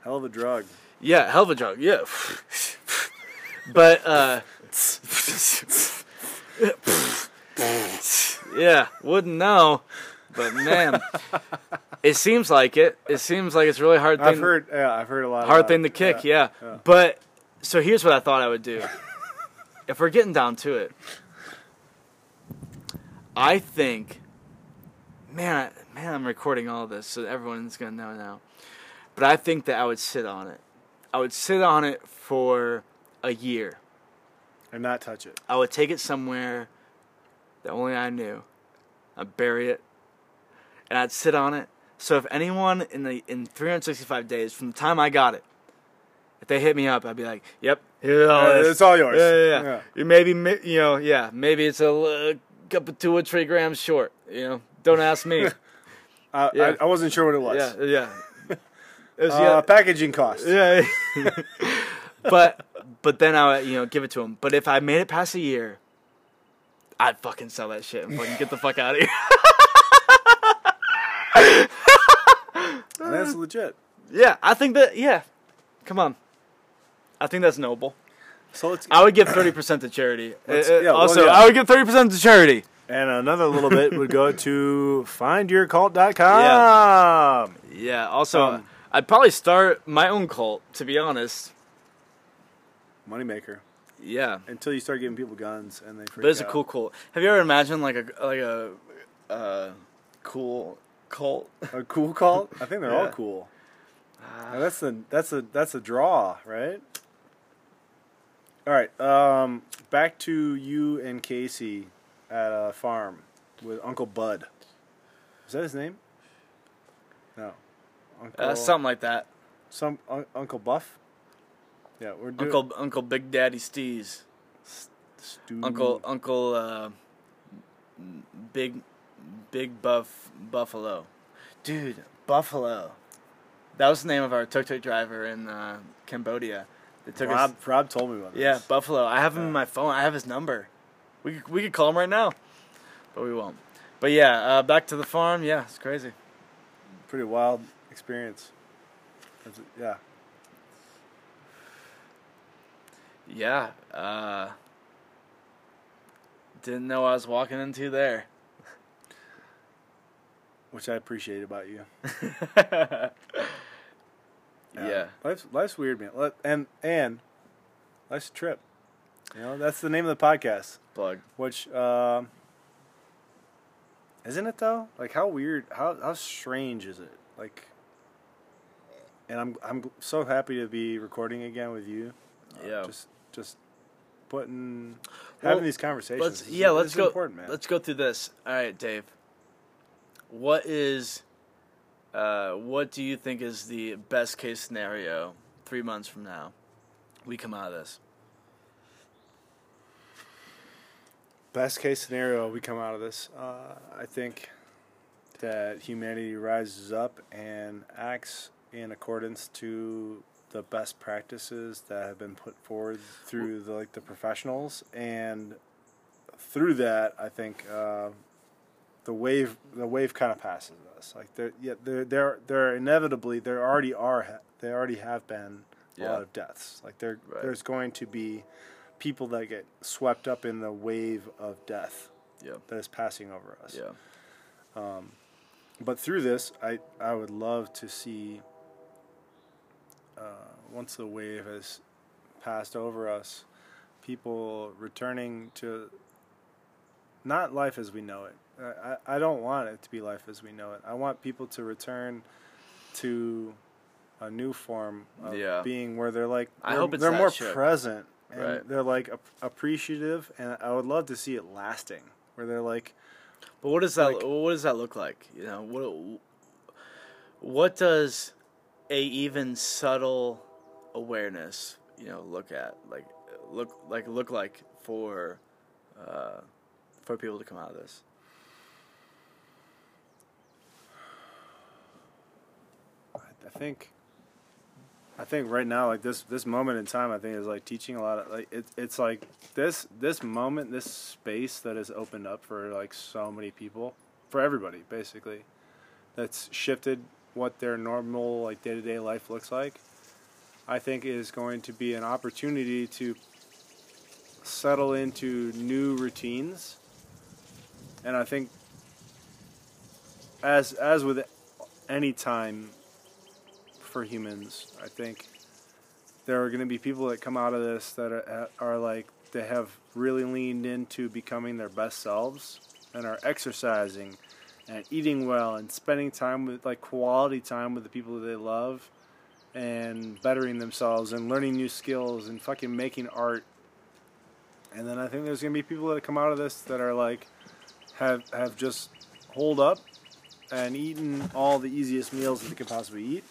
Hell of a drug. Yeah, hell of a drug. Yeah. but uh Yeah, wouldn't know. But man, it seems like it. It seems like it's a really hard thing. I've heard. Yeah, I've heard a lot. hard thing it. to kick, yeah. yeah. But so here's what I thought I would do. if we're getting down to it, I think, man, man, I'm recording all this, so everyone's gonna know now. But I think that I would sit on it. I would sit on it for a year. and not touch it. I would take it somewhere that only I knew. I'd bury it, and I'd sit on it. So if anyone in the in 365 days from the time I got it, if they hit me up, I'd be like, "Yep, all it's all yours. Yeah, yeah, yeah. Maybe you know, yeah, maybe it's a uh, couple two or three grams short. You know, don't ask me. Uh, Yeah. I, I wasn't sure what it was. yeah, yeah. It was, Uh, yeah, packaging cost. yeah. but but then I would, you know give it to him. But if I made it past a year, I'd fucking sell that shit and fucking get the fuck out of here. That's legit. Yeah, I think that. Yeah, come on. I think that's noble. So let's I would give thirty percent to charity. Uh, uh, yeah, well, also, yeah. I would give thirty percent to charity. and another little bit would go to findyourcult.com. Yeah. Also, Um, I'd probably start my own cult. To be honest. Moneymaker. Yeah. Until you start giving people guns and they freak But it's a cool cult. Have you ever imagined like a like a uh, cool cult? A cool cult? I think they're all cool. That's the that's a that's a draw, right? All right. Um, back to you and Casey at a farm with Uncle Bud. Is that his name? No. Uncle, Uh, something like that. Some un- Uncle Buff. Yeah, we're doing Uncle Uncle Big Daddy Steez. Stu- Uncle Uncle uh, Big Big Buff Buffalo. Dude, Buffalo. That was the name of our tuk tuk driver in uh, Cambodia. They took Rob. us. Rob told me about this. Yeah, Buffalo. I have him in my phone. I have his number. We could, we could call him right now, but we won't. But yeah, uh, back to the farm. Yeah, it's crazy. pretty wild experience. That's- yeah. Yeah. Uh, didn't know I was walking into there. Which I appreciate about you. yeah. Life's life's weird, man. And and life's a trip. You know, that's the name of the podcast. Plug. Which um isn't it though? Like how weird how how strange is it? Like and I'm I'm so happy to be recording again with you. Uh, Yeah. Just just putting Well, having these conversations. Let's yeah, let's go. important, man. Let's go through this. All right, Dave. What is, uh, what do you think is the best case scenario three months from now? We come out of this. Best case scenario, we come out of this. Uh, I think that humanity rises up and acts in accordance to the best practices that have been put forward through the like the professionals, and through that, I think uh, the wave the wave kind of passes us. Like there, yeah, there, there, there are inevitably there already are there already have been a Yeah. lot of deaths. Like there, Right. there's going to be people that get swept up in the wave of death Yeah. that is passing over us. Yeah. um, But through this, I I would love to see. Uh, once the wave has passed over us, people returning to not life as we know it. I, I don't want it to be life as we know it. I want people to return to a new form of Yeah. being where they're like I they're, hope it's they're more present and Right. they're like ap- appreciative and I would love to see it lasting where they're like But what does that Like- what does that look like? You know, what what does a even subtle awareness, you know, look at like look like look like for uh, for people to come out of this? I think I think right now like this this moment in time I think is like teaching a lot of like it, it's like this this moment this space that has opened up for like so many people for everybody basically that's shifted what their normal like day-to-day life looks like I think is going to be an opportunity to settle into new routines and I think as as with any time for humans. I think there are going to be people that come out of this that are, uh, are like they have really leaned into becoming their best selves and are exercising and eating well and spending time with like quality time with the people that they love and bettering themselves and learning new skills and fucking making art. And then I think there's going to be people that come out of this that are like have have just holed up and eaten all the easiest meals that they could possibly eat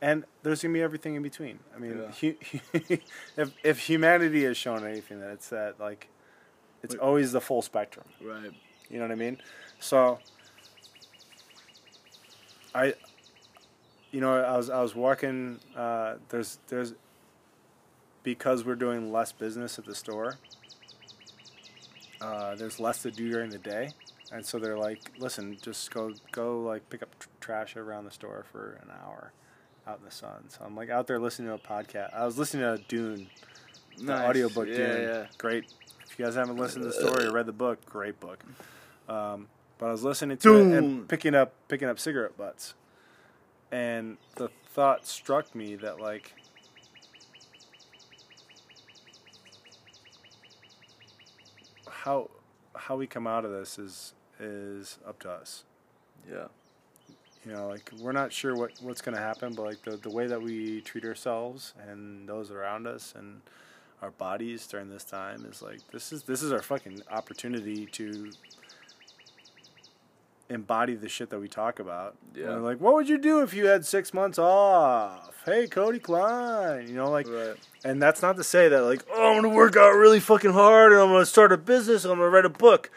and there's gonna be everything in between. I mean, hu- if if humanity has shown anything, that it's that like it's always the full spectrum. Right. You know what I mean? So I, you know, I was I was walking. Uh, there's there's because we're doing less business at the store. uh, there's less to do during the day, and so they're like, listen, just go go like pick up tr- trash around the store for an hour, out in the sun. So I'm like out there listening to a podcast. I was listening to Dune, the Nice. audiobook Yeah, Dune. yeah. Great. If you guys haven't listened to the story or read the book, great book. Um, but I was listening to it and picking up picking up cigarette butts, and the thought struck me that like how how we come out of this is is up to us. Yeah. You know, like we're not sure what what's going to happen, but like the the way that we treat ourselves and those around us and our bodies during this time is like this is this is our fucking opportunity to embody the shit that we talk about. Yeah. Like, what would you do if you had six months off? Hey, Cody Klein. You know, like Right. and that's not to say that like, oh, I'm gonna work out really fucking hard and I'm gonna start a business and I'm gonna write a book.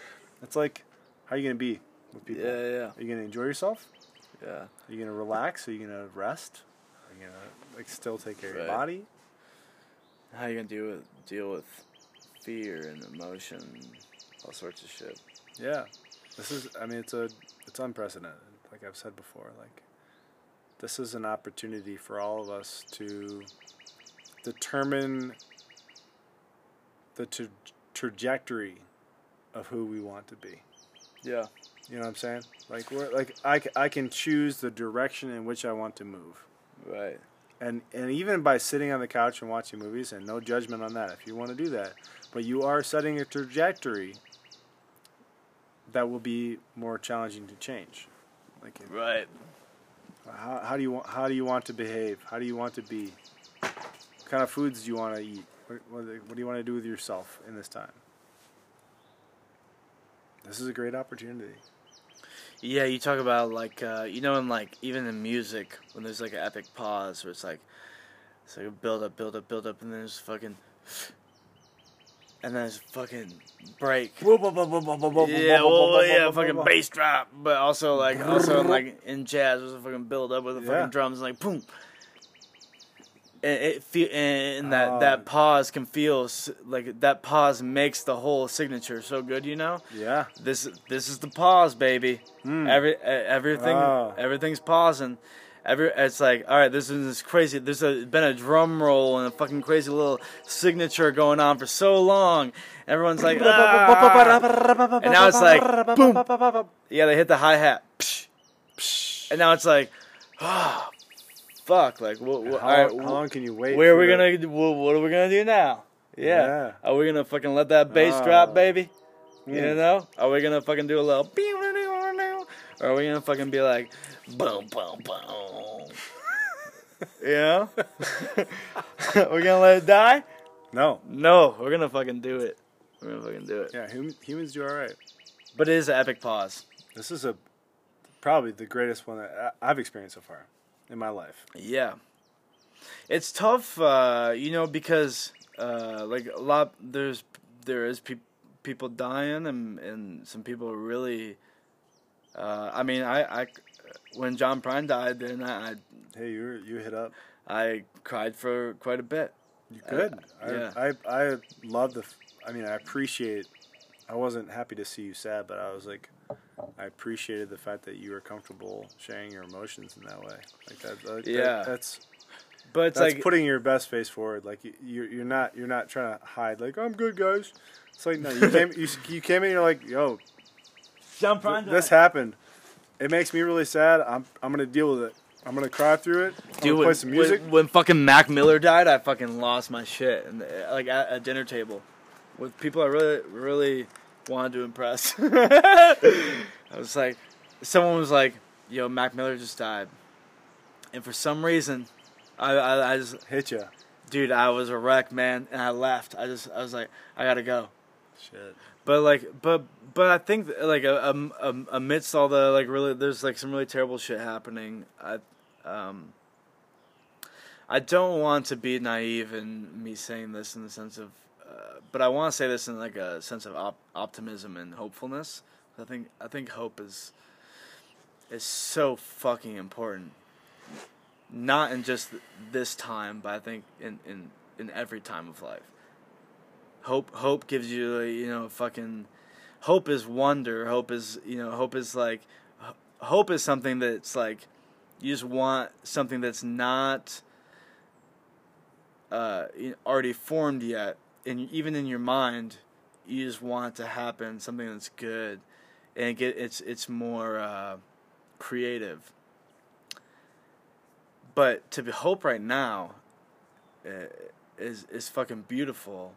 It's like, how are you gonna be with people? Yeah, yeah, Are you gonna enjoy yourself? yeah. Are you gonna relax? Are you gonna rest? Are you gonna like still take care of your body? How are you gonna deal with deal with fear and emotion, all sorts of shit. Yeah. This is. I mean, it's a. It's unprecedented. Like I've said before. Like, this is an opportunity for all of us to determine the tra- trajectory of who we want to be. Yeah. You know what I'm saying? Like we're like I, I can choose the direction in which I want to move. Right. And and even by sitting on the couch and watching movies and no judgment on that if you want to do that, but you are setting a trajectory that will be more challenging to change. Like Right. how, how do you want how do you want to behave? How do you want to be? What kind of foods do you want to eat? What, what, what do you want to do with yourself in this time? This is a great opportunity. Yeah, you talk about like uh, you know, in like even in music when there's like an epic pause where it's like it's like a build up, build up, build up, and then there's fucking and then there's fucking break. Yeah, well, yeah, fucking bass drop, but also like also like in jazz, there's a fucking build up with the fucking drums, like boom. And it feel and that Oh. that pause can feel like that pause makes the whole signature so good, you know. Yeah. This this is the pause, baby. Every e- everything Oh. everything's pausing. Every it's like all right, this is this crazy. There's a, been a drum roll and a fucking crazy little signature going on for so long. Everyone's like, ah. and now it's like boom. Yeah, they hit the hi hat, and now it's like, ah, fuck. Like, what? what How, all right, how long can you wait? where are we the- gonna? What, what are we gonna do now? Yeah. Yeah. Are we gonna fucking let that bass Oh. drop, baby? You Mm. know? Are we gonna fucking do a little? Or are we gonna fucking be like, boom, boom, boom? You know? we're gonna let it die? No. No, we're gonna fucking do it. We're gonna fucking do it. Yeah, hum- humans do all right. But it is an epic pause. This is a probably the greatest one that I- I've experienced so far in my life. Yeah. It's tough, uh, you know, because uh, like a lot there's there is pe- people dying and and some people really. Uh, I mean, I, I when John Prine died, then I Hey, you you hit up. I cried for quite a bit. You? Uh, yeah. I, I I love the. I mean, I appreciate. I wasn't happy to see you sad, but I was like, I appreciated the fact that you were comfortable sharing your emotions in that way. Like that. that- that- Yeah. that's But it's that's like putting your best face forward. Like you, you're you're not you're not trying to hide. Like I'm good, guys. It's like no, you came you, you came in. You're like, yo, John th- this happened. It makes me really sad. I'm I'm gonna deal with it. I'm gonna cry through it. I'm Dude, gonna when, play some music. When, when fucking Mac Miller died, I fucking lost my shit, and like at a dinner table with people I really, really wanted to impress. I was like, someone was like, "Yo, Mac Miller just died," and for some reason, I, I, I just, Hit you. dude, I was a wreck, man, and I left. I just, I was like, I gotta go. Shit. But like, but but I think like um, um, amidst all the like really, there's like some really terrible shit happening. I um, I don't want to be naive in me saying this in the sense of, uh, but I want to say this in like a sense of op- optimism and hopefulness. I think I think hope is is so fucking important. Not in just this time, but I think in in in every time of life hope hope gives you you know fucking hope is wonder. Hope is you know hope is like hope is something that's like you just want something that's not uh, already formed yet. And even in your mind you just want to happen something that's good. And get it's it's more uh, creative. But to be hope right now uh, is is fucking beautiful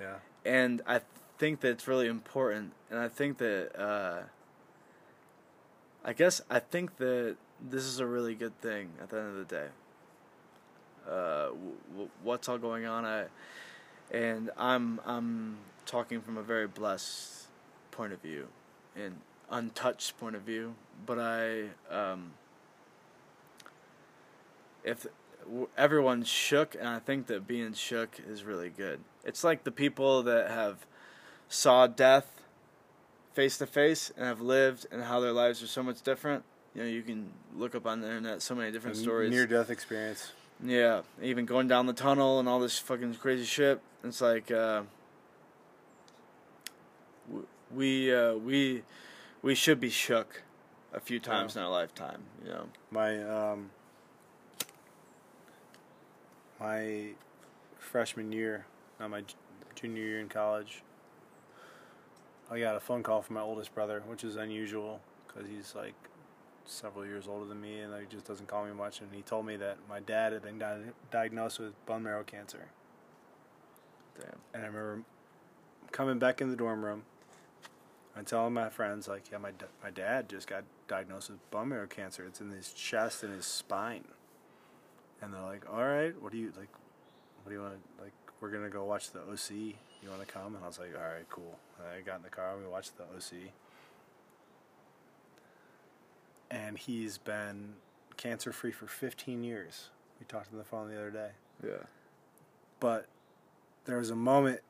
Yeah. and I think that it's really important, and I think that uh, I guess I think that this is a really good thing at the end of the day. Uh, w- w- what's all going on? I and I'm I'm talking from a very blessed point of view, and untouched point of view. But I um, if everyone's shook, and I think that being shook is really good. It's like the people that have saw death face to face and have lived, and how their lives are so much different. You know, you can look up on the internet so many different stories. Near death experience. Yeah, even going down the tunnel and all this fucking crazy shit. It's like uh, we uh, we we should be shook a few times in our lifetime. You know. My um, my freshman year, not my junior year in college, I got a phone call from my oldest brother, which is unusual because he's like several years older than me, and he just doesn't call me much. And he told me that my dad had been di- diagnosed with bone marrow cancer. Damn. And I remember coming back in the dorm room and telling my friends, like, yeah, my, da- my dad just got diagnosed with bone marrow cancer. It's in his chest and his spine. And they're like, all right, what do you, like, what do you want to, like, we're going to go watch the OC. You want to come? And I was like, all right, cool. And I got in the car and we watched the OC. And he's been cancer free for 15 years. We talked on the phone the other day Yeah. but there was a moment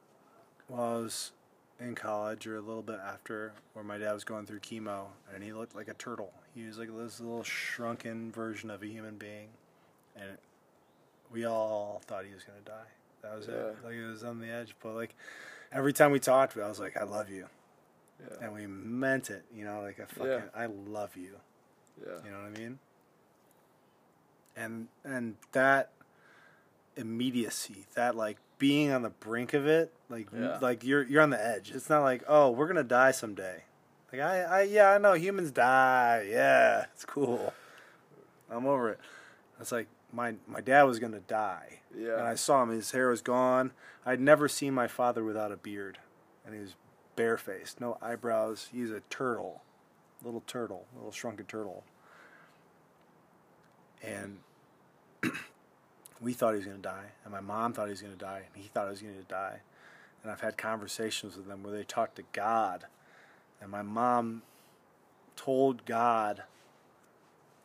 while I was in college or a little bit after where my dad was going through chemo and he looked like a turtle. He was like this little shrunken version of a human being, and we all thought he was gonna die. That was it. Like it was on the edge. But like every time we talked, I was like, "I love you," Yeah. and we meant it. You know, like I fucking, Yeah. I love you. Yeah. You know what I mean? And and that immediacy, that like being on the brink of it, like Yeah. like you're you're on the edge. It's not like, oh, we're gonna die someday. Like I, I yeah, I know humans die. Yeah, it's cool. I'm over it. It's like my my dad was gonna die. Yeah. And I saw him, his hair was gone. I'd never seen my father without a beard. And he was barefaced, no eyebrows. He's a turtle. Little turtle, little shrunken turtle. And we thought he was going to die, and my mom thought he was going to die, and he thought he was going to die. And I've had conversations with them where they talked to God, and my mom told God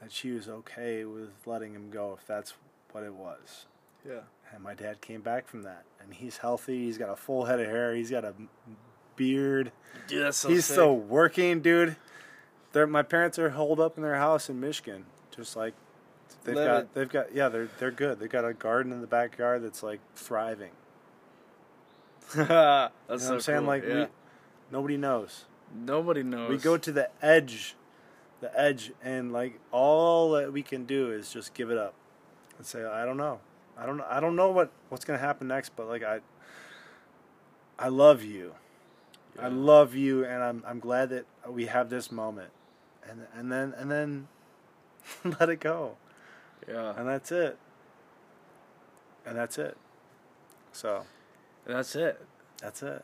that she was okay with letting him go if that's what it was. Yeah. And my dad came back from that, and he's healthy. He's got a full head of hair. He's got a beard. Dude, that's so he's sick. so working, dude. They're, my parents are holed up in their house in Michigan, just like they've got. it. They've got yeah, they're they're good. They've got a garden in the backyard that's like thriving. that's You know so what I'm saying? cool. Like yeah. we, nobody knows. nobody knows. We go to the edge, the edge, and like all that we can do is just give it up and say, I don't know, I don't, I don't know what what's gonna happen next, but like I, I love you, I love you, and I'm I'm glad that we have this moment, and and then and then let it go, Yeah. and that's it, and that's it. So And that's it. that's it.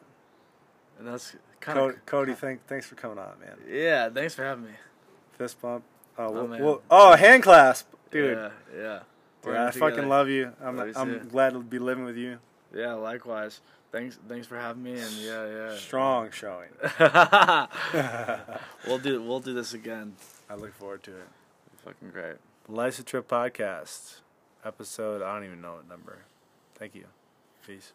And that's kind Cody, of. Cody thank, thanks for coming on, man. Yeah. Thanks for having me. Fist bump. Uh, oh, Oh, we'll- man. we'll- oh, hand clasp, dude. Yeah. Yeah. Dude, I it fucking love you. I'm Love you I'm too. glad to be living with you. Yeah. Likewise. Thanks. Thanks for having me. And yeah. Yeah. Strong showing. we'll do. We'll do this again. I look forward to it. Fucking great. Life's a Trip Podcast, episode, I don't even know what number. Thank you. Peace.